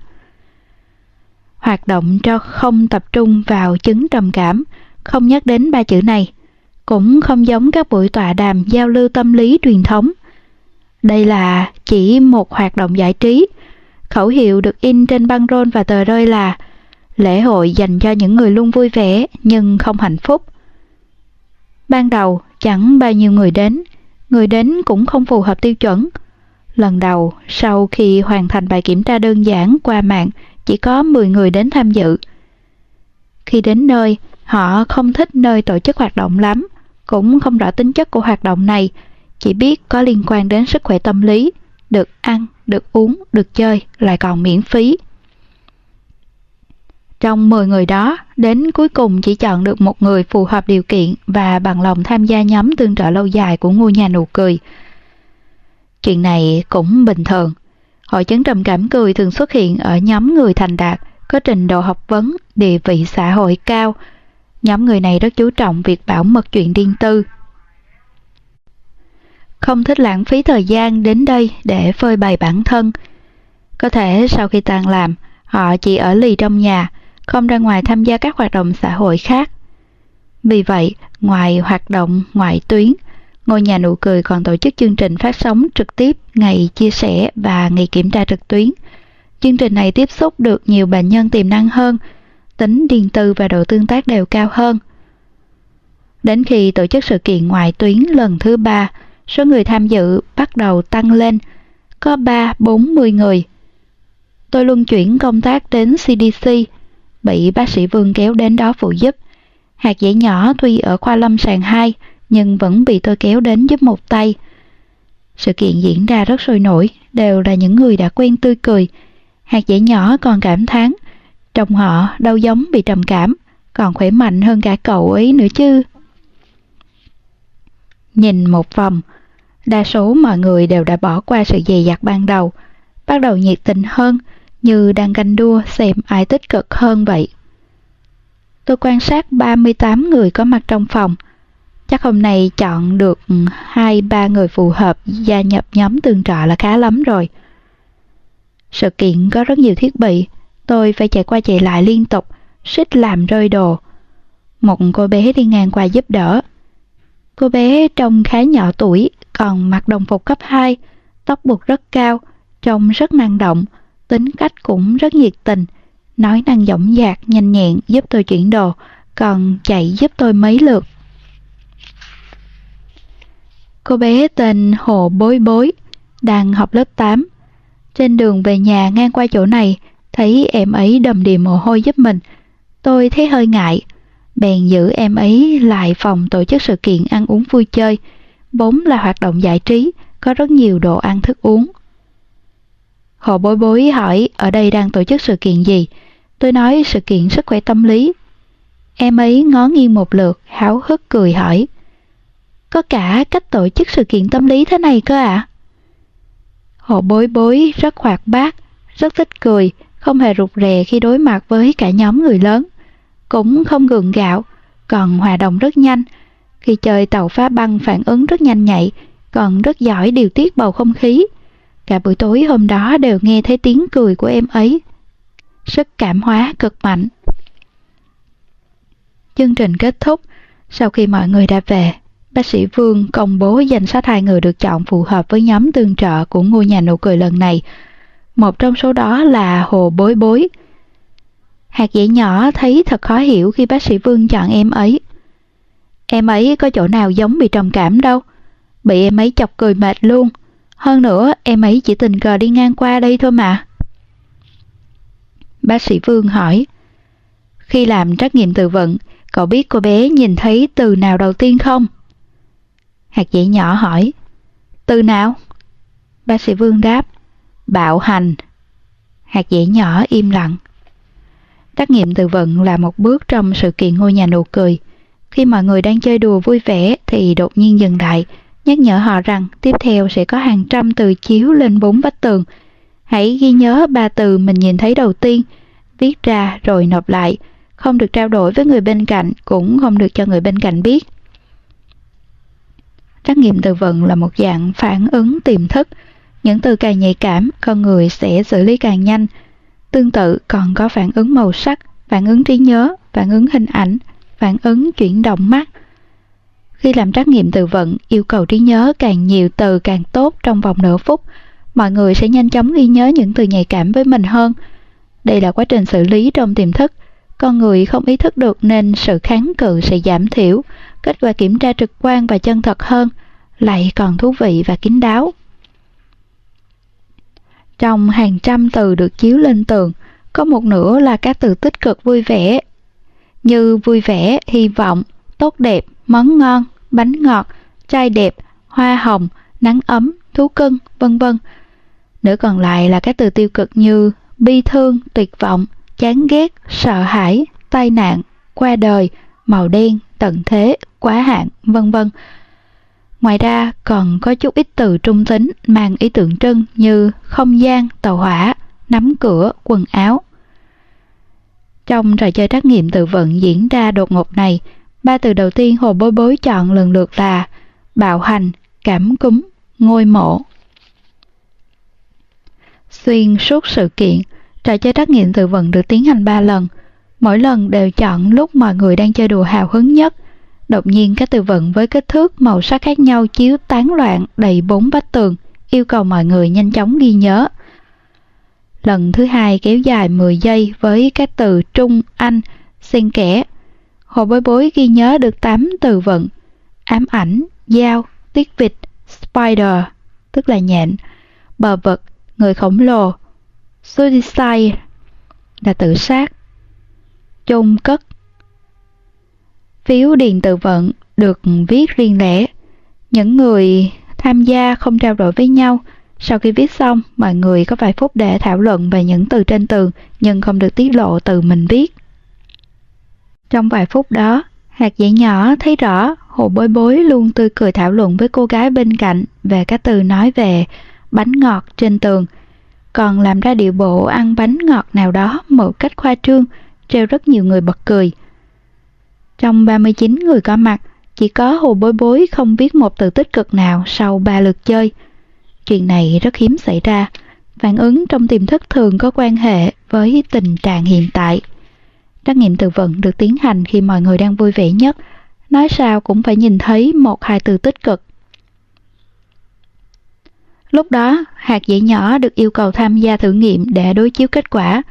Hoạt động cho không tập trung vào chứng trầm cảm, không nhắc đến ba chữ này, cũng không giống các buổi tọa đàm giao lưu tâm lý truyền thống. Đây là chỉ một hoạt động giải trí. Khẩu hiệu được in trên băng rôn và tờ rơi là lễ hội dành cho những người luôn vui vẻ nhưng không hạnh phúc. Ban đầu chẳng bao nhiêu người đến, người đến cũng không phù hợp tiêu chuẩn. Lần đầu, sau khi hoàn thành bài kiểm tra đơn giản qua mạng, chỉ có 10 người đến tham dự. Khi đến nơi, họ không thích nơi tổ chức hoạt động lắm, cũng không rõ tính chất của hoạt động này, chỉ biết có liên quan đến sức khỏe tâm lý, được ăn, được uống, được chơi, lại còn miễn phí. Trong 10 người đó, đến cuối cùng chỉ chọn được một người phù hợp điều kiện và bằng lòng tham gia nhóm tương trợ lâu dài của ngôi nhà nụ cười. Chuyện này cũng bình thường. Hội chứng trầm cảm cười thường xuất hiện ở nhóm người thành đạt, có trình độ học vấn, địa vị xã hội cao. Nhóm người này rất chú trọng việc bảo mật chuyện riêng tư. Không thích lãng phí thời gian đến đây để phơi bày bản thân. Có thể sau khi tan làm, họ chỉ ở lì trong nhà, không ra ngoài tham gia các hoạt động xã hội khác. Vì vậy, ngoài hoạt động ngoại tuyến, ngôi nhà nụ cười còn tổ chức chương trình phát sóng trực tiếp ngày chia sẻ và ngày kiểm tra trực tuyến. Chương trình này tiếp xúc được nhiều bệnh nhân tiềm năng hơn, tính điện tư và độ tương tác đều cao hơn. Đến khi tổ chức sự kiện ngoại tuyến lần thứ ba, số người tham dự bắt đầu tăng lên, có 3-40 người. Tôi luân chuyển công tác đến CDC bị bác sĩ Vương kéo đến đó phụ giúp. Hạt dẻ nhỏ tuy ở khoa lâm sàng 2 nhưng vẫn bị tôi kéo đến giúp một tay. Sự kiện diễn ra rất sôi nổi, đều là những người đã quen tươi cười. Hạt dẻ nhỏ còn cảm thán, trong họ đâu giống bị trầm cảm, còn khỏe mạnh hơn cả cậu ấy nữa chứ. Nhìn một vòng, đa số mọi người đều đã bỏ qua sự dè dặt ban đầu, bắt đầu nhiệt tình hơn, như đang ganh đua xem ai tích cực hơn vậy. Tôi quan sát 38 người có mặt trong phòng. Chắc hôm nay chọn được 2-3 người phù hợp gia nhập nhóm tương trợ là khá lắm rồi. Sự kiện có rất nhiều thiết bị, tôi phải chạy qua chạy lại liên tục, suýt làm rơi đồ. Một cô bé đi ngang qua giúp đỡ. Cô bé trông khá nhỏ tuổi, còn mặc đồng phục cấp 2, tóc buộc rất cao, trông rất năng động, tính cách cũng rất nhiệt tình, nói năng dõng dạc, nhanh nhẹn giúp tôi chuyển đồ, còn chạy giúp tôi mấy lượt. Cô bé tên Hồ Bối Bối, đang học lớp 8. Trên đường về nhà ngang qua chỗ này, thấy em ấy đầm đìa mồ hôi giúp mình. Tôi thấy hơi ngại, bèn giữ em ấy lại phòng tổ chức sự kiện ăn uống vui chơi, bốn là hoạt động giải trí, có rất nhiều đồ ăn thức uống. Hồ bối bối hỏi ở đây đang tổ chức sự kiện gì. Tôi nói sự kiện sức khỏe tâm lý. Em ấy ngó nghiêng một lượt, háo hức cười hỏi. Có cả cách tổ chức sự kiện tâm lý thế này cơ ạ? À? Hồ bối bối rất hoạt bát, rất thích cười, không hề rụt rè khi đối mặt với cả nhóm người lớn. Cũng không gượng gạo, còn hòa đồng rất nhanh. Khi chơi tàu phá băng phản ứng rất nhanh nhạy, còn rất giỏi điều tiết bầu không khí. Cả buổi tối hôm đó đều nghe thấy tiếng cười của em ấy. Sức cảm hóa cực mạnh. Chương trình kết thúc. Sau khi mọi người đã về, bác sĩ Vương công bố danh sách hai người được chọn phù hợp với nhóm tương trợ của ngôi nhà nụ cười lần này. Một trong số đó là Hồ Bối Bối. Hạt dễ nhỏ thấy thật khó hiểu khi bác sĩ Vương chọn em ấy. Em ấy có chỗ nào giống bị trầm cảm đâu. Bị em ấy chọc cười mệt luôn. Hơn nữa, em ấy chỉ tình cờ đi ngang qua đây thôi mà. Bác sĩ Vương hỏi. Khi làm trắc nghiệm tự vận, cậu biết cô bé nhìn thấy từ nào đầu tiên không? Hạt dẻ nhỏ hỏi. Từ nào? Bác sĩ Vương đáp. Bạo hành. Hạt dẻ nhỏ im lặng. Trắc nghiệm tự vận là một bước trong sự kiện ngôi nhà nụ cười. Khi mọi người đang chơi đùa vui vẻ thì đột nhiên dừng lại, nhắc nhở họ rằng tiếp theo sẽ có hàng trăm từ chiếu lên bốn vách tường. Hãy ghi nhớ ba từ mình nhìn thấy đầu tiên, viết ra rồi nộp lại, không được trao đổi với người bên cạnh, cũng không được cho người bên cạnh biết. Trắc nghiệm từ vựng là một dạng phản ứng tiềm thức. Những từ càng nhạy cảm, con người sẽ xử lý càng nhanh. Tương tự còn có phản ứng màu sắc, phản ứng trí nhớ, phản ứng hình ảnh, phản ứng chuyển động mắt. Khi làm trắc nghiệm từ vựng, yêu cầu trí nhớ càng nhiều từ càng tốt trong vòng nửa phút, mọi người sẽ nhanh chóng ghi nhớ những từ nhạy cảm với mình hơn. Đây là quá trình xử lý trong tiềm thức. Con người không ý thức được nên sự kháng cự sẽ giảm thiểu, kết quả kiểm tra trực quan và chân thật hơn, lại còn thú vị và kín đáo. Trong hàng trăm từ được chiếu lên tường, có một nửa là các từ tích cực vui vẻ, như vui vẻ, hy vọng, tốt đẹp, món ngon, bánh ngọt, trai đẹp, hoa hồng, nắng ấm, thú cưng, vân vân. Nửa còn lại là các từ tiêu cực như bi thương, tuyệt vọng, chán ghét, sợ hãi, tai nạn, qua đời, màu đen, tận thế, quá hạn, vân vân. Ngoài ra còn có chút ít từ trung tính mang ý tượng trưng như không gian, tàu hỏa, nắm cửa, quần áo. Trong trò chơi trắc nghiệm từ vận diễn ra đột ngột này, ba từ đầu tiên hồ bối bối chọn lần lượt là bạo hành, cảm cúm, ngôi mộ. Xuyên suốt sự kiện, trò chơi trắc nghiệm tự vận được tiến hành 3 lần. Mỗi lần đều chọn lúc mọi người đang chơi đùa hào hứng nhất. Đột nhiên các từ vựng với kích thước màu sắc khác nhau chiếu tán loạn đầy bốn vách tường, yêu cầu mọi người nhanh chóng ghi nhớ. Lần thứ hai kéo dài 10 giây với các từ Trung, Anh, xen kẽ. Hồ bối bối ghi nhớ được 8 từ vựng. Ám ảnh, dao, tiết vịt, spider, tức là nhện, bờ vực, người khổng lồ, suicide là tự sát, chôn cất. Phiếu điền tự vận được viết riêng lẻ. Những người tham gia không trao đổi với nhau. Sau khi viết xong, mọi người có vài phút để thảo luận về những từ trên tường nhưng không được tiết lộ từ mình viết. Trong vài phút đó, hạt dẻ nhỏ thấy rõ hồ bối bối luôn tươi cười thảo luận với cô gái bên cạnh về các từ nói về bánh ngọt trên tường – còn làm ra điệu bộ ăn bánh ngọt nào đó một cách khoa trương, treo rất nhiều người bật cười. Trong 39 người có mặt, chỉ có hồ bối bối không viết một từ tích cực nào sau ba lượt chơi. Chuyện này rất hiếm xảy ra, phản ứng trong tiềm thức thường có quan hệ với tình trạng hiện tại. Trắc nghiệm từ vựng được tiến hành khi mọi người đang vui vẻ nhất, nói sao cũng phải nhìn thấy một hai từ tích cực Lúc đó, hạt dẻ nhỏ được yêu cầu tham gia thử nghiệm để đối chiếu kết quả.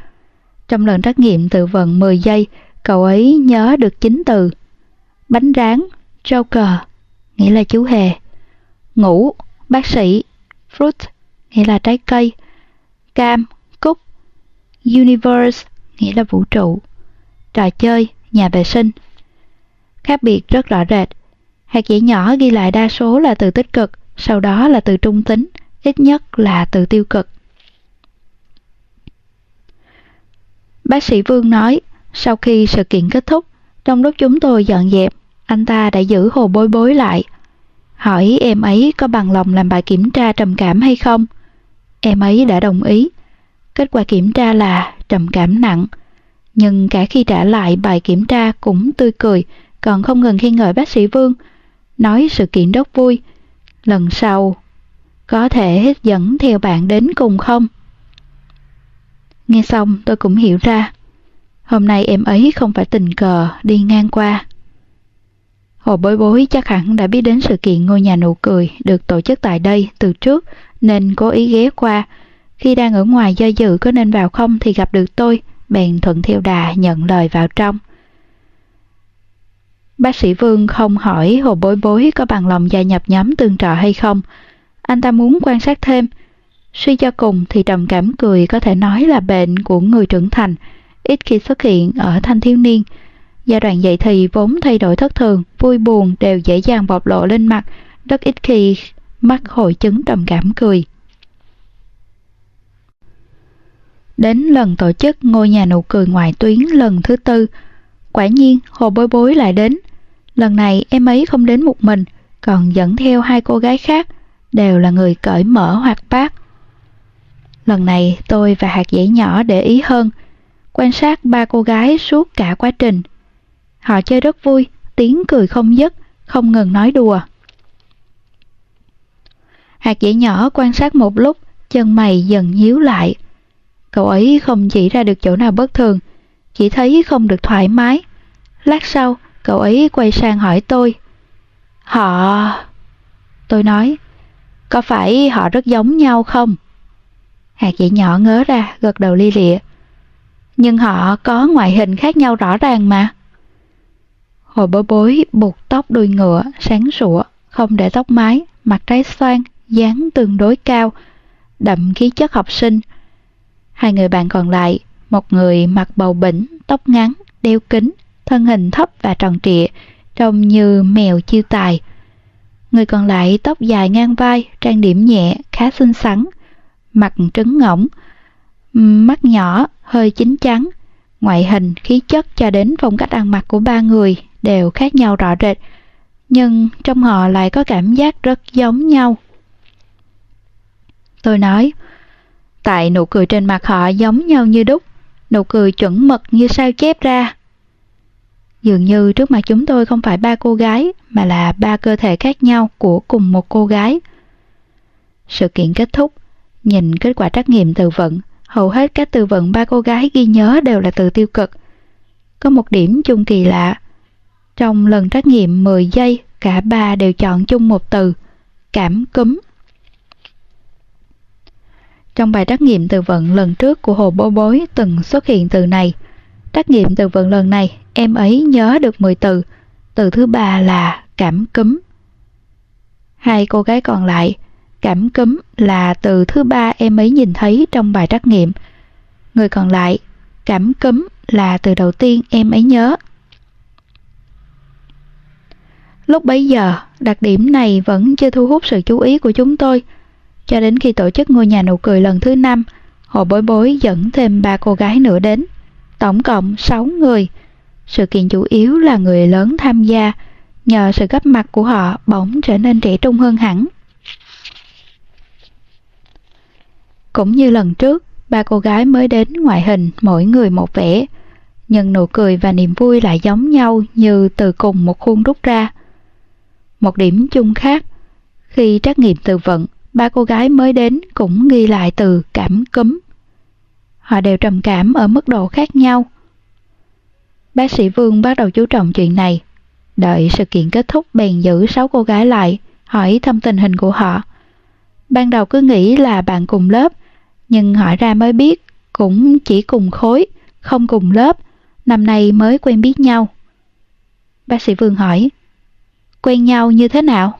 Trong lần trắc nghiệm từ vận 10 giây, cậu ấy nhớ được 9 từ. Bánh rán, joker, nghĩa là chú hề. Ngủ, bác sĩ, fruit, nghĩa là trái cây. Cam, cúc. Universe, nghĩa là vũ trụ. Trò chơi, nhà vệ sinh. Khác biệt rất rõ rệt. Hạt dẻ nhỏ ghi lại đa số là từ tích cực, sau đó là từ trung tính, ít nhất là từ tiêu cực. Bác sĩ Vương nói, sau khi sự kiện kết thúc, trong lúc chúng tôi dọn dẹp, anh ta đã giữ hồ bối bối lại. Hỏi em ấy có bằng lòng làm bài kiểm tra trầm cảm hay không? Em ấy đã đồng ý. Kết quả kiểm tra là trầm cảm nặng. Nhưng cả khi trả lại bài kiểm tra cũng tươi cười, còn không ngừng khen ngợi bác sĩ Vương. Nói sự kiện rất vui. Lần sau có thể dẫn theo bạn đến cùng không? Nghe xong tôi cũng hiểu ra, hôm nay em ấy không phải tình cờ đi ngang qua. Hồ bối bối chắc hẳn đã biết đến sự kiện ngôi nhà nụ cười được tổ chức tại đây từ trước nên cố ý ghé qua. Khi đang ở ngoài do dự có nên vào không thì gặp được tôi, bèn thuận theo đà nhận lời vào trong. Bác sĩ Vương không hỏi hồ bối bối có bằng lòng gia nhập nhóm tương trợ hay không. Anh ta muốn quan sát thêm. Suy cho cùng thì trầm cảm cười có thể nói là bệnh của người trưởng thành, ít khi xuất hiện ở thanh thiếu niên. Giai đoạn dậy thì vốn thay đổi thất thường, vui buồn đều dễ dàng bộc lộ lên mặt, rất ít khi mắc hội chứng trầm cảm cười. Đến lần tổ chức ngôi nhà nụ cười ngoại tuyến lần thứ tư, quả nhiên hồ bối bối lại đến. Lần này em ấy không đến một mình, còn dẫn theo hai cô gái khác, đều là người cởi mở hoạt bát. Lần này tôi và hạt dễ nhỏ để ý hơn, quan sát ba cô gái suốt cả quá trình. Họ chơi rất vui, tiếng cười không dứt, không ngừng nói đùa. Hạt dễ nhỏ quan sát một lúc, chân mày dần nhíu lại. Cậu ấy không chỉ ra được chỗ nào bất thường, chỉ thấy không được thoải mái. Lát sau, cậu ấy quay sang hỏi tôi. Họ... Tôi nói, có phải họ rất giống nhau không? Hạt dĩ nhỏ ngớ ra, gật đầu li lịa. Nhưng họ có ngoại hình khác nhau rõ ràng mà. Hồi bối bối buộc tóc đuôi ngựa, sáng sủa, không để tóc mái, mặt trái xoan, dáng tương đối cao, đậm khí chất học sinh. Hai người bạn còn lại, một người mặc bầu bỉnh, tóc ngắn, đeo kính, thân hình thấp và tròn trịa, trông như mèo chiêu tài. Người còn lại tóc dài ngang vai, trang điểm nhẹ, khá xinh xắn, mặt trứng ngỗng, mắt nhỏ, hơi chín chắn, ngoại hình, khí chất cho đến phong cách ăn mặc của ba người đều khác nhau rõ rệt, nhưng trong họ lại có cảm giác rất giống nhau. Tôi nói, tại nụ cười trên mặt họ giống nhau như đúc, nụ cười chuẩn mực như sao chép ra. Dường như trước mặt chúng tôi không phải ba cô gái, mà là ba cơ thể khác nhau của cùng một cô gái. Sự kiện kết thúc, nhìn kết quả trắc nghiệm từ vận, hầu hết các từ vận ba cô gái ghi nhớ đều là từ tiêu cực. Có một điểm chung kỳ lạ. Trong lần trắc nghiệm 10 giây, cả ba đều chọn chung một từ, cảm cúm. Trong bài trắc nghiệm từ vựng lần trước của Hồ Bố Bối từng xuất hiện từ này. Trắc nghiệm từ vựng lần này, em ấy nhớ được 10 từ. Từ thứ ba là cảm cúm. Hai cô gái còn lại, cảm cúm là từ thứ ba em ấy nhìn thấy trong bài trắc nghiệm. Người còn lại, cảm cúm là từ đầu tiên em ấy nhớ. Lúc bấy giờ, đặc điểm này vẫn chưa thu hút sự chú ý của chúng tôi – cho đến khi tổ chức ngôi nhà nụ cười lần thứ năm, Hồ Bối Bối dẫn thêm ba cô gái nữa đến, tổng cộng 6 người. Sự kiện chủ yếu là người lớn tham gia, nhờ sự gấp mặt của họ bỗng trở nên trẻ trung hơn hẳn. Cũng như lần trước, ba cô gái mới đến ngoại hình mỗi người một vẻ, nhưng nụ cười và niềm vui lại giống nhau như từ cùng một khuôn rút ra. Một điểm chung khác, khi trắc nghiệm từ vận, ba cô gái mới đến cũng ghi lại từ cảm cúm. Họ đều trầm cảm ở mức độ khác nhau. Bác sĩ Vương bắt đầu chú trọng chuyện này. Đợi sự kiện kết thúc bèn giữ sáu cô gái lại, hỏi thăm tình hình của họ. Ban đầu cứ nghĩ là bạn cùng lớp, nhưng hỏi ra mới biết cũng chỉ cùng khối, không cùng lớp, năm nay mới quen biết nhau. Bác sĩ Vương hỏi, quen nhau như thế nào?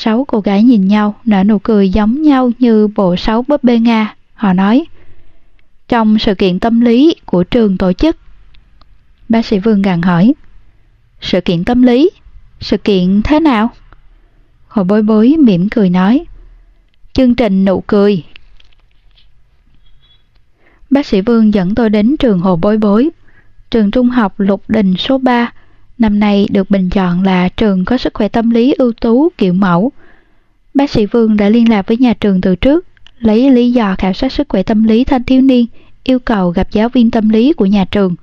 Sáu cô gái nhìn nhau, nở nụ cười giống nhau như bộ sáu búp bê Nga. Họ nói, trong sự kiện tâm lý của trường tổ chức. Bác sĩ Vương gằn hỏi, sự kiện tâm lý? Sự kiện thế nào? Hồ bối bối mỉm cười nói, chương trình nụ cười. Bác sĩ Vương dẫn tôi đến trường Hồ Bối Bối, trường trung học Lục Đình số 3, Năm nay được bình chọn là trường có sức khỏe tâm lý ưu tú kiểu mẫu. Bác sĩ Vương đã liên lạc với nhà trường từ trước, lấy lý do khảo sát sức khỏe tâm lý thanh thiếu niên, yêu cầu gặp giáo viên tâm lý của nhà trường.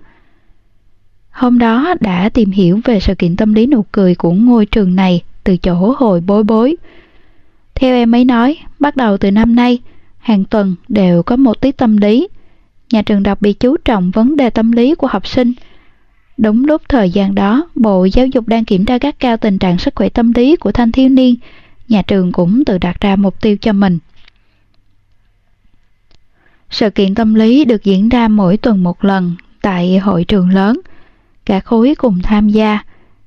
Hôm đó đã tìm hiểu về sự kiện tâm lý nụ cười của ngôi trường này từ chỗ hồi bối bối. Theo em ấy nói, bắt đầu từ năm nay, hàng tuần đều có một tiết tâm lý. Nhà trường đặc biệt chú trọng vấn đề tâm lý của học sinh – Đúng lúc thời gian đó, Bộ Giáo dục đang kiểm tra gắt cao tình trạng sức khỏe tâm lý của thanh thiếu niên, nhà trường cũng tự đặt ra mục tiêu cho mình. Sự kiện tâm lý được diễn ra mỗi tuần một lần tại hội trường lớn. Cả khối cùng tham gia.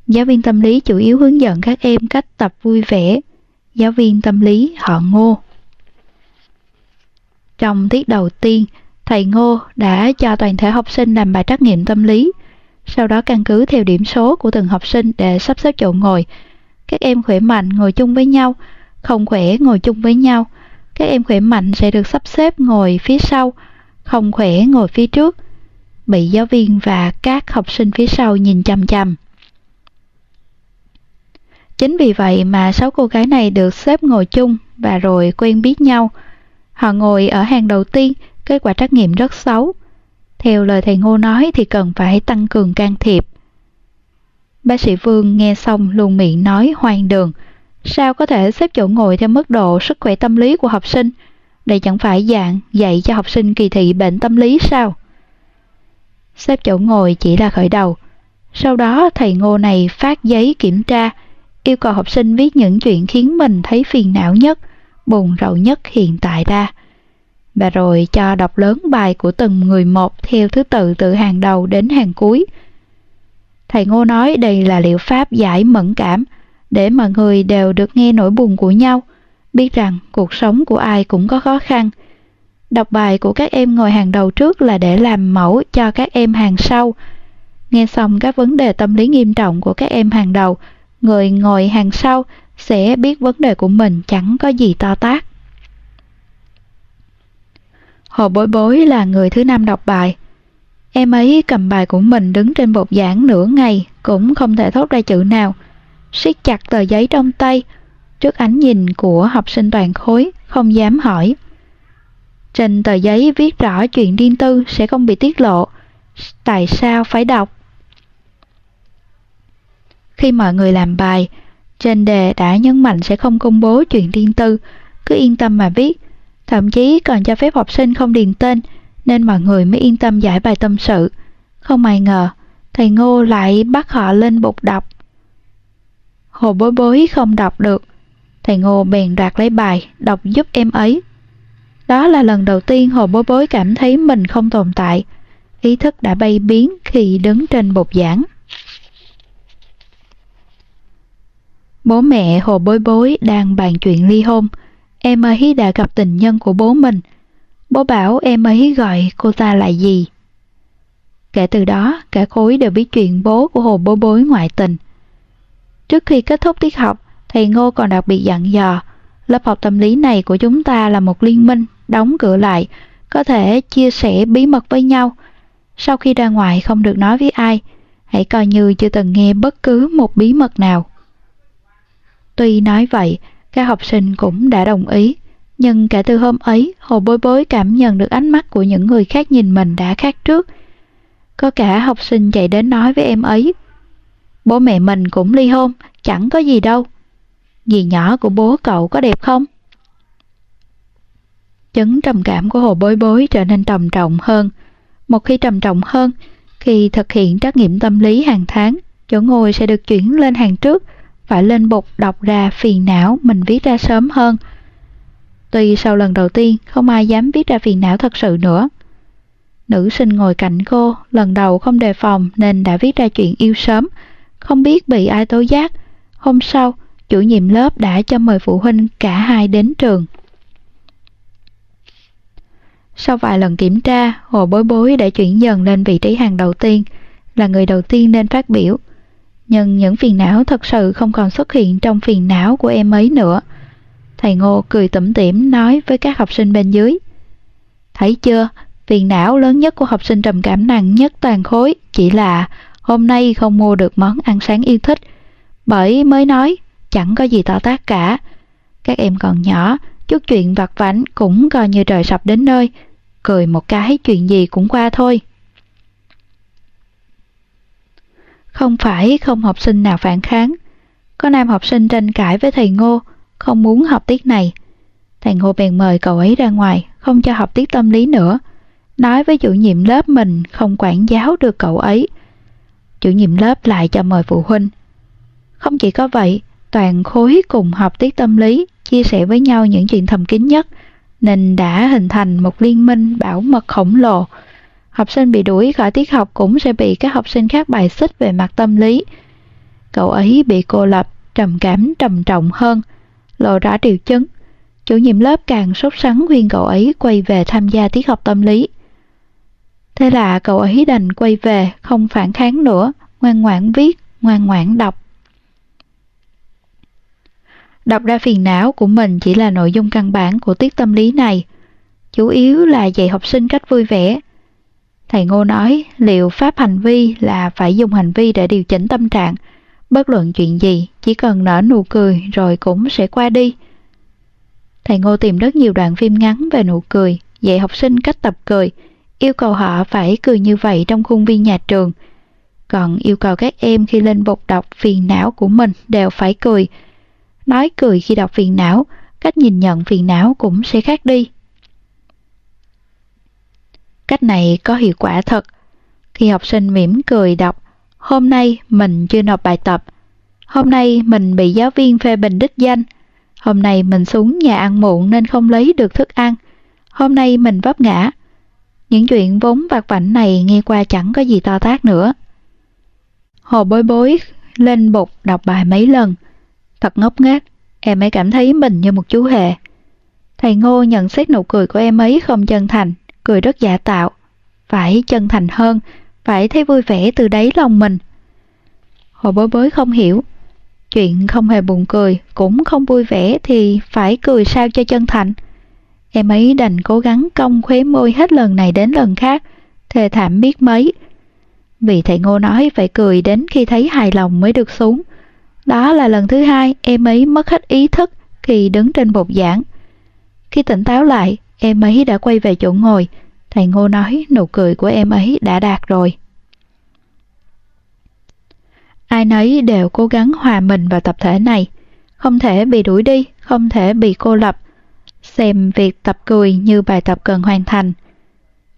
Giáo viên tâm lý chủ yếu hướng dẫn các em cách tập vui vẻ. Giáo viên tâm lý họ Ngô. Trong tiết đầu tiên, thầy Ngô đã cho toàn thể học sinh làm bài trắc nghiệm tâm lý. Sau đó căn cứ theo điểm số của từng học sinh để sắp xếp chỗ ngồi. Các em khỏe mạnh ngồi chung với nhau, không khỏe ngồi chung với nhau. Các em khỏe mạnh sẽ được sắp xếp ngồi phía sau, không khỏe ngồi phía trước. Bị giáo viên và các học sinh phía sau nhìn chằm chằm. Chính vì vậy mà sáu cô gái này được xếp ngồi chung và rồi quen biết nhau. Họ ngồi ở hàng đầu tiên, kết quả trắc nghiệm rất xấu. Theo lời thầy Ngô nói thì cần phải tăng cường can thiệp. Bác sĩ Vương nghe xong luôn miệng nói hoang đường. Sao có thể xếp chỗ ngồi theo mức độ sức khỏe tâm lý của học sinh? Đây chẳng phải dạng dạy cho học sinh kỳ thị bệnh tâm lý sao? Xếp chỗ ngồi chỉ là khởi đầu. Sau đó thầy Ngô này phát giấy kiểm tra, yêu cầu học sinh viết những chuyện khiến mình thấy phiền não nhất, buồn rầu nhất hiện tại ra. Và rồi cho đọc lớn bài của từng người một theo thứ tự từ hàng đầu đến hàng cuối. Thầy Ngô nói đây là liệu pháp giải mẫn cảm, để mọi người đều được nghe nỗi buồn của nhau, biết rằng cuộc sống của ai cũng có khó khăn. Đọc bài của các em ngồi hàng đầu trước là để làm mẫu cho các em hàng sau. Nghe xong các vấn đề tâm lý nghiêm trọng của các em hàng đầu, người ngồi hàng sau sẽ biết vấn đề của mình chẳng có gì to tát. Hồ bối bối là người thứ năm đọc bài. Em ấy cầm bài của mình đứng trên bục giảng nửa ngày cũng không thể thốt ra chữ nào. siết chặt tờ giấy trong tay, trước ánh nhìn của học sinh toàn khối, không dám hỏi. Trên tờ giấy viết rõ chuyện riêng tư sẽ không bị tiết lộ. Tại sao phải đọc? Khi mọi người làm bài, trên đề đã nhấn mạnh sẽ không công bố chuyện riêng tư, cứ yên tâm mà viết, thậm chí còn cho phép học sinh không điền tên, nên mọi người mới yên tâm giải bài tâm sự. Không ai ngờ, thầy Ngô lại bắt họ lên bục đọc. Hồ bối bối không đọc được, thầy Ngô bèn đoạt lấy bài, đọc giúp em ấy. Đó là lần đầu tiên hồ bối bối cảm thấy mình không tồn tại, ý thức đã bay biến khi đứng trên bục giảng. Bố mẹ hồ bối bối đang bàn chuyện ly hôn, em ấy đã gặp tình nhân của bố mình. Bố bảo em ấy gọi cô ta là gì? Kể từ đó, cả khối đều biết chuyện bố của hồ bối bối ngoại tình. Trước khi kết thúc tiết học, thầy Ngô còn đặc biệt dặn dò, lớp học tâm lý này của chúng ta là một liên minh, đóng cửa lại, có thể chia sẻ bí mật với nhau. Sau khi ra ngoài không được nói với ai, hãy coi như chưa từng nghe bất cứ một bí mật nào. Tuy nói vậy, các học sinh cũng đã đồng ý, nhưng kể từ hôm ấy, Hồ Bối Bối cảm nhận được ánh mắt của những người khác nhìn mình đã khác trước. Có cả học sinh chạy đến nói với em ấy, bố mẹ mình cũng ly hôn, chẳng có gì đâu. Dì nhỏ của bố cậu có đẹp không? Chứng trầm cảm của Hồ Bối Bối trở nên trầm trọng hơn. Một khi trầm trọng hơn, khi thực hiện trắc nghiệm tâm lý hàng tháng, chỗ ngồi sẽ được chuyển lên hàng trước – phải lên bục đọc ra phiền não mình viết ra sớm hơn. Tuy sau lần đầu tiên không ai dám viết ra phiền não thật sự nữa. Nữ sinh ngồi cạnh cô, lần đầu không đề phòng nên đã viết ra chuyện yêu sớm, không biết bị ai tố giác. Hôm sau, chủ nhiệm lớp đã cho mời phụ huynh cả hai đến trường. Sau vài lần kiểm tra, Hồ Bối Bối đã chuyển dần lên vị trí hàng đầu tiên, là người đầu tiên nên phát biểu nhưng những phiền não thật sự không còn xuất hiện trong phiền não của em ấy nữa. Thầy Ngô cười tủm tỉm nói với các học sinh bên dưới. Thấy chưa, phiền não lớn nhất của học sinh trầm cảm nặng nhất toàn khối chỉ là hôm nay không mua được món ăn sáng yêu thích. Bởi mới nói, chẳng có gì to tác cả. Các em còn nhỏ, chút chuyện vặt vảnh cũng coi như trời sập đến nơi. Cười một cái chuyện gì cũng qua thôi. Không phải không học sinh nào phản kháng. Có nam học sinh tranh cãi với thầy Ngô, không muốn học tiết này. Thầy Ngô bèn mời cậu ấy ra ngoài, không cho học tiết tâm lý nữa. Nói với chủ nhiệm lớp mình không quản giáo được cậu ấy. Chủ nhiệm lớp lại cho mời phụ huynh. Không chỉ có vậy, toàn khối cùng học tiết tâm lý, chia sẻ với nhau những chuyện thầm kín nhất. nên đã hình thành một liên minh bảo mật khổng lồ. Học sinh bị đuổi khỏi tiết học cũng sẽ bị các học sinh khác bài xích về mặt tâm lý. Cậu ấy bị cô lập, trầm cảm trầm trọng hơn, lộ rõ triệu chứng. Chủ nhiệm lớp càng sốt sắng khuyên cậu ấy quay về tham gia tiết học tâm lý. Thế là cậu ấy đành quay về, không phản kháng nữa, ngoan ngoãn viết, ngoan ngoãn đọc. Đọc ra phiền não của mình chỉ là nội dung căn bản của tiết tâm lý này, chủ yếu là dạy học sinh cách vui vẻ. Thầy Ngô nói liệu pháp hành vi là phải dùng hành vi để điều chỉnh tâm trạng, bất luận chuyện gì, chỉ cần nở nụ cười rồi cũng sẽ qua đi. Thầy Ngô tìm rất nhiều đoạn phim ngắn về nụ cười, dạy học sinh cách tập cười, yêu cầu họ phải cười như vậy trong khuôn viên nhà trường. Còn yêu cầu các em khi lên bục đọc phiền não của mình đều phải cười. Nói cười khi đọc phiền não, cách nhìn nhận phiền não cũng sẽ khác đi. Cách này có hiệu quả thật. Khi học sinh mỉm cười đọc, hôm nay mình chưa nộp bài tập, hôm nay mình bị giáo viên phê bình đích danh, hôm nay mình xuống nhà ăn muộn nên không lấy được thức ăn, hôm nay mình vấp ngã, những chuyện vốn vặt vảnh này nghe qua chẳng có gì to tát nữa. Hồ bối bối lên bục đọc bài mấy lần. Thật ngốc nghếch, em ấy cảm thấy mình như một chú hề. Thầy Ngô nhận xét nụ cười của em ấy không chân thành, cười rất giả tạo. Phải chân thành hơn, phải thấy vui vẻ từ đáy lòng mình. Hồ bối bối không hiểu. Chuyện không hề buồn cười, cũng không vui vẻ thì phải cười sao cho chân thành. Em ấy đành cố gắng cong khuế môi hết lần này đến lần khác, thề thảm biết mấy. Vì thầy Ngô nói phải cười đến khi thấy hài lòng mới được xuống. Đó là lần thứ hai em ấy mất hết ý thức khi đứng trên bục giảng. Khi tỉnh táo lại, em ấy đã quay về chỗ ngồi. Thầy Ngô nói nụ cười của em ấy đã đạt rồi. Ai nấy đều cố gắng hòa mình vào tập thể này. Không thể bị đuổi đi, không thể bị cô lập, xem việc tập cười như bài tập cần hoàn thành.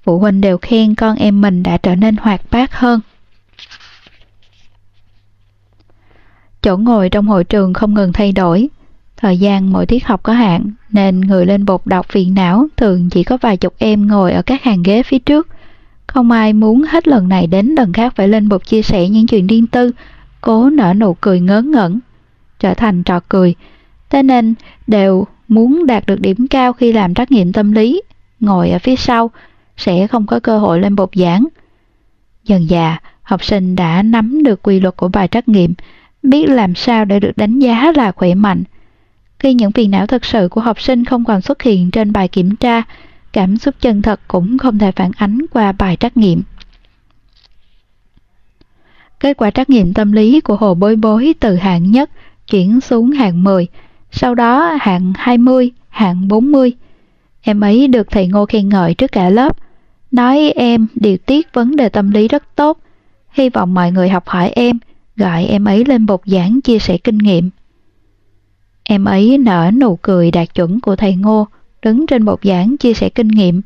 Phụ huynh đều khen con em mình đã trở nên hoạt bát hơn. Chỗ ngồi trong hội trường không ngừng thay đổi. Thời gian mỗi tiết học có hạn, nên người lên bục đọc phiền não thường chỉ có vài chục em ngồi ở các hàng ghế phía trước. Không ai muốn hết lần này đến lần khác phải lên bục chia sẻ những chuyện riêng tư, cố nở nụ cười ngớ ngẩn, trở thành trò cười. Thế nên đều muốn đạt được điểm cao khi làm trắc nghiệm tâm lý, ngồi ở phía sau, sẽ không có cơ hội lên bục giảng. Dần dà, học sinh đã nắm được quy luật của bài trắc nghiệm, biết làm sao để được đánh giá là khỏe mạnh. Khi những phiền não thật sự của học sinh không còn xuất hiện trên bài kiểm tra, cảm xúc chân thật cũng không thể phản ánh qua bài trắc nghiệm. Kết quả trắc nghiệm tâm lý của Hồ Bối Bối từ hạng nhất chuyển xuống hạng 10, sau đó hạng 20, hạng 40. Em ấy được thầy Ngô khen ngợi trước cả lớp, nói em điều tiết vấn đề tâm lý rất tốt, hy vọng mọi người học hỏi em, gọi em ấy lên bục giảng chia sẻ kinh nghiệm. Em ấy nở nụ cười đạt chuẩn của thầy Ngô, đứng trên bục giảng chia sẻ kinh nghiệm.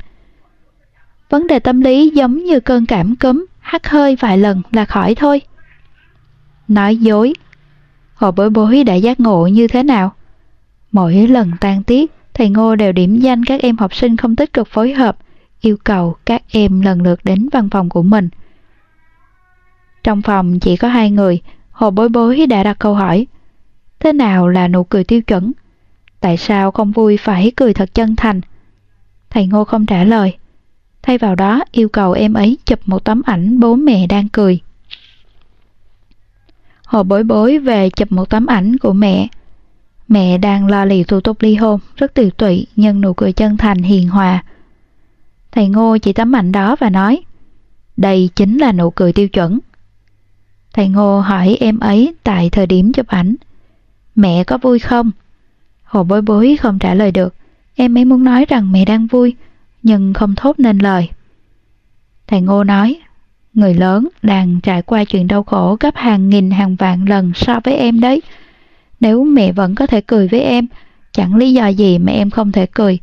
Vấn đề tâm lý giống như cơn cảm cúm, hắt hơi vài lần là khỏi thôi. Nói dối. Hồ bối bối đã giác ngộ như thế nào? Mỗi lần tan tiết, thầy Ngô đều điểm danh các em học sinh không tích cực phối hợp, yêu cầu các em lần lượt đến văn phòng của mình. Trong phòng chỉ có hai người, Hồ Bối Bối đã đặt câu hỏi. Thế nào là nụ cười tiêu chuẩn? Tại sao không vui phải cười thật chân thành? Thầy Ngô không trả lời. Thay vào đó yêu cầu em ấy chụp một tấm ảnh bố mẹ đang cười. Hồ Bối Bối về chụp một tấm ảnh của mẹ. Mẹ đang lo lì thủ tục ly hôn, rất tiều tụy nhưng nụ cười chân thành hiền hòa. Thầy Ngô chỉ tấm ảnh đó và nói, đây chính là nụ cười tiêu chuẩn. Thầy Ngô hỏi em ấy tại thời điểm chụp ảnh, mẹ có vui không? Hồ bối bối không trả lời được, em ấy muốn nói rằng mẹ đang vui, nhưng không thốt nên lời. Thầy Ngô nói, người lớn đang trải qua chuyện đau khổ gấp hàng nghìn hàng vạn lần so với em đấy. Nếu mẹ vẫn có thể cười với em, chẳng lý do gì mà em không thể cười.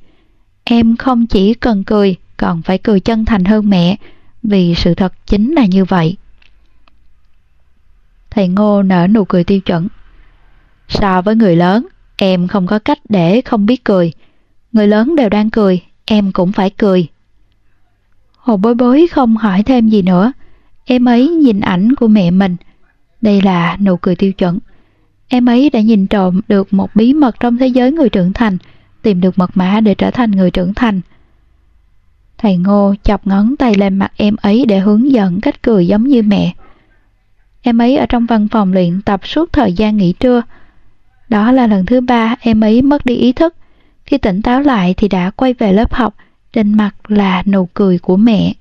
Em không chỉ cần cười, còn phải cười chân thành hơn mẹ, vì sự thật chính là như vậy. Thầy Ngô nở nụ cười tiêu chuẩn. So với người lớn, em không có cách để không biết cười. Người lớn đều đang cười, em cũng phải cười. Hồ bối bối không hỏi thêm gì nữa. Em ấy nhìn ảnh của mẹ mình. Đây là nụ cười tiêu chuẩn. Em ấy đã nhìn trộm được một bí mật trong thế giới người trưởng thành, tìm được mật mã để trở thành người trưởng thành. Thầy Ngô chọc ngón tay lên mặt em ấy để hướng dẫn cách cười giống như mẹ. Em ấy ở trong văn phòng luyện tập suốt thời gian nghỉ trưa. Đó là lần thứ ba em ấy mất đi ý thức. Khi tỉnh táo lại thì đã quay về lớp học, trên mặt là nụ cười của mẹ.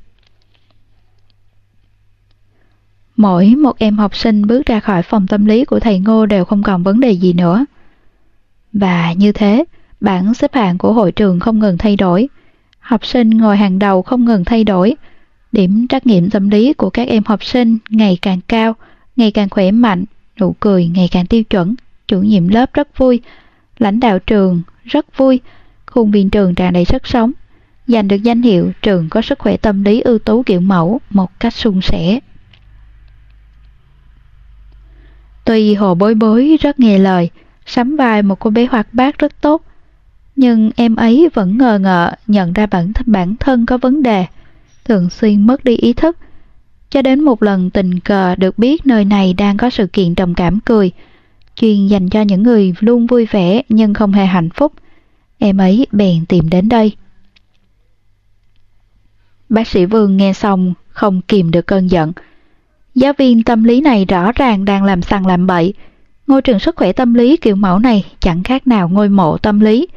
Mỗi một em học sinh bước ra khỏi phòng tâm lý của thầy Ngô đều không còn vấn đề gì nữa. Và như thế, bảng xếp hạng của hội trường không ngừng thay đổi. Học sinh ngồi hàng đầu không ngừng thay đổi. Điểm trắc nghiệm tâm lý của các em học sinh ngày càng cao, ngày càng khỏe mạnh, nụ cười ngày càng tiêu chuẩn. Chủ nhiệm lớp rất vui, lãnh đạo trường rất vui, khuôn viên trường tràn đầy sức sống. Giành được danh hiệu trường có sức khỏe tâm lý ưu tú kiểu mẫu một cách suôn sẻ. Tuy hồ bối bối rất nghe lời, sắm vai một cô bé hoạt bát rất tốt, nhưng em ấy vẫn ngờ ngợ nhận ra bản, bản thân có vấn đề, thường xuyên mất đi ý thức. Cho đến một lần tình cờ được biết nơi này đang có sự kiện trầm cảm cười, chuyên dành cho những người luôn vui vẻ nhưng không hề hạnh phúc. Em ấy bèn tìm đến đây. Bác sĩ Vương nghe xong không kìm được cơn giận, Giáo viên tâm lý này rõ ràng đang làm sằng làm bậy. Ngôi trường sức khỏe tâm lý kiểu mẫu này chẳng khác nào ngôi mộ tâm lý.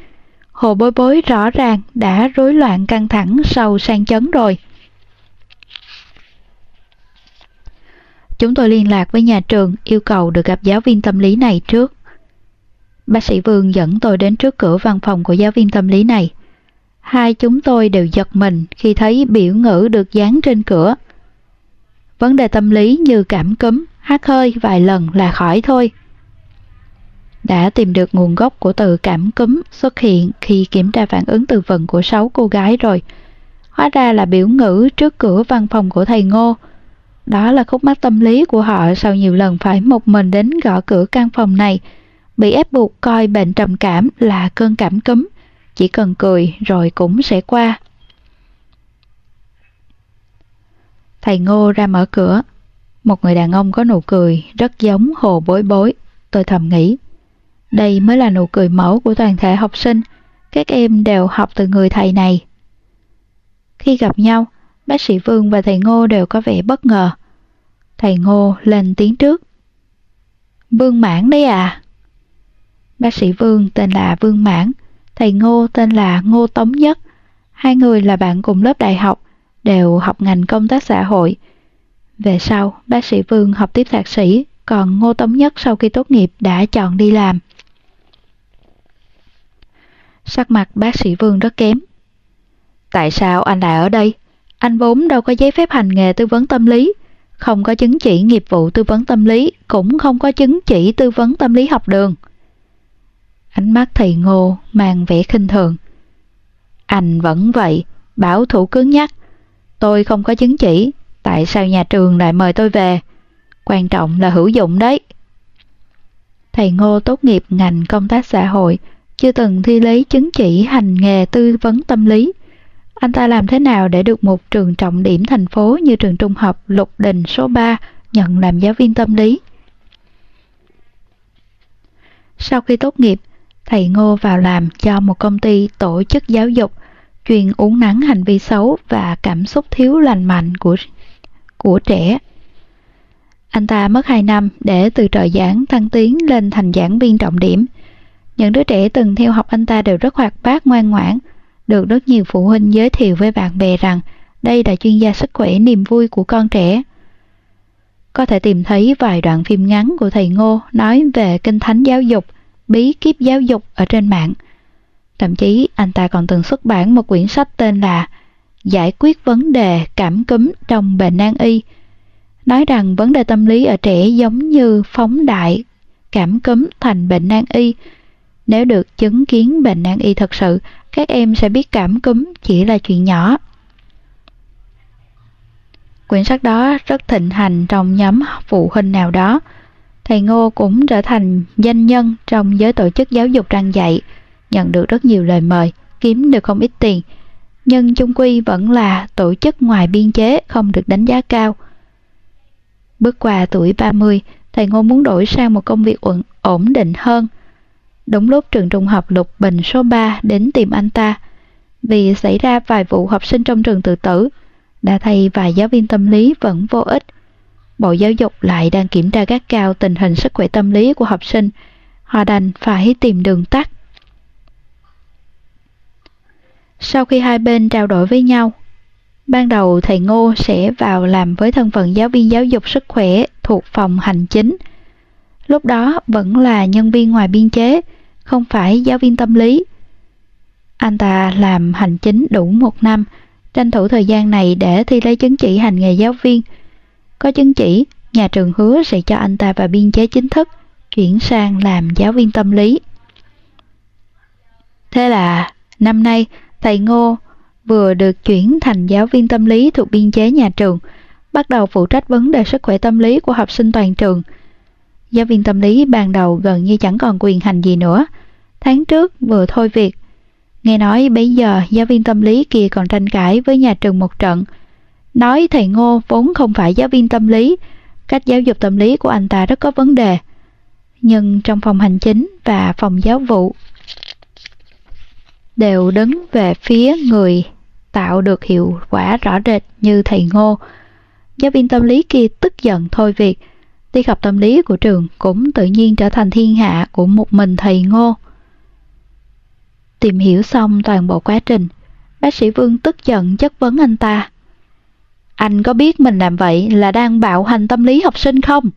Hồ bối bối rõ ràng đã rối loạn căng thẳng sau sang chấn rồi. Chúng tôi liên lạc với nhà trường yêu cầu được gặp giáo viên tâm lý này trước. Bác sĩ Vương dẫn tôi đến trước cửa văn phòng của giáo viên tâm lý này. Hai chúng tôi đều giật mình khi thấy biểu ngữ được dán trên cửa. Vấn đề tâm lý như cảm cúm, hát hơi vài lần là khỏi thôi. Đã tìm được nguồn gốc của từ cảm cúm xuất hiện khi kiểm tra phản ứng từ vựng của sáu cô gái rồi. Hóa ra là biểu ngữ trước cửa văn phòng của thầy Ngô. Đó là khúc mắc tâm lý của họ sau nhiều lần phải một mình đến gõ cửa căn phòng này, bị ép buộc coi bệnh trầm cảm là cơn cảm cúm, chỉ cần cười rồi cũng sẽ qua. Thầy Ngô ra mở cửa. Một người đàn ông có nụ cười rất giống hồ bối bối. Tôi thầm nghĩ. Đây mới là nụ cười mẫu của toàn thể học sinh. Các em đều học từ người thầy này. Khi gặp nhau, bác sĩ Vương và thầy Ngô đều có vẻ bất ngờ. Thầy Ngô lên tiếng trước. Vương Mãn đấy à? Bác sĩ Vương tên là Vương Mãn, thầy Ngô tên là Ngô Tống Nhất. Hai người là bạn cùng lớp đại học, đều học ngành công tác xã hội. Về sau, bác sĩ Vương học tiếp thạc sĩ, còn Ngô Tống Nhất sau khi tốt nghiệp đã chọn đi làm. Sắc mặt bác sĩ Vương rất kém. Tại sao anh lại ở đây? Anh vốn đâu có giấy phép hành nghề tư vấn tâm lý, không có chứng chỉ nghiệp vụ tư vấn tâm lý, cũng không có chứng chỉ tư vấn tâm lý học đường. Ánh mắt thầy Ngô mang vẻ khinh thường. Anh vẫn vậy, bảo thủ cứng nhắc, Tôi không có chứng chỉ, tại sao nhà trường lại mời tôi về? Quan trọng là hữu dụng đấy. Thầy Ngô tốt nghiệp ngành công tác xã hội, chưa từng thi lấy chứng chỉ hành nghề tư vấn tâm lý. Anh ta làm thế nào để được một trường trọng điểm thành phố như trường trung học Lục Đình số 3 nhận làm giáo viên tâm lý? Sau khi tốt nghiệp, thầy Ngô vào làm cho một công ty tổ chức giáo dục chuyên uống nắng hành vi xấu và cảm xúc thiếu lành mạnh của của trẻ. Anh ta mất 2 năm để từ trợ giảng thăng tiến lên thành giảng viên trọng điểm. Những đứa trẻ từng theo học anh ta đều rất hoạt bát ngoan ngoãn, được rất nhiều phụ huynh giới thiệu với bạn bè rằng đây là chuyên gia sức khỏe niềm vui của con trẻ. Có thể tìm thấy vài đoạn phim ngắn của thầy Ngô nói về kinh thánh giáo dục, bí kíp giáo dục ở trên mạng – Thậm chí anh ta còn từng xuất bản một quyển sách tên là Giải quyết vấn đề cảm cúm trong bệnh nan y, nói rằng vấn đề tâm lý ở trẻ giống như phóng đại cảm cúm thành bệnh nan y. Nếu được chứng kiến bệnh nan y thật sự, các em sẽ biết cảm cúm chỉ là chuyện nhỏ. Quyển sách đó rất thịnh hành trong nhóm phụ huynh nào đó. Thầy Ngô cũng trở thành danh nhân trong giới tổ chức giáo dục răng dạy, nhận được rất nhiều lời mời, kiếm được không ít tiền, nhưng chung quy vẫn là tổ chức ngoài biên chế không được đánh giá cao. Bước qua tuổi 30, thầy Ngô muốn đổi sang một công việc ổn, ổn định hơn. Đúng lúc trường trung học Lục Bình số 3 đến tìm anh ta, vì xảy ra vài vụ học sinh trong trường tự tử, đã thay vài giáo viên tâm lý vẫn vô ích. Bộ Giáo dục lại đang kiểm tra gắt cao tình hình sức khỏe tâm lý của học sinh, họ đành phải tìm đường tắt. Sau khi hai bên trao đổi với nhau, ban đầu thầy Ngô sẽ vào làm với thân phận giáo viên giáo dục sức khỏe thuộc phòng hành chính. Lúc đó vẫn là nhân viên ngoài biên chế, không phải giáo viên tâm lý. Anh ta làm hành chính đủ một năm, tranh thủ thời gian này để thi lấy chứng chỉ hành nghề giáo viên. Có chứng chỉ, nhà trường hứa sẽ cho anh ta vào biên chế chính thức, chuyển sang làm giáo viên tâm lý. Thế là năm nay thầy Ngô vừa được chuyển thành giáo viên tâm lý thuộc biên chế nhà trường, bắt đầu phụ trách vấn đề sức khỏe tâm lý của học sinh toàn trường. Giáo viên tâm lý ban đầu gần như chẳng còn quyền hành gì nữa. Tháng trước vừa thôi việc. Nghe nói bây giờ giáo viên tâm lý kia còn tranh cãi với nhà trường một trận. Nói thầy Ngô vốn không phải giáo viên tâm lý, cách giáo dục tâm lý của anh ta rất có vấn đề. Nhưng trong phòng hành chính và phòng giáo vụ đều đứng về phía người tạo được hiệu quả rõ rệt như thầy Ngô. Giáo viên tâm lý kia tức giận thôi việc, Đi học tâm lý của trường cũng tự nhiên trở thành thiên hạ của một mình thầy Ngô. Tìm hiểu xong toàn bộ quá trình, bác sĩ Vương tức giận chất vấn anh ta. Anh có biết mình làm vậy là đang bạo hành tâm lý học sinh không?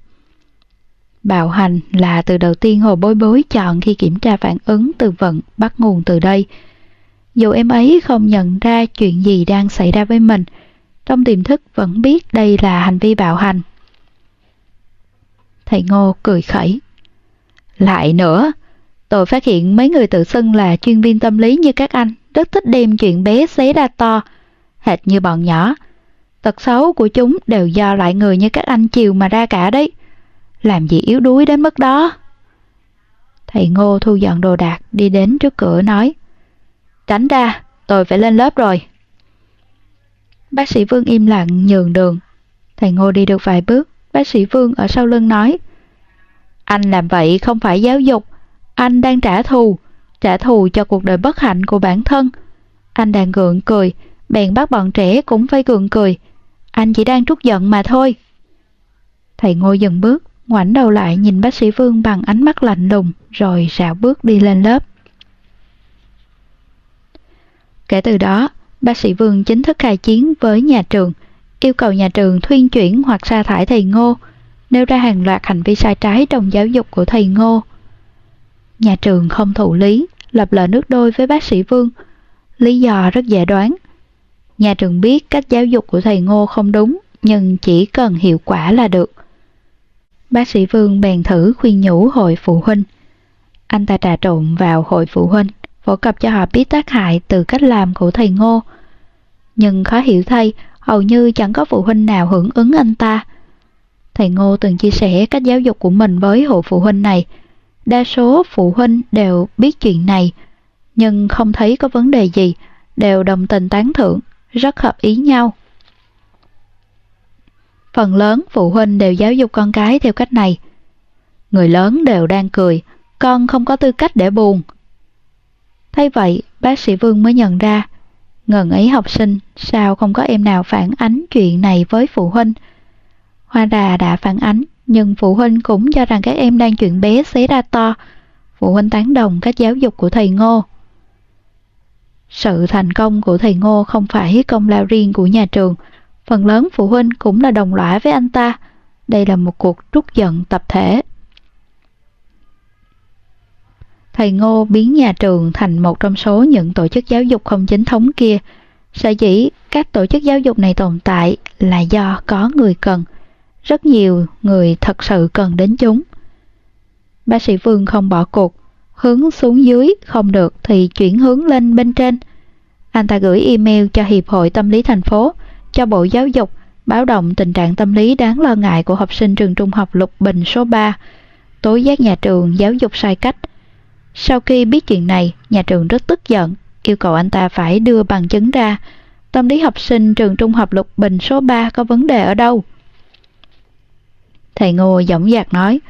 Bạo hành là từ đầu tiên hồ bối bối chọn khi kiểm tra phản ứng từ vận bắt nguồn từ đây. Dù em ấy không nhận ra chuyện gì đang xảy ra với mình, trong tiềm thức vẫn biết đây là hành vi bạo hành. Thầy Ngô cười khẩy. Lại nữa, tôi phát hiện mấy người tự xưng là chuyên viên tâm lý như các anh rất thích đem chuyện bé xé ra to, hệt như bọn nhỏ. Tật xấu của chúng đều do loại người như các anh chiều mà ra cả đấy. Làm gì yếu đuối đến mức đó? Thầy Ngô thu dọn đồ đạc đi đến trước cửa nói Tránh ra, tôi phải lên lớp rồi. Bác sĩ Vương im lặng nhường đường. Thầy Ngô đi được vài bước, bác sĩ Vương ở sau lưng nói Anh làm vậy không phải giáo dục, anh đang trả thù, trả thù cho cuộc đời bất hạnh của bản thân. Anh đang gượng cười, bèn bắt bọn trẻ cũng phải gượng cười. Anh chỉ đang trút giận mà thôi. Thầy Ngô dừng bước, ngoảnh đầu lại nhìn bác sĩ Vương bằng ánh mắt lạnh lùng, rồi rảo bước đi lên lớp. Kể từ đó, bác sĩ Vương chính thức khai chiến với nhà trường, yêu cầu nhà trường thuyên chuyển hoặc sa thải thầy Ngô, nêu ra hàng loạt hành vi sai trái trong giáo dục của thầy Ngô. Nhà trường không thụ lý, lập lờ nước đôi với bác sĩ Vương. Lý do rất dễ đoán. Nhà trường biết cách giáo dục của thầy Ngô không đúng, nhưng chỉ cần hiệu quả là được. Bác sĩ Vương bèn thử khuyên nhủ hội phụ huynh. Anh ta trà trộn vào hội phụ huynh, phổ cập cho họ biết tác hại từ cách làm của thầy Ngô. Nhưng khó hiểu thay, hầu như chẳng có phụ huynh nào hưởng ứng anh ta. Thầy Ngô từng chia sẻ cách giáo dục của mình với hộ phụ huynh này. Đa số phụ huynh đều biết chuyện này, nhưng không thấy có vấn đề gì, đều đồng tình tán thưởng, rất hợp ý nhau. Phần lớn phụ huynh đều giáo dục con cái theo cách này. Người lớn đều đang cười, con không có tư cách để buồn. Thấy vậy, bác sĩ Vương mới nhận ra, ngần ấy học sinh, sao không có em nào phản ánh chuyện này với phụ huynh. Hoa đà đã phản ánh, nhưng phụ huynh cũng cho rằng các em đang chuyện bé xé ra to. Phụ huynh tán đồng cách giáo dục của thầy Ngô. Sự thành công của thầy Ngô không phải công lao riêng của nhà trường, phần lớn phụ huynh cũng là đồng lõa với anh ta. Đây là một cuộc trút giận tập thể. Thầy Ngô biến nhà trường thành một trong số những tổ chức giáo dục không chính thống kia. Sở dĩ các tổ chức giáo dục này tồn tại là do có người cần. Rất nhiều người thật sự cần đến chúng. Bác sĩ Vương không bỏ cuộc, hướng xuống dưới không được thì chuyển hướng lên bên trên. Anh ta gửi email cho Hiệp hội Tâm lý thành phố, cho Bộ Giáo dục, báo động tình trạng tâm lý đáng lo ngại của học sinh trường trung học Lục Bình số 3, tố giác nhà trường giáo dục sai cách. Sau khi biết chuyện này, nhà trường rất tức giận, yêu cầu anh ta phải đưa bằng chứng ra. Tâm lý học sinh trường trung học Lục Bình số 3 có vấn đề ở đâu? Thầy Ngô dõng dạc nói,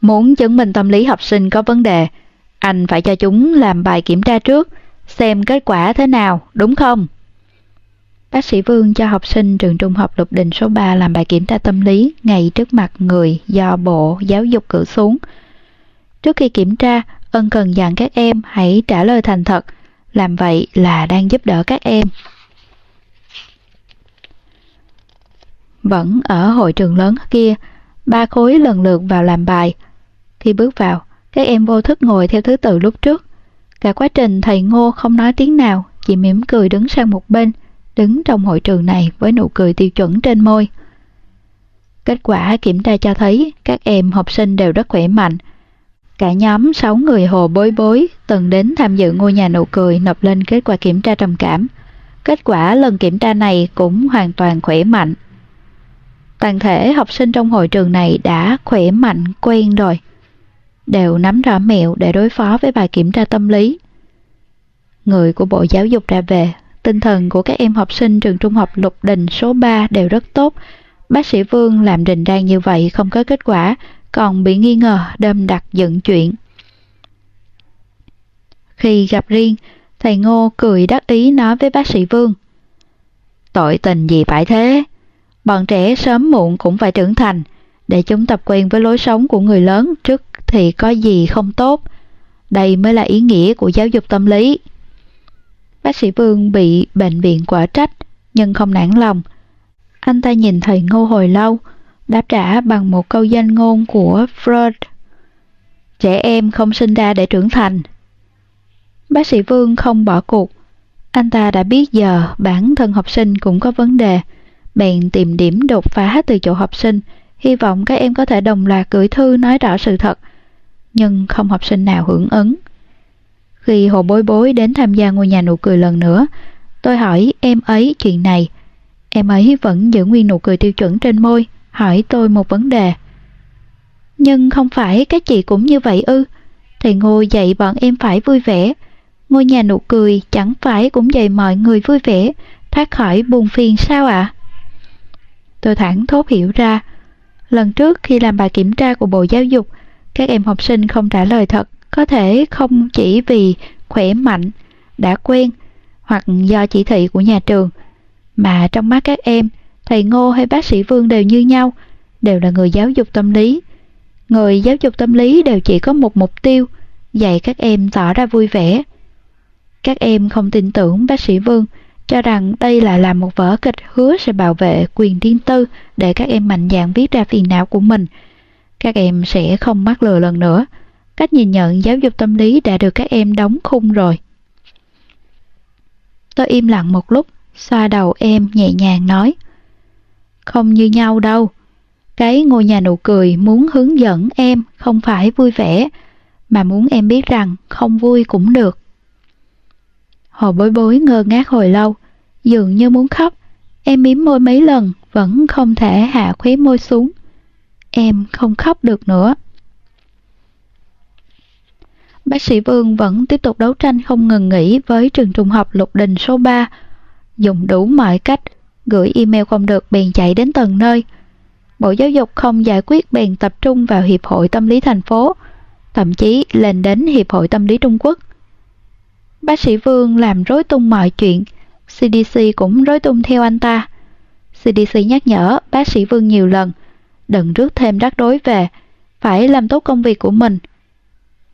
Muốn chứng minh tâm lý học sinh có vấn đề, anh phải cho chúng làm bài kiểm tra trước, xem kết quả thế nào, đúng không? Bác sĩ Vương cho học sinh trường trung học Lục Đình số 3 làm bài kiểm tra tâm lý ngay trước mặt người do Bộ Giáo dục cử xuống. Trước khi kiểm tra, ân cần dặn các em hãy trả lời thành thật, làm vậy là đang giúp đỡ các em. Vẫn ở hội trường lớn kia, ba khối lần lượt vào làm bài. Khi bước vào, các em vô thức ngồi theo thứ tự lúc trước. Cả quá trình thầy Ngô không nói tiếng nào, chỉ mỉm cười đứng sang một bên, đứng trong hội trường này với nụ cười tiêu chuẩn trên môi. Kết quả kiểm tra cho thấy các em học sinh đều rất khỏe mạnh. Cả nhóm 6 người hồ bối bối từng đến tham dự ngôi nhà nụ cười nộp lên kết quả kiểm tra trầm cảm. Kết quả lần kiểm tra này cũng hoàn toàn khỏe mạnh. Toàn thể học sinh trong hội trường này đã khỏe mạnh quen rồi. Đều nắm rõ mẹo để đối phó với bài kiểm tra tâm lý. Người của Bộ Giáo dục ra về tinh thần của các em học sinh trường trung học Lục Đình số 3 đều rất tốt. Bác sĩ Vương làm đình đang như vậy không có kết quả, còn bị nghi ngờ đâm đặt dựng chuyện. Khi gặp riêng, thầy Ngô cười đắc ý nói với bác sĩ Vương. Tội tình gì phải thế? Bọn trẻ sớm muộn cũng phải trưởng thành, để chúng tập quen với lối sống của người lớn trước thì có gì không tốt. Đây mới là ý nghĩa của giáo dục tâm lý. Bác sĩ Vương bị bệnh viện quả trách, nhưng không nản lòng. Anh ta nhìn thầy Ngô hồi lâu, đáp trả bằng một câu danh ngôn của Freud. Trẻ em không sinh ra để trưởng thành. Bác sĩ Vương không bỏ cuộc. Anh ta đã biết giờ bản thân học sinh cũng có vấn đề, bèn tìm điểm đột phá từ chỗ học sinh, hy vọng các em có thể đồng loạt gửi thư nói rõ sự thật, nhưng không học sinh nào hưởng ứng. Khi hồ bối bối đến tham gia ngôi nhà nụ cười lần nữa, tôi hỏi em ấy chuyện này. Em ấy vẫn giữ nguyên nụ cười tiêu chuẩn trên môi, hỏi tôi một vấn đề. Nhưng không phải các chị cũng như vậy ư? Thầy Ngô dạy bọn em phải vui vẻ. Ngôi nhà nụ cười chẳng phải cũng dạy mọi người vui vẻ, thoát khỏi buồn phiền sao ạ? À? Tôi thẳng thốt hiểu ra. Lần trước khi làm bài kiểm tra của Bộ Giáo dục, các em học sinh không trả lời thật có thể không chỉ vì khỏe mạnh, đã quen hoặc do chỉ thị của nhà trường, mà trong mắt các em, thầy Ngô hay bác sĩ Vương đều như nhau, đều là người giáo dục tâm lý. Người giáo dục tâm lý đều chỉ có một mục tiêu, dạy các em tỏ ra vui vẻ. Các em không tin tưởng bác sĩ Vương, cho rằng đây là làm một vở kịch hứa sẽ bảo vệ quyền riêng tư để các em mạnh dạn viết ra phiền não của mình. Các em sẽ không mắc lừa lần nữa. Cách nhìn nhận giáo dục tâm lý đã được các em đóng khung rồi. Tôi im lặng một lúc, xoa đầu em nhẹ nhàng nói. Không như nhau đâu. Cái ngôi nhà nụ cười muốn hướng dẫn em không phải vui vẻ, mà muốn em biết rằng không vui cũng được. Hồ bối bối ngơ ngác hồi lâu, dường như muốn khóc. Em miếm môi mấy lần, vẫn không thể hạ khóe môi xuống. Em không khóc được nữa. Bác sĩ Vương vẫn tiếp tục đấu tranh không ngừng nghỉ với trường trung học Lục Đình số 3, dùng đủ mọi cách, gửi email không được bèn chạy đến tầng nơi. Bộ Giáo dục không giải quyết bèn tập trung vào Hiệp hội Tâm lý thành phố, thậm chí lên đến Hiệp hội Tâm lý Trung Quốc. Bác sĩ Vương làm rối tung mọi chuyện, CDC cũng rối tung theo anh ta. CDC nhắc nhở bác sĩ Vương nhiều lần, đừng rước thêm rắc rối về, phải làm tốt công việc của mình –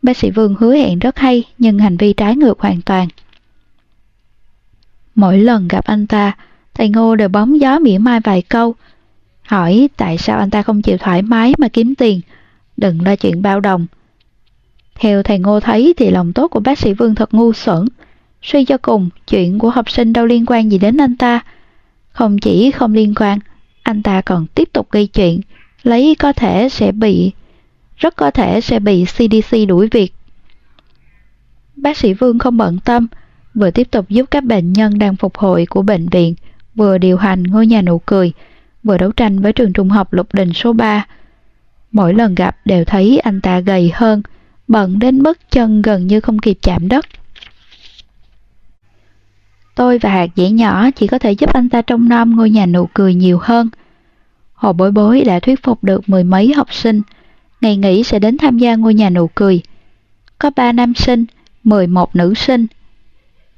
Bác sĩ Vương hứa hẹn rất hay nhưng hành vi trái ngược hoàn toàn. Mỗi lần gặp anh ta, thầy Ngô đều bóng gió mỉa mai vài câu, hỏi tại sao anh ta không chịu thoải mái mà kiếm tiền, đừng lo chuyện bao đồng. Theo thầy Ngô thấy thì lòng tốt của bác sĩ Vương thật ngu xuẩn. Suy cho cùng, chuyện của học sinh đâu liên quan gì đến anh ta. Không chỉ không liên quan, anh ta còn tiếp tục gây chuyện, lấy có thể sẽ bị rất có thể sẽ bị CDC đuổi việc. Bác sĩ Vương không bận tâm, vừa tiếp tục giúp các bệnh nhân đang phục hồi của bệnh viện, vừa điều hành ngôi nhà nụ cười, vừa đấu tranh với trường trung học Lục Đình số 3. Mỗi lần gặp đều thấy anh ta gầy hơn, bận đến mức chân gần như không kịp chạm đất. tôi và hạt dẻ nhỏ chỉ có thể giúp anh ta trông nom ngôi nhà nụ cười nhiều hơn. Hồ bối bối đã thuyết phục được mười mấy học sinh, ngày nghỉ sẽ đến tham gia ngôi nhà nụ cười. Có ba nam sinh, mười một nữ sinh.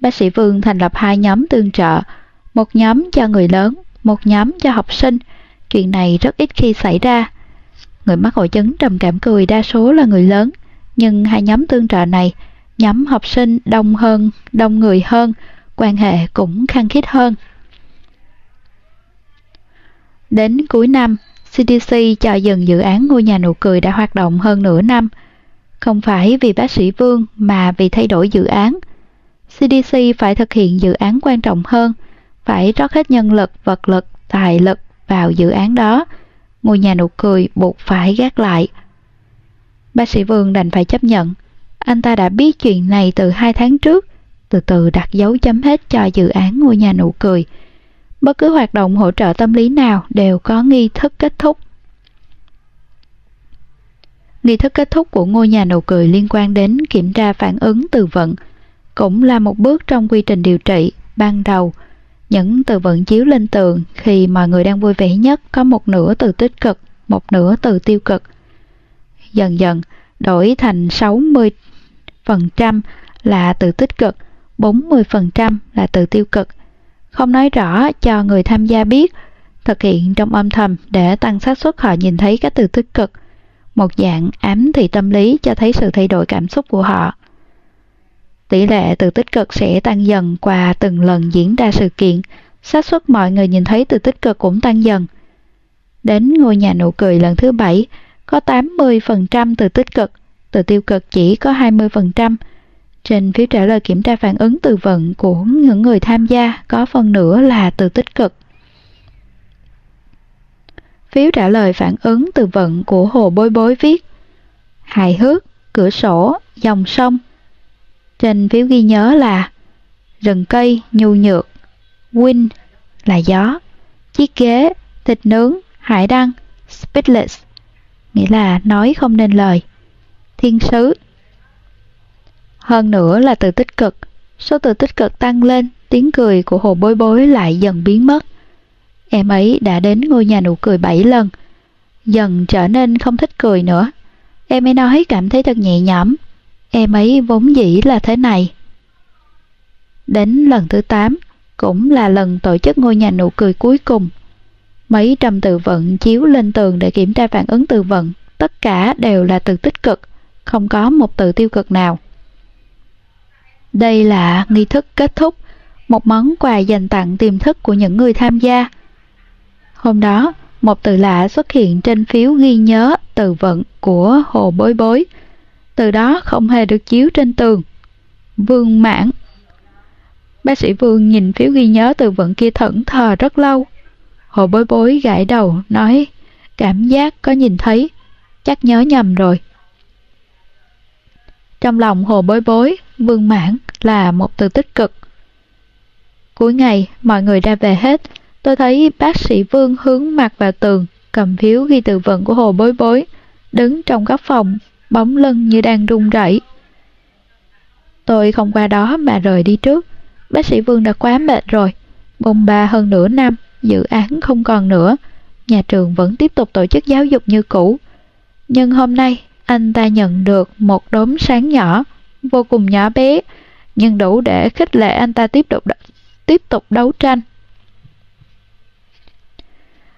Bác sĩ Vương thành lập hai nhóm tương trợ, một nhóm cho người lớn, một nhóm cho học sinh. Chuyện này rất ít khi xảy ra. Người mắc hội chứng trầm cảm cười đa số là người lớn, nhưng hai nhóm tương trợ này, nhóm học sinh đông hơn, đông người hơn, quan hệ cũng khăng khít hơn. Đến cuối năm, CDC cho dừng dự án ngôi nhà nụ cười đã hoạt động hơn nửa năm. Không phải vì bác sĩ Vương mà vì thay đổi dự án. CDC phải thực hiện dự án quan trọng hơn, phải rót hết nhân lực, vật lực, tài lực vào dự án đó. Ngôi nhà nụ cười buộc phải gác lại. Bác sĩ Vương đành phải chấp nhận. Anh ta đã biết chuyện này từ hai tháng trước, từ từ đặt dấu chấm hết cho dự án ngôi nhà nụ cười. Bất cứ hoạt động hỗ trợ tâm lý nào đều có nghi thức kết thúc. Nghi thức kết thúc của ngôi nhà nụ cười liên quan đến kiểm tra phản ứng từ vận, cũng là một bước trong quy trình điều trị ban đầu. Những từ vận chiếu lên tường khi mọi người đang vui vẻ nhất có một nửa từ tích cực, một nửa từ tiêu cực. Dần dần, đổi thành 60% là từ tích cực, 40% là từ tiêu cực. Không nói rõ cho người tham gia biết, thực hiện trong âm thầm để tăng xác suất họ nhìn thấy các từ tích cực. Một dạng ám thị tâm lý cho thấy sự thay đổi cảm xúc của họ. Tỷ lệ từ tích cực sẽ tăng dần qua từng lần diễn ra sự kiện, xác suất mọi người nhìn thấy từ tích cực cũng tăng dần. Đến ngôi nhà nụ cười lần thứ bảy, có 80% từ tích cực, từ tiêu cực chỉ có 20%. Trên phiếu trả lời kiểm tra phản ứng từ vận của những người tham gia có phần nửa là từ tích cực. Phiếu trả lời phản ứng từ vận của Hồ Bối Bối viết Hài hước, cửa sổ, dòng sông. Trên phiếu ghi nhớ là rừng cây, nhu nhược, wind là gió, chiếc ghế, thịt nướng, hải đăng, speechless nghĩa là nói không nên lời. Thiên sứ Hơn nữa là từ tích cực, số từ tích cực tăng lên, tiếng cười của hồ bối bối lại dần biến mất. Em ấy đã đến ngôi nhà nụ cười 7 lần, dần trở nên không thích cười nữa. Em ấy nói cảm thấy thật nhẹ nhõm, em ấy vốn dĩ là thế này. Đến lần thứ 8, cũng là lần tổ chức ngôi nhà nụ cười cuối cùng. Mấy trăm từ vận chiếu lên tường để kiểm tra phản ứng từ vận, tất cả đều là từ tích cực, không có một từ tiêu cực nào. Đây là nghi thức kết thúc, một món quà dành tặng tiềm thức của những người tham gia. Hôm đó, một từ lạ xuất hiện trên phiếu ghi nhớ từ vận của Hồ Bối Bối. Từ đó không hề được chiếu trên tường. Vương mãn Bác sĩ Vương nhìn phiếu ghi nhớ từ vận kia thẫn thờ rất lâu. Hồ bối bối gãi đầu, nói, cảm giác có nhìn thấy, chắc nhớ nhầm rồi. Trong lòng hồ bối bối, vương mãn là một từ tích cực. Cuối ngày, mọi người ra về hết, tôi thấy bác sĩ Vương hướng mặt vào tường, cầm phiếu ghi từ vận của hồ bối bối, đứng trong góc phòng, bóng lưng như đang run rẩy. Tôi không qua đó mà rời đi trước, bác sĩ Vương đã quá mệt rồi, bông ba hơn nửa năm, dự án không còn nữa, nhà trường vẫn tiếp tục tổ chức giáo dục như cũ. Nhưng hôm nay, anh ta nhận được một đốm sáng nhỏ, vô cùng nhỏ bé, nhưng đủ để khích lệ anh ta tiếp tục tiếp tục đấu tranh.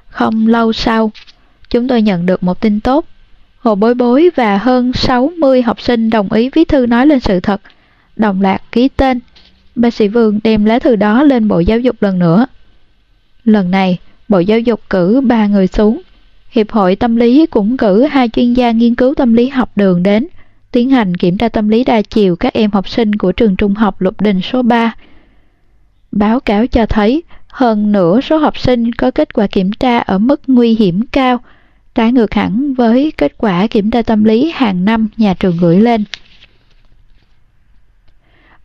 Không lâu sau, chúng tôi nhận được một tin tốt. Hồ Bối Bối và hơn 60 học sinh đồng ý viết thư nói lên sự thật, đồng loạt ký tên. Bác sĩ Vương đem lá thư đó lên Bộ Giáo dục lần nữa. Lần này, Bộ Giáo dục cử ba người xuống. Hiệp hội tâm lý cũng cử hai chuyên gia nghiên cứu tâm lý học đường đến, tiến hành kiểm tra tâm lý đa chiều các em học sinh của trường trung học Lục Đình số 3. Báo cáo cho thấy hơn nửa số học sinh có kết quả kiểm tra ở mức nguy hiểm cao, trái ngược hẳn với kết quả kiểm tra tâm lý hàng năm nhà trường gửi lên.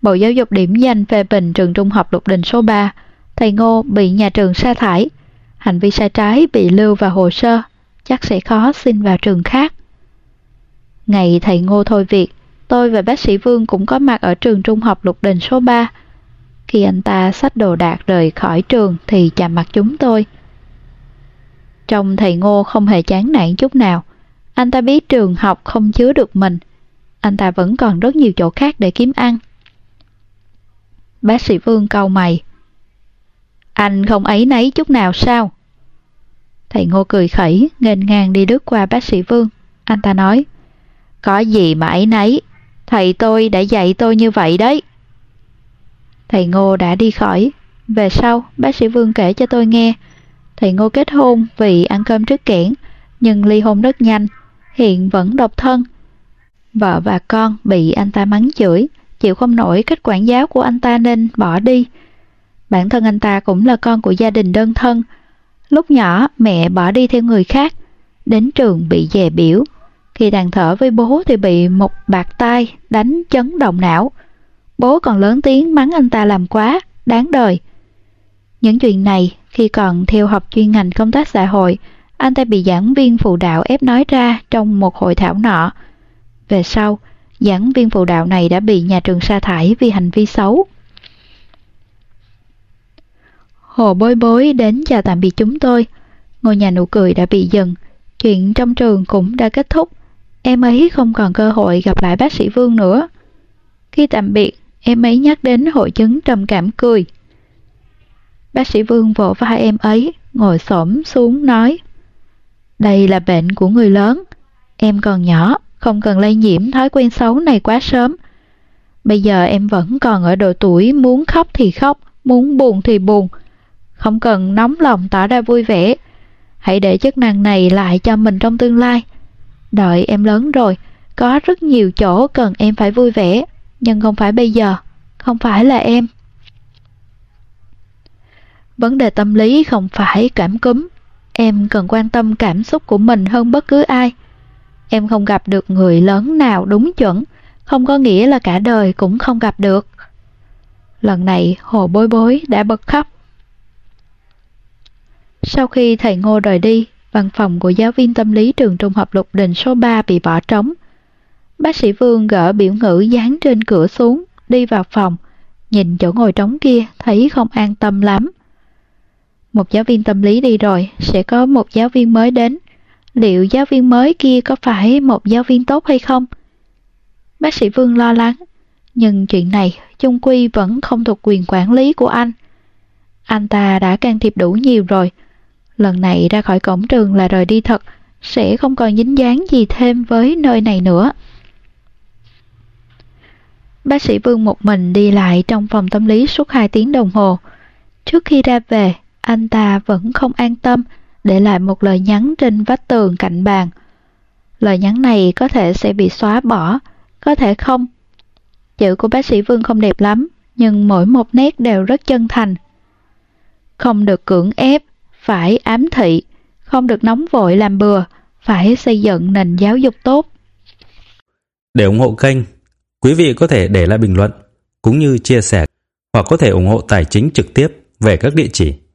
Bộ Giáo dục điểm danh phê bình trường trung học Lục Đình số 3 thầy Ngô bị nhà trường sa thải, hành vi sai trái bị lưu vào hồ sơ, chắc sẽ khó xin vào trường khác. Ngày thầy Ngô thôi việc, tôi và bác sĩ Vương cũng có mặt ở trường trung học Lục Đình số 3. Khi anh ta xách đồ đạc rời khỏi trường thì chạm mặt chúng tôi. Trông thầy Ngô không hề chán nản chút nào. Anh ta biết trường học không chứa được mình. Anh ta vẫn còn rất nhiều chỗ khác để kiếm ăn. Bác sĩ Vương cau mày. Anh không ấy nấy chút nào sao? Thầy Ngô cười khẩy, nghênh ngang đi đứt qua bác sĩ Vương. Anh ta nói, có gì mà ấy nấy, thầy tôi đã dạy tôi như vậy đấy. Thầy Ngô đã đi khỏi. Về sau, bác sĩ Vương kể cho tôi nghe, thầy Ngô kết hôn vì ăn cơm trước kẽn, nhưng ly hôn rất nhanh, hiện vẫn độc thân. Vợ và con bị anh ta mắng chửi, chịu không nổi cách quản giáo của anh ta nên bỏ đi. Bản thân anh ta cũng là con của gia đình đơn thân. Lúc nhỏ, mẹ bỏ đi theo người khác, đến trường bị dè biểu. Khi đàn thở với bố thì bị một bạc tai đánh chấn động não. Bố còn lớn tiếng mắng anh ta làm quá, đáng đời. Những chuyện này, khi còn theo học chuyên ngành công tác xã hội, anh ta bị giảng viên phụ đạo ép nói ra trong một hội thảo nọ. Về sau, giảng viên phụ đạo này đã bị nhà trường sa thải vì hành vi xấu. Hồ bối bối đến chào tạm biệt chúng tôi. Ngôi nhà nụ cười đã bị dừng. Chuyện trong trường cũng đã kết thúc. Em ấy không còn cơ hội gặp lại bác sĩ Vương nữa. Khi tạm biệt, em ấy nhắc đến hội chứng trầm cảm cười. Bác sĩ Vương vỗ vai em ấy, ngồi xổm xuống nói Đây là bệnh của người lớn, em còn nhỏ, không cần lây nhiễm thói quen xấu này quá sớm. Bây giờ em vẫn còn ở độ tuổi muốn khóc thì khóc, muốn buồn thì buồn. Không cần nóng lòng tỏ ra vui vẻ. Hãy để chức năng này lại cho mình trong tương lai. Đợi em lớn rồi, có rất nhiều chỗ cần em phải vui vẻ, nhưng không phải bây giờ, không phải là em. Vấn đề tâm lý không phải cảm cúm. Em cần quan tâm cảm xúc của mình hơn bất cứ ai. Em không gặp được người lớn nào đúng chuẩn, không có nghĩa là cả đời cũng không gặp được. Lần này hồ bối bối đã bật khóc. Sau khi thầy Ngô rời đi, văn phòng của giáo viên tâm lý trường trung học Lục Đình số 3 bị bỏ trống. Bác sĩ Vương gỡ biểu ngữ dán trên cửa xuống, đi vào phòng, nhìn chỗ ngồi trống kia thấy không an tâm lắm. Một giáo viên tâm lý đi rồi, sẽ có một giáo viên mới đến. Liệu giáo viên mới kia có phải một giáo viên tốt hay không? Bác sĩ Vương lo lắng, nhưng chuyện này chung quy vẫn không thuộc quyền quản lý của anh. Anh ta đã can thiệp đủ nhiều rồi. Lần này ra khỏi cổng trường là rời đi thật, sẽ không còn dính dáng gì thêm với nơi này nữa. Bác sĩ Vương một mình đi lại trong phòng tâm lý suốt 2 tiếng đồng hồ. Trước khi ra về, anh ta vẫn không an tâm để lại một lời nhắn trên vách tường cạnh bàn. Lời nhắn này có thể sẽ bị xóa bỏ, có thể không. Chữ của bác sĩ Vương không đẹp lắm, nhưng mỗi một nét đều rất chân thành. Không được cưỡng ép, phải ám thị, không được nóng vội làm bừa, phải xây dựng nền giáo dục tốt. Để ủng hộ kênh, quý vị có thể để lại bình luận cũng như chia sẻ hoặc có thể ủng hộ tài chính trực tiếp về các địa chỉ